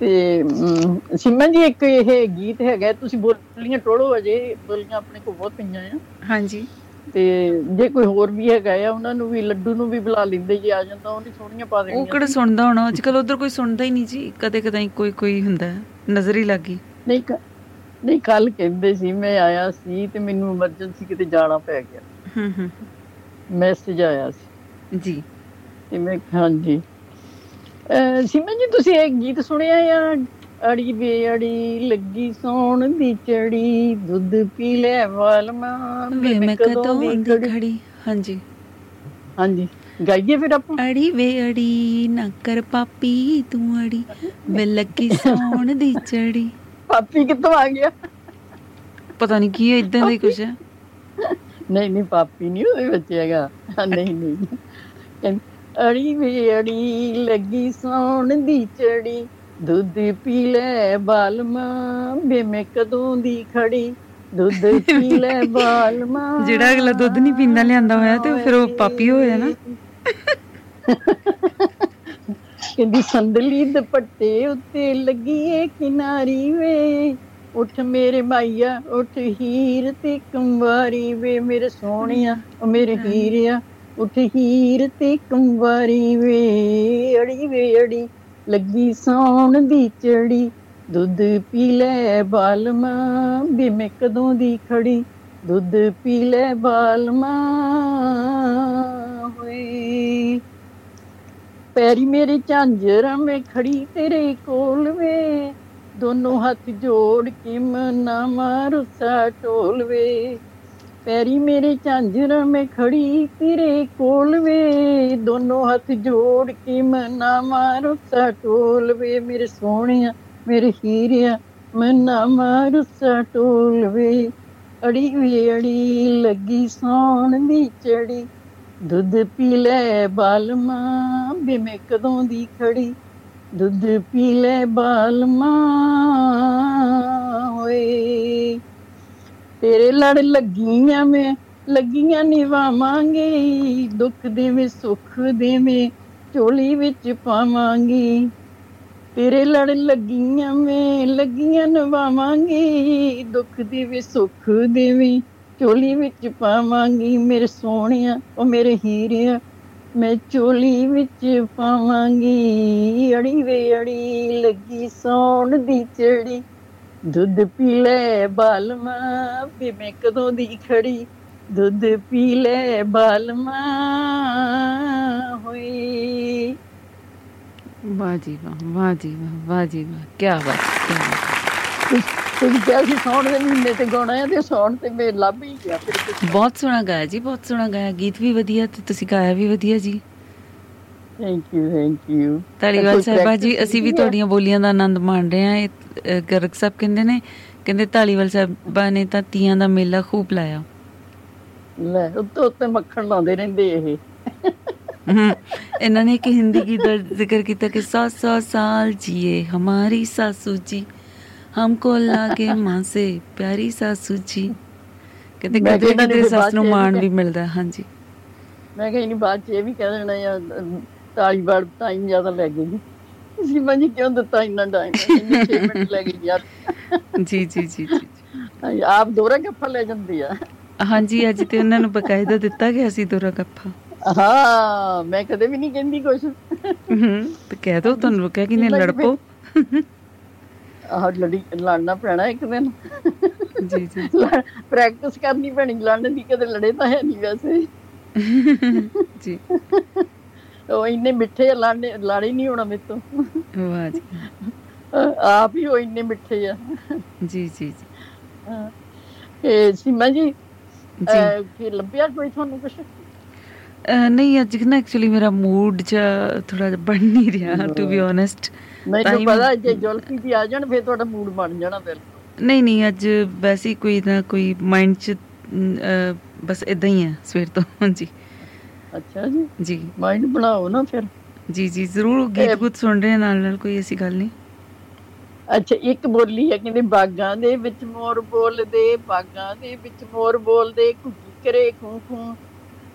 ਤੇ ਅਮ, ਸਿਮਰਨ ਜੀ ਇੱਕ ਇਹ ਗੀਤ ਹੈਗਾ ਤੁਸੀਂ ਬੋਲੀਆਂ ਟੋੜੋ ਅਜੇ ਬੋਲੀਆਂ ਆਪਣੇ ਕੋਲ ਬਹੁਤ ਪਈਆਂ ਆ। ਹਾਂਜੀ। ਤੇ ਜੇ ਕੋਈ ਹੋਰ ਵੀ ਹੈਗਾ ਆ ਉਹਨਾਂ ਨੂੰ ਵੀ ਲੱਡੂ ਨੂੰ ਵੀ ਬੁਲਾ ਲੈਂਦੇ ਜੇ ਆ ਜਾਂਦਾ ਉਹਨੇ ਸੋਹਣੀਆਂ ਪਾ ਉਹ ਦੇਣੀਆਂ ਕਿਹੜਾ ਸੁਣਦਾ ਹੋਣਾ? ਅੱਜ ਕੱਲ ਉਧਰ ਕੋਈ ਸੁਣਦਾ ਹੀ ਨਹੀਂ ਜੀ। ਕਦੇ ਕਦਾਈ ਕੋਈ ਕੋਈ ਹੁੰਦਾ। ਨਜ਼ਰ ਹੀ ਲੱਗੀ ਨਹੀਂ ਨਹੀਂ ਕੱਲ ਕਹਿੰਦੇ ਸੀ ਮੈਂ ਆਇਆ ਸੀ ਤੇ ਮੈਨੂੰ ਐਮਰਜੈਂਸੀ ਕਿਤੇ ਜਾਣਾ ਪੈ ਗਿਆ। ਹੂੰ ਹੂੰ। ਮੈਸੇਜ ਆਇਆ ਸੀ। ਜੀ। ਤੇ ਮੈਂ ਹਾਂਜੀ। ਅਹ ਸਿਮਰਨ ਜੀ ਤੁਸੀਂ ਇਹ ਗੀਤ ਸੁਣਿਆ ਆ ਅੜੀ ਬੇਅੜੀ ਲੱਗੀ ਸੌਣ ਦੀ ਚੜੀ ਦੁੱਧ ਪੀ ਲੈ ਵਾਲਮਾ ਵੇ ਮੈਂ ਕਦੋਂ ਦੀ ਖੜੀ? ਹਾਂਜੀ। ਹਾਂਜੀ ਗਾਈਏ ਫਿਰ ਆਪਾਂ। ਅੜੀ ਵੇ ਅੜੀ ਨਾ ਕਰ ਪਾਪੀ ਤੂੰ ਅੜੀ ਵੇ ਲੱਗੀ ਸੌਣ ਦੀ ਚੜੀ। ਪਾਪੀ ਕਿੱਥੋਂ ਆ ਗਿਆ? ਪਤਾ ਨਹੀਂ ਕੀ ਇਦਾਂ ਦੀ ਕੁਛ ਹੈ। ਨਹੀਂ ਨਹੀਂ ਪਾਪੀ ਨਹੀਂ ਉਹਦੇ ਵਿੱਚ ਹੈਗਾ। ਨਹੀਂ ਨਹੀਂ। ਅੜੀ ਵੇ ਅੜੀ ਲੱਗੀ ਸੌਣ ਦੀ ਚੜੀ ਦੁੱਧ ਪੀ ਲੈ ਬਾਲਮਾ ਵੇ ਮੈਂ ਕਦੋਂ ਦੀ ਖੜੀ? ਦੁੱਧ ਪੀ ਲੈ ਬਾਲਮਾ। ਜਿਹੜਾ ਅਗਲਾ ਦੁੱਧ ਨਹੀਂ ਪੀਂਦਾ ਲਿਆਂਦਾ ਹੋਇਆ ਤੇ ਫਿਰ ਉਹ ਪਾਪੀ ਹੋਇਆ ਨਾ। ਕਹਿੰਦੀ ਸੰਦਲੀ ਦੁਪੱਟੇ ਉੱਤੇ ਲੱਗੀ ਏ ਕਿਨਾਰੀ ਵੇ। ਉੱਠ ਮੇਰੇ ਮਾਈਆ ਉੱਠ ਹੀਰ ਤੇ ਕੰਵਾਰੀ ਵੇ। ਮੇਰੇ ਸੋਹਣਿਆ ਉਹ ਮੇਰੇ ਹੀਰਿਆ ਉੱਠ ਹੀਰ ਤੇ ਕੰਵਾਰੀ ਵੇ। ਅੜੀ ਵੇ ਅੜੀ। ਲੱਗੀ ਸੌਣ ਦੀ ਚੜੀ। ਦੁੱਧ ਪੀ ਲੈ ਬਾਲਮਾ ਵੀ ਮੈਂ ਕਦੋਂ ਦੀ ਖੜੀ। ਦੁੱਧ ਪੀ ਲੈ ਬਾਲਮਾ, ਹੋਏ। ਪੈਰੀ ਮੇਰੇ ਝਾਂਜਰਾਂ ਮੈਂ ਖੜੀ ਤੇਰੇ ਕੋਲ ਵੇ। ਦੋਨੋਂ ਹੱਥ ਜੋੜ ਕੇ ਮਨਾ ਮਾਰਸਾ ਢੋਲ ਵੇ। ਪੈਰੀ ਮੇਰੇ ਝਾਂਜਰਾਂ ਮੈਂ ਖੜੀ ਤੇਰੇ ਕੋਲ ਵੇ। ਦੋਨੋਂ ਹੱਥ ਜੋੜ ਕੇ ਮਨਾ ਮਾਰਸਾ ਢੋਲ ਵੇ। ਮੇਰੇ ਸੋਹਣਿਆ, ਮੇਰੇ ਹੀਰਿਆ, ਮਨਾ ਮਾਰਸਾ ਢੋਲ ਵੇ। ਅੜੀ ਵੇ ਅੜੀ ਲੱਗੀ ਸੌਣ ਦੀ ਚੜੀ। ਦੁੱਧ ਪੀ ਲੈ ਬਾਲਮਾ ਵੀ ਮੈਂ ਕਦੋਂ ਦੀ ਖੜੀ? ਦੁੱਧ ਪੀ ਲੈ ਬਾਲਮਾ ਹੋਏ ਤੇਰੇ ਲੜ ਲੱਗੀਆਂ ਮੈਂ, ਲੱਗੀਆਂ ਨਿਵਾਵਾਂਗੀ। ਦੁੱਖ ਦੇਵੇਂ, ਸੁੱਖ ਦੇਵੇਂ, ਝੋਲੀ ਵਿੱਚ ਪਾਵਾਂਗੀ। ਤੇਰੇ ਲੜ ਲੱਗੀਆਂ ਮੈਂ, ਲੱਗੀਆਂ ਨਿਵਾਵਾਂਗੀ। ਦੁੱਖ ਦੇਵੇਂ, ਸੁੱਖ ਦੇਵੇਂ, ਝੋਲੀ ਵਿੱਚ ਪਾਵਾਂਗੀ। ਮੇਰੇ ਸੋਹਣਿਆ, ਉਹ ਮੇਰੇ ਹੀਰਿਆ, ਮੈਂ ਝੋਲੀ ਵਿੱਚ ਪਾਵਾਂਗੀ। ਅੜੀ ਵੇ ਅੜੀ, ਲੱਗੀ ਸੌਣ ਦੀ ਚੜੀ। ਦੁੱਧ ਪੀ ਲੈ ਬਾਲਮਾ ਵੀ ਮੈਂ ਕਦੋਂ ਦੀ ਖੜੀ? ਦੁੱਧ ਪੀ ਲੈ ਬਾਲਮਾ ਹੋਈ ਵਾਹ ਜੀ ਵਾਹ ਵਾਹ ਜੀ ਵਾਹ ਵਾਹ ਜੀ ਵਾਹ ਕੀ ਬਾਤ ਕੀ ਬਾਤ ਤੁਸੀਂ ਕਿਹਾ ਸੀ ਸੌਣ ਦੇ ਮਹੀਨੇ ਤੇ ਗਾਉਣਾ ਹੈ ਤੇ ਸੌਣ ਤੇ ਮੇ ਲੱਭ ਹੀ ਗਿਆ। ਫਿਰ ਕੁਛ। ਬਹੁਤ ਸੋਹਣਾ ਗਾਇਆ ਜੀ, ਬਹੁਤ ਸੋਹਣਾ ਗਾਇਆ, ਗੀਤ ਵੀ ਵਧੀਆ ਤੇ ਤੁਸੀਂ ਗਾਇਆ ਵੀ ਵਧੀਆ ਜੀ। Thank you thank you Dhaliwal Sahiba ji ਅਸੀਂ ਵੀ ਤੁਹਾਡੀਆਂ ਬੋਲੀਆਂ ਦਾ ਆਨੰਦ ਮਾਣ ਰਹੇ ਹਾਂ। ਇਹ ਗਰਗ ਸਾਹਿਬ ਕਹਿੰਦੇ ਨੇ ਕਹਿੰਦੇ ਧਾਲੀਵਾਲ ਸਾਹਿਬਾ ਨੇ ਤਾਂ ਤੀਆਂ ਦਾ ਮੇਲਾ ਖੂਬ ਲਾਇਆ। ਲੈ ਉੱਤੇ ਉੱਤੇ ਮੱਖਣ ਲਾਉਂਦੇ ਰਹਿੰਦੇ ਇਹ। ਇਹਨਾਂ ਨੇ ਕਿ ਹਿੰਦੀ ਗੀਤ ਦਾ ਜ਼ਿਕਰ ਕੀਤਾ ਕਿ 700 ਸਾਲ ਜੀਏ ਹਮਾਰੀ ਸਾਸੂ ਜੀ ਹਮਕੋ ਲਾ ਕੇ ਮਾਂ ਸੇ ਪਿਆਰੀ ਸਾਸੂ ਜੀ। ਕਹਿੰਦੇ ਕਦੇ ਕਦੇ ਸੱਸ ਨੂੰ ਮਾਣ ਵੀ ਮਿਲਦਾ ਹਾਂਜੀ। ਮੈਂ ਕਿਹਾ ਇਹਨੀ ਬਾਤ ਇਹ ਵੀ ਕਹਿ ਦੇਣਾ ਯਾਰ ਤਾਲੀ ਬਾੜ ਟਾਈਮ ਜ਼ਿਆਦਾ ਲੈ ਗਈ। ਸੀਮਾ ਜੀ ਕਿਉਂ ਦਿੱਤਾ ਇੰਨਾ ਟਾਈਮ 6 ਮਿੰਟ ਲੈ ਗਈ ਯਾਰ। ਜੀ ਜੀ ਜੀ ਜੀ ਆਪ ਦੋਹਰਾ ਗੱਫਾ ਲੈ ਜਾਂਦੀ ਆ। ਹਾਂਜੀ ਅੱਜ ਤੇ ਉਹਨਾਂ ਨੂੰ ਬਕਾਇਦਾ ਦਿੱਤਾ ਗਿਆ ਸੀ ਦੋਰਾ ਗੱਫਾ। ਹਾਂ ਮੈਂ ਕਦੇ ਵੀ ਨਹੀਂ ਕਹਿੰਦੀ ਕੁਛ। ਹਮ, ਤੇ ਕਹਿ ਦੋ ਤੁਹਾਨੂੰ ਰੁਕਿਆ ਕਿ ਨਹੀਂ ਲੱਗ ਲੜ ਪਓ ਆਹ ਲੜੀ ਲੜਨਾ ਪੈਣਾ ਇੱਕ ਦਿਨ। ਜੀ ਜੀ ਪ੍ਰੈਕਟਿਸ ਕਰਨੀ ਪੈਣੀ ਲੜਨ ਦੀ ਕਦੇ ਲੜੇ ਤਾਂ ਹੈ ਨਹੀਂ ਵੈਸੇ। ਜੀ। ਉਹ ਇੰਨੇ ਮਿੱਠੇ ਆ ਲੜਨੇ ਲੜੇ ਨਹੀਂ ਹੋਣਾ ਮੇਰੇ ਤੋਂ। ਵਾਹ ਜੀ। ਆਪ ਹੀ ਉਹ ਇੰਨੇ ਮਿੱਠੇ ਆ। ਜੀ ਜੀ ਜੀ। ਹਾਂ। ਇਹ ਸੀਮਾ ਜੀ ਜੀ। ਅਹ, ਕੀ ਲੱਭਿਆ ਕੋਈ ਤੁਹਾਨੂੰ ਕੁਛ? ਅਹ ਨਹੀਂ ਅੱਜ ਨਾ ਐਕਚੁਅਲੀ ਮੇਰਾ ਮੂਡ ਜਿਹਾ ਥੋੜਾ ਜਿਹਾ ਬਣ ਨਹੀਂ ਰਿਹਾ ਟੂ ਬੀ ਓਨੈਸਟ ਮੈਨੂੰ ਪਤਾ ਜੇ ਜੁਲਫੀ ਵੀ ਆ ਜਾਣ ਫੇਰ ਤੁਹਾਡਾ ਮੂਡ ਬਣ ਜਾਣਾ ਬਿਲਕੁਲ ਨਹੀਂ ਨਹੀਂ ਅੱਜ ਵੈਸੇ ਹੀ ਕੋਈ ਨਾ ਕੋਈ ਮਾਈਂਡ ਚ ਅਮ, ਅਹ, ਬਸ ਇਦਾਂ ਹੀ ਹੈ ਸਵੇਰ ਤੋਂ ਹਾਂਜੀ। ਅੱਛਾ ਜੀ। ਜੀ। ਮਾਈਂਡ ਬਣਾਓ ਨਾ ਫਿਰ। ਜੀ ਜੀ ਜ਼ਰੂਰ ਗੀਤ ਗੁੱਤ ਸੁਣ ਰਹੇ ਨਾਲ ਨਾਲ ਕੋਈ ਐਸੀ ਗੱਲ ਨਹੀਂ। ਅੱਛਾ ਇੱਕ ਬੋਲੀ ਹੈ ਕਹਿੰਦੇ ਬਾਗਾਂ ਦੇ ਵਿੱਚ ਮੋਰ ਬੋਲਦੇ ਬਾਗਾਂ ਦੇ ਵਿੱਚ ਮੋਰ ਬੋਲਦੇ ਕੁੱਕੀ ਕਰੇ ਖੂੰ ਖੂੰ।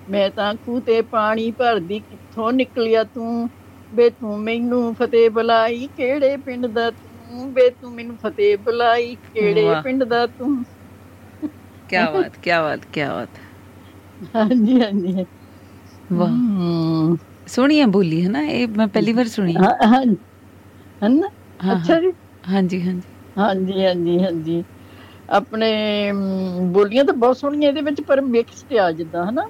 ਮੈਂ ਤਾਂ ਖੂਹ ਤੇ ਪਾਣੀ ਭਰਦੀ ਕਿੱਥੋਂ ਨਿਕਲਿਆ ਤੂੰ? ਬੇ ਤੂੰ ਮੈਨੂੰ ਫਤਿਹ ਬੁਲਾਈ ਕਿਹੜੇ ਪਿੰਡ ਦਾ ਤੂੰ? ਬੇ ਤੂੰ ਮੈਨੂੰ ਫਤਿਹ ਬੁਲਾਈ ਕਿਹੜੇ। ਪਿੰਡ ਦਾ ਤੂੰ? ਕੀ ਬਾਤ ਕੀ ਬਾਤ ਕੀ ਬਾਤ। ਹਾਂਜੀ ਹਾਂਜੀ। ਵਾਹ। ਸੋਹਣੀ ਹੈ ਬੋਲੀ ਹੈ ਨਾ ਇਹ ਮੈਂ ਪਹਿਲੀ ਵਾਰ ਸੁਣੀ। ਹੈ। ਹਾਂ ਹਾਂ। ਹਨ? ਹਾਂ, ਅੱਛਾ ਜੀ। ਹਾਂਜੀ ਹਾਂਜੀ। ਹਾਂਜੀ ਹਾਂਜੀ ਹਾਂਜੀ। ਆਪਣੇ ਬੋਲੀਆਂ ਤਾਂ ਬਹੁਤ ਸੋਹਣੀਆਂ ਇਹਦੇ ਵਿੱਚ ਪਰ ਮਿਕਸਡ ਆ ਜਿੱਦਾਂ ਹਨਾ?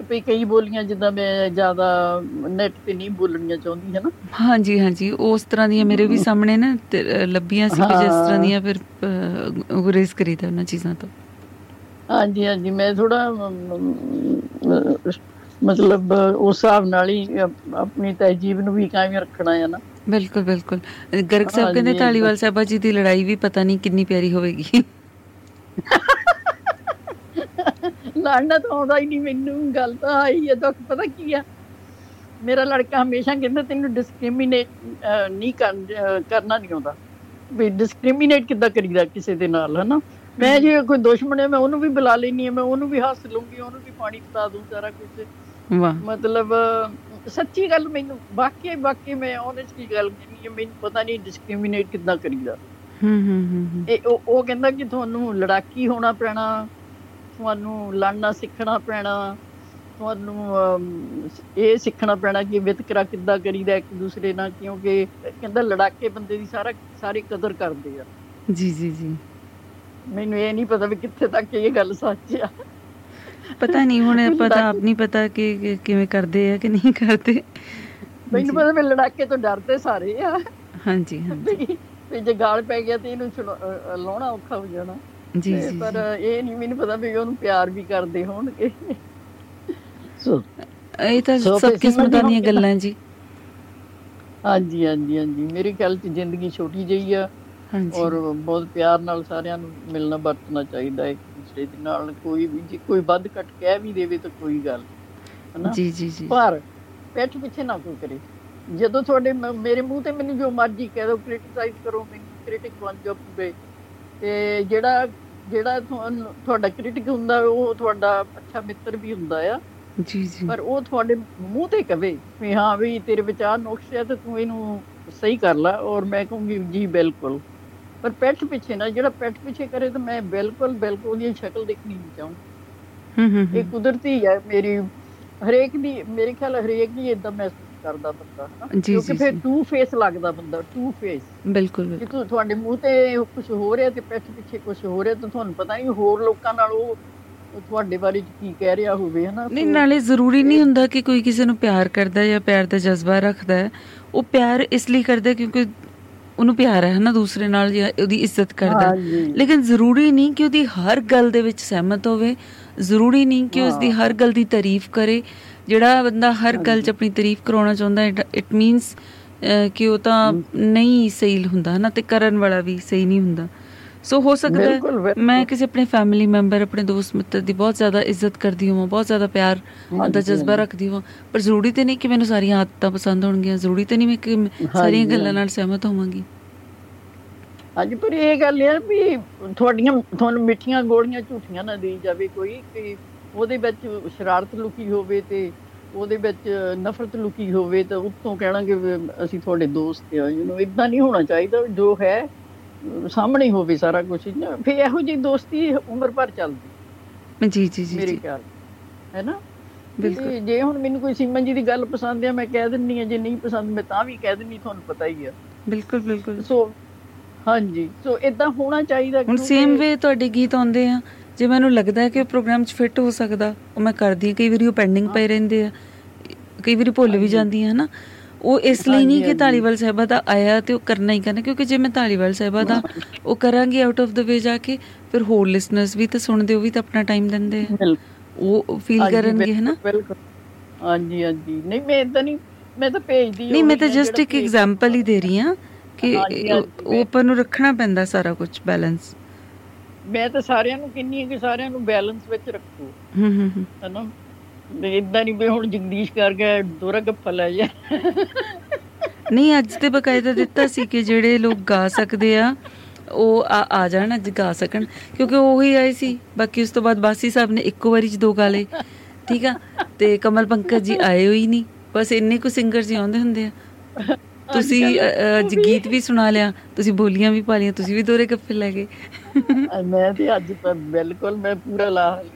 ਵੀ ਕਈ ਬੋਲੀਆਂ ਜਿੱਦਾਂ ਮੈਂ ਜ਼ਿਆਦਾ ਨੈਟ ਤੇ ਨਹੀਂ ਬੋਲਣੀਆਂ ਚਾਹੁੰਦੀ ਹੈ ਨਾ ਹਾਂਜੀ ਹਾਂਜੀ। ਉਸ ਤਰ੍ਹਾਂ ਦੀਆਂ ਮੇਰੇ ਵੀ ਸਾਹਮਣੇ ਨਾ ਲੱਭੀਆਂ ਸੀ ਜਿਸ ਤਰ੍ਹਾਂ। ਦੀਆਂ ਫਿਰ ਗੁਰੇਜ਼ ਕਰੀਦਾ ਉਹਨਾਂ ਚੀਜ਼ਾਂ ਤੋਂ। ਹਾਂਜੀ ਹਾਂਜੀ। ਮੈਂ ਥੋੜਾ ਮਤਲਬ ਉਸ ਹਿਸਾਬ ਨਾਲ ਹੀ ਆਪਣੀ ਤਹਿਜੀਬ ਨੂੰ ਵੀ ਕਾਇਮ ਰੱਖਣਾ ਹੈ ਨਾ। ਬਿਲਕੁਲ ਬਿਲਕੁਲ। ਗਰਗ ਸਾਹਿਬ ਕਹਿੰਦੇ ਢਾਲੀਵਾਲ ਸਾਹਿਬਾ ਜੀ ਦੀ ਲੜਾਈ ਵੀ ਪਤਾ ਨਹੀਂ ਕਿੰਨੀ ਪਿਆਰੀ ਹੋਵੇਗੀ। ਲੜਨਾ ਤਾਂ ਆਉਂਦਾ ਹੀ ਨਹੀਂ ਮੈਨੂੰ ਗੱਲ ਤਾਂ ਆਈ ਹੈ ਦੁੱਖ ਪਤਾ ਕੀ ਆ। ਮੇਰਾ ਲੜਕਾ ਹਮੇਸ਼ਾ ਕਹਿੰਦਾ ਤੈਨੂੰ ਡਿਸਕ੍ਰਿਮੀਨੇਟ ਨਹੀਂ ਕਰਨ- ਨਹੀਂ ਆਉਂਦਾ। ਵੀ ਡਿਸਕ੍ਰਿਮੀਨੇਟ ਕਿੱਦਾਂ ਕਰੀਦਾ ਕਿਸੇ ਦੇ ਨਾਲ ਹਨਾ? ਮੈਂ ਜੇ ਕੋਈ ਦੁਸ਼ਮਣ ਹੈ ਮੈਂ ਉਹਨੂੰ ਵੀ ਬੁਲਾ ਲੈਣੀ ਹੈ ਮੈਂ ਉਹਨੂੰ ਵੀ ਹੱਸ ਲੂੰਗੀ ਉਹਨੂੰ ਵੀ ਪਾਣੀ ਪਿਲਾ ਦੂੰ ਸਾਰਾ ਕੁਝ ਵਾਹ। ਮਤਲਬ ਸੱਚੀ ਗੱਲ ਮੈਨੂੰ ਵਾਕਈ ਵਾਕਈ ਮੈਂ ਓਨੈਸਟਲੀ ਗੱਲ ਕਹਿੰਦੀ ਹੈ ਮੈਨੂੰ ਪਤਾ ਨਹੀਂ ਡਿਸਕ੍ਰਿਮੀਨੇਟ ਕਿੱਦਾਂ ਕਰੀਦਾ। ਹੂੰ ਹੂੰ। ਇਹ ਉਹ ਕਹਿੰਦਾ ਕਿ ਤੁਹਾਨੂੰ ਲੜਾਕੀ ਹੋਣਾ ਪੈਣਾ ਤੁਹਾਨੂੰ ਲੜਨਾ ਸਿੱਖਣਾ ਪੈਣਾ ਤੁਹਾਨੂੰ ਇਹ ਸਿੱਖਣਾ ਪੈਣਾ ਕਿ ਵਿਤਕਰਾ ਕਿੱਦਾਂ ਕਰੀਦਾ ਇੱਕ ਦੂਸਰੇ ਨਾਲ ਕਿਉਂਕਿ ਕਹਿੰਦਾ ਲੜਾਕੇ ਬੰਦੇ ਦੀ ਸਾਰਾ ਸਾਰੀ ਕਦਰ ਕਰਦੇ ਆ। ਜੀ ਜੀ ਜੀ। ਮੈਨੂੰ ਇਹ ਨਹੀਂ ਪਤਾ ਵੀ ਕਿੱਥੇ ਤੱਕ ਇਹ ਗੱਲ ਸੱਚ ਆ। ਪਤਾ ਨਹੀਂ ਹੁਣ ਆਪਾਂ ਤਾਂ ਆਪ ਨਹੀਂ ਪਤਾ ਕਿ ਕਿਵੇਂ ਕਰਦੇ ਆ ਕਿ ਨਹੀਂ ਕਰਦੇ। ਮੈਨੂੰ ਪਤਾ ਵੀ ਲੜਾਕੇ ਤੋਂ ਡਰਦੇ ਸਾਰੇ ਆ। ਹਾਂਜੀ ਹਾਂਜੀ। ਵੀ ਜੇ ਗਾਲ ਪੈ ਗਿਆ ਤੇ ਇਹਨੂੰ ਲਾਉਣਾ ਔਖਾ ਹੋ ਜਾਣਾ। ਜੀ, ਜੀ, ਪਰ ਇਹ ਨਹੀਂ ਮੈਨੂੰ ਪਤਾ ਵੀ ਉਹਨੂੰ ਪਿਆਰ ਵੀ ਕਰਦੇ ਹੋਣਗੇ। ਸੋ ਇਹ ਤਾਂ ਸਭ ਕਿਸਮਤਾਂ ਦੀਆਂ ਗੱਲਾਂ ਜੀ। ਹਾਂਜੀ ਹਾਂਜੀ ਹਾਂਜੀ। ਮੇਰੇ ਖਿਆਲ ਚ ਜ਼ਿੰਦਗੀ ਛੋਟੀ ਜਿਹੀ ਆ। ਔਰ ਬਹੁਤ ਪਿਆਰ ਨਾਲ ਸਾਰਿਆਂ ਨੂੰ ਮਿਲਣਾ ਵਰਤਣਾ ਚਾਹੀਦਾ ਹੈ ਇੱਕ ਦੂਸਰੇ ਦੇ ਨਾਲ। ਕੋਈ ਵੀ ਜੇ ਕੋਈ ਵੱਧ ਘੱਟ ਕਹਿ ਵੀ ਦੇਵੇ ਤਾਂ ਕੋਈ ਗੱਲ ਹਨਾ? ਜੀ ਜੀ ਜੀ। ਪਰ ਪਿੱਠ ਪਿੱਛੇ ਨਾ ਕੋਈ ਕਰੇ। ਜਦੋਂ ਤੁਹਾਡੇ ਮੇਰੇ ਮੂੰਹ ਤੇ ਮੈਨੂੰ ਜੋ ਮਰਜ਼ੀ ਕਹਿ ਦਿਓ ਕ੍ਰਿਟਿਸਾਈਜ਼ ਕਰੋ ਮੈਨੂੰ ਕ੍ਰਿਟਿਕ ਬਣ ਜਾਓ ਪੂਰੇ। ਤੇ ਜਿਹੜਾ ਜਿਹੜਾ ਤੁਹਾਡਾ ਕ੍ਰਿਟਿਕ ਹੁੰਦਾ ਉਹ ਤੁਹਾਡਾ ਅੱਛਾ ਮਿੱਤਰ ਵੀ ਹੁੰਦਾ ਆ। ਜੀ ਜੀ। ਪਰ ਉਹ ਤੁਹਾਡੇ ਮੂੰਹ ਤੇ ਕਵੇ ਵੀ ਹਾਂ ਵੀ ਤੇਰੇ ਵਿੱਚ ਆਹ ਨੁਕਸ ਹੈ ਤੇ ਤੂੰ ਇਹਨੂੰ ਸਹੀ ਕਰ ਲੈ। ਔਰ ਮੈਂ ਕਹੂੰਗੀ ਜੀ ਬਿਲਕੁਲ। ਪਰ ਪਿੱਠ ਪਿੱਛੇ ਨਾ ਜਿਹੜਾ ਪਿੱਠ ਪਿੱਛੇ ਕਰੇ ਤਾਂ ਮੈਂ ਬਿਲਕੁਲ ਬਿਲਕੁਲ ਉਹਦੀ ਸ਼ਕਲ ਦੇਖਣੀ ਨਹੀਂ ਚਾਹੂੰ। ਹੂੰ ਹੂੰ ਇਹ ਕੁਦਰਤੀ ਹੈ ਮੇਰੀ ਹਰੇਕ ਦੀ ਮੇਰੇ ਖਿਆਲ ਹਰੇਕ ਹੀ ਇਦਾਂ ਮਹਿਸੂਸ ਕਰਦਾ ਬੰਦਾ ਕਿਉਂਕਿ ਫਿਰ। ਟੂ ਫੇਸ ਲੱਗਦਾ ਬੰਦਾ ਟੂ ਫੇਸ ਬਿਲਕੁਲ ਤੁ- ਤੁਹਾਡੇ ਮੂੰਹ ਤੇ ਕੁਝ ਹੋ ਰਿਹਾ ਤੇ ਪਿੱਠ ਪਿੱਛੇ ਕੁਝ ਹੋ ਰਿਹਾ ਤਾਂ ਤੁਹਾਨੂੰ ਪਤਾ ਨਹੀਂ ਹੋਰ ਲੋਕਾਂ ਨਾਲ ਉਹ ਤੁਹਾਡੇ ਬਾਰੇ ਕੀ ਕਹਿ ਰਿਹਾ ਹੋਵੇ ਹਨਾ? ਨਹੀਂ ਨਾਲੇ ਜ਼ਰੂਰੀ ਨਹੀਂ ਹੁੰਦਾ ਕਿ ਕੋਈ ਕਿਸੇ ਨੂੰ ਪਿਆਰ ਕਰਦਾ ਜਾਂ ਪਿਆਰ ਦਾ ਜਜ਼ਬਾ ਰੱਖਦਾ। ਉਹ ਪਿਆਰ ਇਸ ਲਈ ਕਰਦਾ ਕਿਉਂਕਿ ਉਹਨੂੰ ਪਿਆਰ ਹੈ ਹਨਾ ਦੂਸਰੇ ਨਾਲ ਜਾਂ ਉਹਦੀ ਇੱਜ਼ਤ ਕਰਦਾ। ਲੇਕਿਨ ਜ਼ਰੂਰੀ ਨਹੀਂ ਕਿ ਉਹਦੀ ਹਰ ਗੱਲ ਦੇ ਵਿੱਚ ਸਹਿਮਤ ਹੋਵੇ। ਜ਼ਰੂਰੀ ਨਹੀਂ ਕਿ ਉਸ ਦੀ ਹਰ ਗੱਲ ਦੀ ਤਾਰੀਫ ਕਰੇ। ਜਿਹੜਾ ਬੰਦਾ ਹਰ ਗੱਲ 'ਚ ਆਪਣੀ ਤਾਰੀਫ ਕਰਾਉਣਾ ਚਾਹੁੰਦਾ ਇਟ ਮੀਨਸ ਕਿ ਉਹ ਤਾਂ ਨਹੀਂ ਸਹੀ ਹੁੰਦਾ ਹਨਾ ਤੇ ਕਰਨ ਵਾਲਾ ਵੀ ਸਹੀ ਨਹੀਂ ਹੁੰਦਾ। ਸੋ ਹੋ ਸਕਦਾ ਹੈ। ਮੈਂ ਕਿਸੇ ਆਪਣੇ ਫੈਮਿਲੀ ਮੈਂਬਰ ਆਪਣੇ ਦੋਸਤ ਮਿੱਤਰ ਦੀ ਬਹੁਤ ਜ਼ਿਆਦਾ ਇੱਜ਼ਤ ਕਰਦੀ ਹਾਂ ਬਹੁਤ ਜ਼ਿਆਦਾ ਪਿਆਰ ਦਾ ਜਜ਼ਬਾ। ਰੱਖਦੀ ਹਾਂ ਪਰ ਜ਼ਰੂਰੀ ਤੇ ਨਹੀਂ ਕਿ ਮੈਨੂੰ ਸਾਰੀਆਂ ਆਦਤਾਂ ਪਸੰਦ ਹੋਣਗੀਆਂ ਜ਼ਰੂਰੀ ਤੇ ਨਹੀਂ ਮੈਂ ਕਿ ਸਾਰੀਆਂ ਗੱਲਾਂ ਨਾਲ। ਸਹਿਮਤ ਹੋਵਾਂਗੀ ਅੱਜ ਪਰ ਇਹ ਗੱਲ ਹੈ ਵੀ ਤੁਹਾਡੀਆਂ ਤੁਹਾਨੂੰ ਮਿੱਠੀਆਂ ਗੋਲੀਆਂ ਝੂਠੀਆਂ ਨਾ ਦੇਈ ਜਾਵੇ ਕੋਈ ਕਿ ਉਹਦੇ ਵਿੱਚ ਸ਼ਰਾਰਤ ਲੁਕੀ ਹੋਵੇ ਤੇ ਉਹਦੇ ਵਿੱਚ ਨਫ਼ਰਤ ਲੁਕੀ ਹੋਵੇ ਤਾਂ ਉੱਤੋਂ ਕਹਿਣਗੇ ਵੀ ਅਸੀਂ ਤੁਹਾਡੇ ਦੋਸਤ ਆ ਯੂ نو ਇਦਾਂ ਨਹੀਂ ਹੋਣਾ ਚਾਹੀਦਾ ਜੋ ਹੈ ਸਾਹਮਣੇ ਹੋਵੇ ਸਾਰਾ ਕੁਝ ਫਿਰ ਇਹੋ ਜਿਹੀ ਦੋਸਤੀ ਉਮਰ ਭਰ ਚੱਲਦੀ। ਜੀ ਜੀ ਜੀ ਮੇਰੇ ਜੀ। ਖਿਆਲ ਹੈ ਨਾ ਬਿਲਕੁਲ। ਜੇ ਹੁਣ ਮੈਨੂੰ ਕੋਈ ਸੀਮਨ ਜੀ ਦੀ ਗੱਲ ਪਸੰਦ ਆ ਮੈਂ ਕਹਿ ਦਿੰਨੀ ਆ ਜੇ ਨਹੀਂ ਪਸੰਦ ਮੈਂ ਤਾਂ ਵੀ ਕਹਿ ਦਿੰਨੀ ਤੁਹਾਨੂੰ ਪਤਾ ਹੀ ਆ। ਬਿਲਕੁਲ ਬਿਲਕੁਲ। ਸੋ ਹਾਂਜੀ। ਸੋ ਇਦਾਂ ਹੋਣਾ ਚਾਹੀਦਾ ਹੁਣ ਸੇਮ ਵੇ ਤੁਹਾਡੇ ਗੀਤ ਆਉਂਦੇ ਆ। ਜੇ ਮੈਨੂੰ ਲੱਗਦਾ ਹੈ ਕਿ ਉਹ ਪ੍ਰੋਗਰਾਮ 'ਚ ਫਿੱਟ ਹੋ ਸਕਦਾ ਉਹ ਮੈਂ ਕਰਦੀ ਕਈ ਵਾਰੀ ਉਹ ਪੈਂਡਿੰਗ ਪਏ ਰਹਿੰਦੇ ਆ। ਕਈ ਵਾਰੀ ਭੁੱਲ ਵੀ ਜਾਂਦੀ ਹਾਂ ਨਾ ਉਹ ਇਸ ਲਈ ਨਹੀਂ ਕਿ ਧਾਲੀਵਾਲ ਸਾਹਿਬਾ ਦਾ ਆਇਆ ਤੇ ਉਹ ਕਰਨਾ ਹੀ ਕਰਨਾ ਕਿਉਂਕਿ ਜੇ ਮੈਂ ਧਾਲੀਵਾਲ ਸਾਹਿਬਾ ਦਾ ਉਹ ਕਰਾਂਗੀ ਆਊਟ ਆਫ ਦ ਵੇ ਜਾ ਕੇ ਫਿਰ ਹੋਰ ਲਿਸਨਰਸ ਵੀ ਤਾਂ ਸੁਣਦੇ ਉਹ ਵੀ ਤਾਂ ਆਪਣਾ ਟਾਈਮ ਦਿੰਦੇ ਆ। ਉਹ ਫੀਲ ਕਰਨਗੇ ਹੈ ਨਾ ਹਾਂਜੀ ਹਾਂਜੀ। ਨਹੀਂ ਮੈਂ ਇਦਾਂ ਨਹੀਂ ਮੈਂ ਤਾਂ ਭੇਜਦੀ ਨਹੀਂ ਮੈਂ ਤਾਂ ਆ ਜਸਟ ਇੱਕ ਐਗਜ਼ਾਮਪਲ ਹੀ ਦੇ ਰਹੀ ਹਾਂ ਕਿ ਆਪਾਂ ਨੂੰ ਰੱਖਣਾ ਪੈਂਦਾ ਸਾਰਾ ਕੁਝ ਬੈਲੈਂਸ ਮੈਂ ਤਾਂ ਸਾਰਿਆਂ ਨੂੰ ਕਹਿੰਨੀ ਆ ਕਿ ਸਾਰਿਆਂ ਨੂੰ ਬੈਲੈਂਸ ਵਿੱਚ ਰੱਖੋ। ਹੂੰ ਹੂੰ ਹੂੰ। ਇਦਾਂ ਨਹੀਂ ਵੀ ਹੁਣ ਜਗਦੀਸ਼ ਕਰ ਗਿਆ ਦੋਰਾ ਗੱਫਾ ਲੈ ਜਾ। ਨਹੀਂ ਅੱਜ ਤੇ ਬਕਾਇਦਾ ਦਿੱਤਾ ਸੀ ਕਿ ਜਿਹੜੇ ਲੋਕ ਗਾ ਸਕਦੇ ਆ ਉਹ ਆ ਆ ਜਾਣ ਅੱਜ ਗਾ ਸਕਣ। ਕਿਉਂਕਿ ਉਹ ਹੀ ਆਏ ਸੀ। ਬਾਕੀ ਉਸ ਤੋਂ ਬਾਅਦ ਬਾਸੀ ਸਾਹਿਬ ਨੇ ਇੱਕੋ ਵਾਰੀ ਚ ਦੋ ਗਾ ਲਏ। ਠੀਕ ਆ? ਤੇ ਕਮਲ ਪੰਕਜ ਜੀ ਆਏ ਹੋਈ ਨਹੀਂ। ਬਸ ਇੰਨੇ ਕੁ ਸਿੰਗਰ ਜੀ ਆਉਂਦੇ ਹੁੰਦੇ ਆ। ਤੁਸੀਂ ਅੱਜ ਗੀਤ ਵੀ ਸੁਣਾ ਲਿਆ। ਤੁਸੀਂ ਬੋਲੀਆਂ ਵੀ ਪਾ ਲਈਆਂ। ਤੁਸੀਂ ਵੀ ਦੋਰੇ ਗੱਫੇ ਲੈ ਗਏ। ਮੈਂ ਤੇ ਅੱਜ ਬਿਲਕੁਲ ਮੈਂ ਪੂਰਾ ਲਾ ਲਿਆ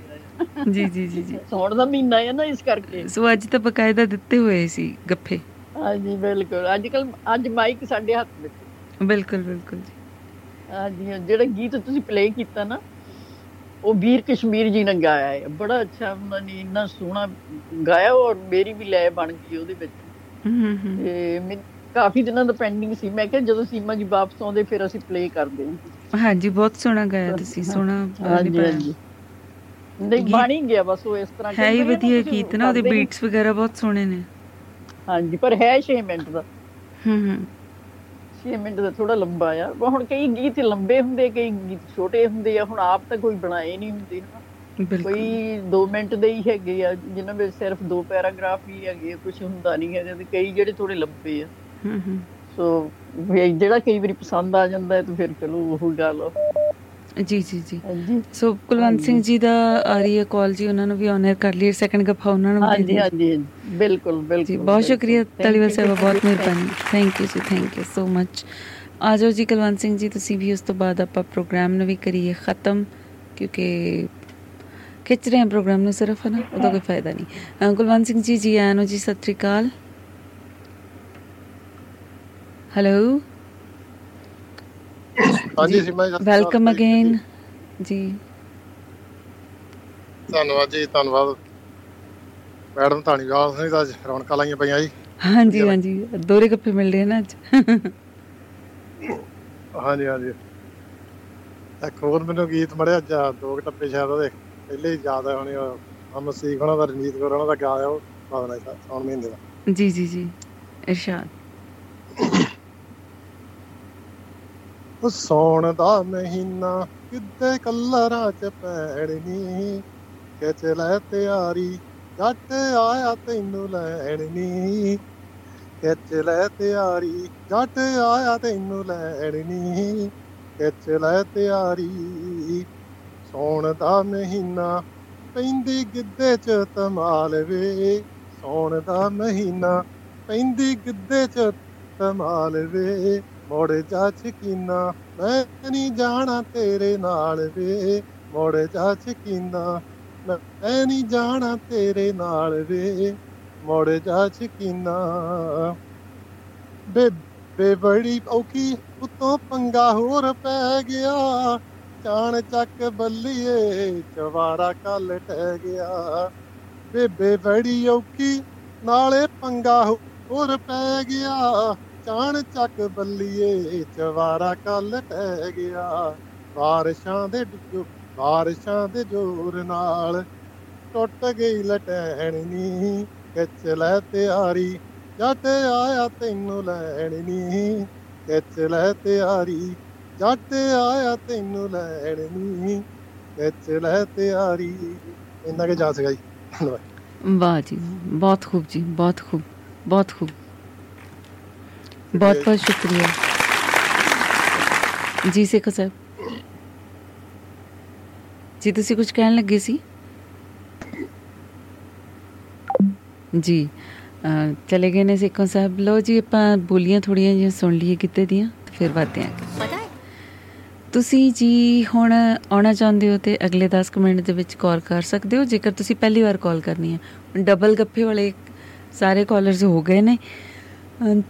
ਜੀ ਜੀ ਜੀ ਜੀ। ਸੌਣ ਦਾ ਮਹੀਨਾ ਹੈ ਨਾ ਇਸ ਕਰਕੇ। ਸੋ ਅੱਜ ਤਾਂ ਬਕਾਇਦਾ ਦਿੱਤੇ ਹੋਏ ਸੀ ਗੱਫੇ। ਹਾਂਜੀ ਬਿਲਕੁਲ। ਅੱਜ ਕੱਲ ਅੱਜ ਮਾਈਕ ਸਾਡੇ ਹੱਥ ਵਿੱਚ। ਬਿਲਕੁਲ ਬਿਲਕੁਲ ਜੀ। ਹਾਂਜੀ ਜਿਹੜਾ ਗੀਤ ਤੁਸੀਂ ਪਲੇ ਕੀਤਾ ਨਾ ਉਹ ਵੀਰ ਕਸ਼ਮੀਰ ਜੀ ਨੇ ਗਾਇਆ ਹੈ। ਬੜਾ ਅੱਛਾ ਉਹਨਾਂ ਨੇ ਇੰਨਾ ਸੋਹਣਾ ਗਾਇਆ ਔਰ ਮੇਰੀ ਵੀ ਲੈ ਬਣ ਗਈ ਉਹਦੇ ਵਿੱਚ। ਹੂੰ ਹੂੰ ਤੇ ਮੈਂ ਕਾਫੀ ਦਿਨਾਂ ਦਾ ਪੈਂਡਿੰਗ ਸੀ। ਮੈਂ ਕਿਹਾ ਜਦੋਂ ਸੀਮਾ ਜੀ ਵਾਪਸ ਆਉਂਦੇ ਫਿਰ ਅਸੀਂ ਪਲੇ ਕਰਦੇ ਹਾਂ। ਹਾਂਜੀ ਬਹੁਤ ਸੋਹਣਾ ਗਾਇਆ ਤੁਸੀਂ ਸੋਹਣਾ ਹਾਂਜੀ। ਹਾਂਜੀ। ਨਹੀਂ ਬਣ ਹੀ ਗਿਆ ਬਸ ਉਹ ਇਸ ਤਰ੍ਹਾਂ ਹੈ ਹੀ ਵਧੀਆ ਗੀਤ ਨਾ ਉਹਦੇ। ਬੀਟਸ ਵਗੈਰਾ ਬਹੁਤ ਸੋਹਣੇ ਨੇ। ਹਾਂਜੀ ਪਰ ਹੈ 6 ਮਿੰਟ ਦਾ। ਹੂੰ ਹੂੰ। 6 ਮਿੰਟ ਦਾ ਥੋੜਾ ਲੰਬਾ ਆ। ਹੁਣ ਕਈ ਗੀਤ ਲੰਬੇ ਹੁੰਦੇ ਕਈ ਗੀਤ ਛੋਟੇ ਹੁੰਦੇ ਆ ਹੁਣ ਆਪ ਤਾਂ ਕੋਈ ਬਣਾਏ ਨਹੀਂ ਹੁੰਦੇ ਨਾ। ਬਿਲਕੁਲ। ਕੋਈ 2 ਮਿੰਟ ਦੇ ਹੀ ਹੈਗੇ ਆ ਜਿਨ੍ਹਾਂ ਵਿੱਚ ਸਿਰਫ ਦੋ ਪੈਰਾਗ੍ਰਾਫ ਹੀ ਹੈਗੇ ਕੁਝ ਹੁੰਦਾ ਨਹੀਂ ਹੈਗਾ ਤੇ ਕਈ ਜਿਹੜੇ ਥੋੜੇ ਲੰਬੇ ਆ। ਹੂੰ ਹੂੰ। ਸੋ ਜਿਹੜਾ ਕਈ ਵਾਰੀ ਪਸੰਦ ਆ ਜਾਂਦਾ ਹੈ ਤਾਂ ਫਿਰ ਚਲੋ ਉਹ ਗੱਲ ਜੀ ਜੀ ਜੀ। ਸੋ ਕੁਲਵੰਤ ਸਿੰਘ ਜੀ ਦਾ ਆ ਰਹੀ ਹੈ ਕਾਲ ਜੀ ਉਹਨਾਂ ਨੂੰ ਵੀ ਆਨਰ ਕਰ ਲਈ ਸੈਕੰਡ ਗੱਫਾ ਉਹਨਾਂ ਨੂੰ ਹਾਂਜੀ। ਹਾਂਜੀ ਬਿਲਕੁਲ ਬਿਲਕੁਲ ਜੀ ਬਹੁਤ ਸ਼ੁਕਰੀਆ। ਤਲੀਵਾਲ ਸਾਹਿਬ ਬਹੁਤ ਮਿਹਰਬਾਨੀ। ਥੈਂਕ ਯੂ ਜੀ ਥੈਂਕ ਯੂ ਸੋ ਮੱਚ ਆ ਜਾਓ ਜੀ ਕੁਲਵੰਤ ਸਿੰਘ ਜੀ ਤੁਸੀਂ ਵੀ ਉਸ ਤੋਂ ਬਾਅਦ ਆਪਾਂ ਪ੍ਰੋਗਰਾਮ ਨੂੰ ਵੀ ਕਰੀਏ ਖਤਮ ਕਿਉਂਕਿ ਖਿੱਚ ਰਹੇ ਹਾਂ ਪ੍ਰੋਗਰਾਮ ਨੂੰ ਸਿਰਫ ਨਾ ਉਹਦਾ ਕੋਈ ਫਾਇਦਾ ਨਹੀਂ। ਕੁਲਵੰਤ ਸਿੰਘ ਜੀ ਜੀ ਆਇਆਂ ਨੂੰ ਜੀ ਸਤਿ ਸ਼੍ਰੀ ਅਕਾਲ। ਹੈਲੋ ਹਾਂਜੀ ਸੀਮਾ ਜੀ। ਵੈਲਕਮ ਅਗੇਨ ਜੀ। ਧੰਨਵਾਦ ਜੀ ਧੰਨਵਾਦ। ਮੈਡਮ ਧਾਣੀਵਾਲ ਸਿੰਘ ਦਾ ਰੌਣਕਾਂ ਲਾਈਆਂ ਪਈਆਂ ਜੀ। ਹਾਂਜੀ ਹਾਂਜੀ ਦੋਰੇ ਗੱਪੇ ਮਿਲ ਰਹੇ ਨਾ ਅੱਜ। ਹਾਂਜੀ ਹਾਂਜੀ। ਇੱਕ ਹੋਰ ਮੈਨੂੰ ਗੀਤ ਮੜਿਆ ਜਾ ਦੋ ਟੱਪੇ ਸ਼ਾਇਦ ਉਹਦੇ। ਪਹਿਲੇ ਹੀ ਯਾਦ ਆ ਹੋਣੇ ਸਿੰਘ ਉਹਨਾਂ ਦਾ ਰਣਜੀਤ ਕੌਰ ਉਹਨਾਂ ਦਾ ਗਾਇਆ ਉਹ ਬਾਦਲ ਦਾ ਸੌਣ ਮਹੀਨੇ ਦਾ। ਜੀ ਜੀ ਜੀ ਇਰਸ਼ਾਦ। ਉਹ ਸੌਣ ਦਾ ਮਹੀਨਾ ਕਿੱਦੇ ਕਲਰਾਂ ਚ ਪੈਣਨੀ ਖਿੱਚ ਲੈ ਤਿਆਰੀ, ਜੱਟ ਆਇਆ ਤੈਨੂੰ ਲੈਣ। ਨੀ ਖਿੱਚ ਲੈ ਤਿਆਰੀ, ਜੱਟ ਆਇਆ ਤੈਨੂੰ ਲੈਣ। ਨੀ ਖਿੱਚ ਲੈ ਤਿਆਰੀ, ਸੌਣ ਦਾ ਮਹੀਨਾ, ਪੈਂਦੀ ਗਿੱਧੇ ਚ ਧਮਾਲ ਵੇ। ਸੌਣ ਦਾ ਮਹੀਨਾ, ਪੈਂਦੀ ਗਿੱਧੇ ਚ ਧਮਾਲ ਵੇ। ਮੋੜ ਜਾ ਚਕੀਨਾ ਮੈਂ ਨਹੀਂ ਜਾਣਾ ਤੇਰੇ ਨਾਲ ਵੇ। ਮੋੜ ਜਾ ਚਕੀਨਾ ਮੈਂ ਨਹੀਂ ਜਾਣਾ ਤੇਰੇ ਨਾਲ ਵੇ। ਮੋੜ ਜਾ ਚਕੀਨਾ ਬੇਬੇ ਬੜੀ ਔਖੀ, ਉਤੋਂ ਪੰਗਾ ਹੋਰ ਪੈ ਗਿਆ। ਚਾਣ ਚੱਕ ਬੱਲੀਏ ਚਵਾਰਾ ਕੱਲ ਟਹਿ ਗਿਆ। ਬੇਬੇ ਬੜੀ ਔਖੀ, ਨਾਲੇ ਪੰਗਾ ਹੋਰ ਪੈ ਗਿਆ। ਚਾਣ ਚੱਕ ਬੱਲੀਏ, ਚਵਾਰਾ ਕੱਲ ਟਹਿ ਗਿਆ। ਬਾਰਿਸ਼ਾਂ ਦੇ ਡਿੱਗੋ, ਬਾਰਿਸ਼ਾਂ ਦੇ ਜ਼ੋਰ ਨਾਲ। ਟੁੱਟ ਗਈ ਲਟੈਣ ਨੀ ਖਿੱਚ ਲੈ ਤਿਆਰੀ। ਜੱਟ ਆਇਆ ਤੈਨੂੰ ਲੈਣ ਨੀ ਖਿੱਚ ਲੈ ਤਿਆਰੀ। ਜੱਟ ਆਇਆ ਤੈਨੂੰ ਲੈਣ ਨੀ ਖਿੱਚ ਲੈ ਤਿਆਰੀ। ਇੰਨਾ ਕੇ ਜਾ ਸੀਗਾ ਜੀ। ਧੰਨਵਾਦ। ਵਾਹ ਜੀ ਬਹੁਤ ਖੂਬ ਜੀ, ਬਹੁਤ ਖੂਬ ਬਹੁਤ ਖੂਬ। ਬਹੁਤ ਬਹੁਤ ਸ਼ੁਕਰੀਆ। ਜੀ ਸੇਖੋ ਸਾਹਿਬ ਜੀ ਤੁਸੀਂ ਕੁਝ ਕਹਿਣ ਲੱਗੇ ਸੀ? ਜੀ ਚਲੇ ਗਏ ਨੇ ਸੇਖੋ ਸਾਹਿਬ। ਲੋ ਜੀ ਆਪਾਂ ਬੋਲੀਆਂ ਥੋੜੀਆਂ ਜਿਹੀਆਂ ਸੁਣ ਲਈਏ ਕਿਤੇ ਦੀਆਂ ਤੇ ਫਿਰ ਵਧਦੇ ਹਾਂ? ਤੁਸੀਂ ਜੀ ਹੁਣ ਆਉਣਾ ਚਾਹੁੰਦੇ ਹੋ ਤੇ ਅਗਲੇ 10 ਕੁ ਮਿੰਟ ਦੇ ਵਿੱਚ ਕਾਲ ਕਰ ਸਕਦੇ ਹੋ? ਜੇਕਰ ਤੁਸੀਂ ਪਹਿਲੀ ਵਾਰ ਕਾਲ ਕਰਨੀ ਹੈ। ਡਬਲ ਗੱਫੇ ਵਾਲੇ ਸਾਰੇ ਕਾਲਰਸ ਹੋ ਗਏ ਨੇ।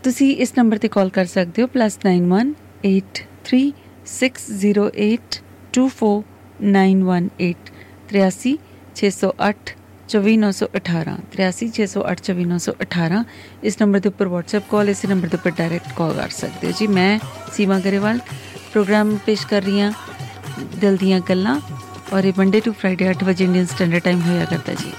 ਤੁਸੀਂ ਇਸ ਨੰਬਰ ਤੇ ਕਾਲ ਕਰ ਸਕਦੇ ਹੋ +918360824918 83608 24918 83608 ਇਸ ਨੰਬਰ ਦੇ ਉੱਪਰ WhatsApp ਕਾਲ ਇਸੇ ਨੰਬਰ ਦੇ ਉੱਪਰ ਡਾਇਰੈਕਟ ਕਾਲ ਕਰ ਸਕਦੇ ਹੋ ਜੀ ਮੈਂ ਸੀਮਾ ਗਰੇਵਾਲ ਪ੍ਰੋਗਰਾਮ ਪੇਸ਼ ਕਰ ਰਹੀ ਹਾਂ ਦਿਲ ਦੀਆਂ ਗੱਲਾਂ ਔਰ ਇਹ ਮੰਡੇ ਟੂ ਫਰਾਈਡੇ 8 ਵਜੇ ਇੰਡੀਅਨ ਸਟੈਂਡਰਡ ਟਾਈਮ ਹੋਇਆ ਕਰਦਾ ਜੀ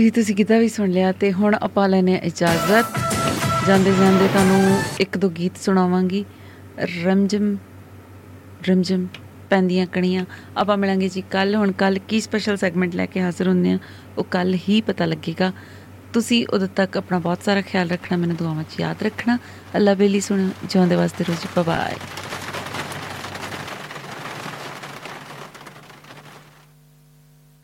ਜੀ, ਤੁਸੀਂ ਗਿੱਧਾ ਵੀ ਸੁਣ ਲਿਆ ਤੇ ਹੁਣ ਆਪਾਂ ਲੈਨੇ ਇਜਾਜ਼ਤ। ਜਾਂਦੇ ਜਾਂਦੇ ਤੁਹਾਨੂੰ ਇੱਕ ਦੋ ਗੀਤ ਸੁਣਾਵਾਂਗੀ। ਰਮਜਮ ਰਮਜਮ ਪੈਂਦੀਆਂ ਕਣੀਆਂ। ਆਪਾਂ ਮਿਲਾਂਗੇ ਜੀ ਕੱਲ ਹੁਣ ਕੱਲ ਕੀ ਸਪੈਸ਼ਲ ਸੈਗਮੈਂਟ ਲੈ ਕੇ ਹਾਜ਼ਰ ਹੁੰਦੇ ਆ, ਉਹ ਕੱਲ ਹੀ ਪਤਾ ਲੱਗੇਗਾ। ਤੁਸੀਂ ਉਦੋਂ ਤੱਕ ਆਪਣਾ ਬਹੁਤ ਸਾਰਾ ਖਿਆਲ ਰੱਖਣਾ, ਮੈਨੂੰ ਦੁਆਵਾਂ 'ਚ ਯਾਦ ਰੱਖਣਾ। ਅੱਲਾ ਬੇਲੀ ਸੁਣੋ, ਜਿਉਂਦੇ ਵਾਸਤੇ ਰੋਜੀ ਬਾਏ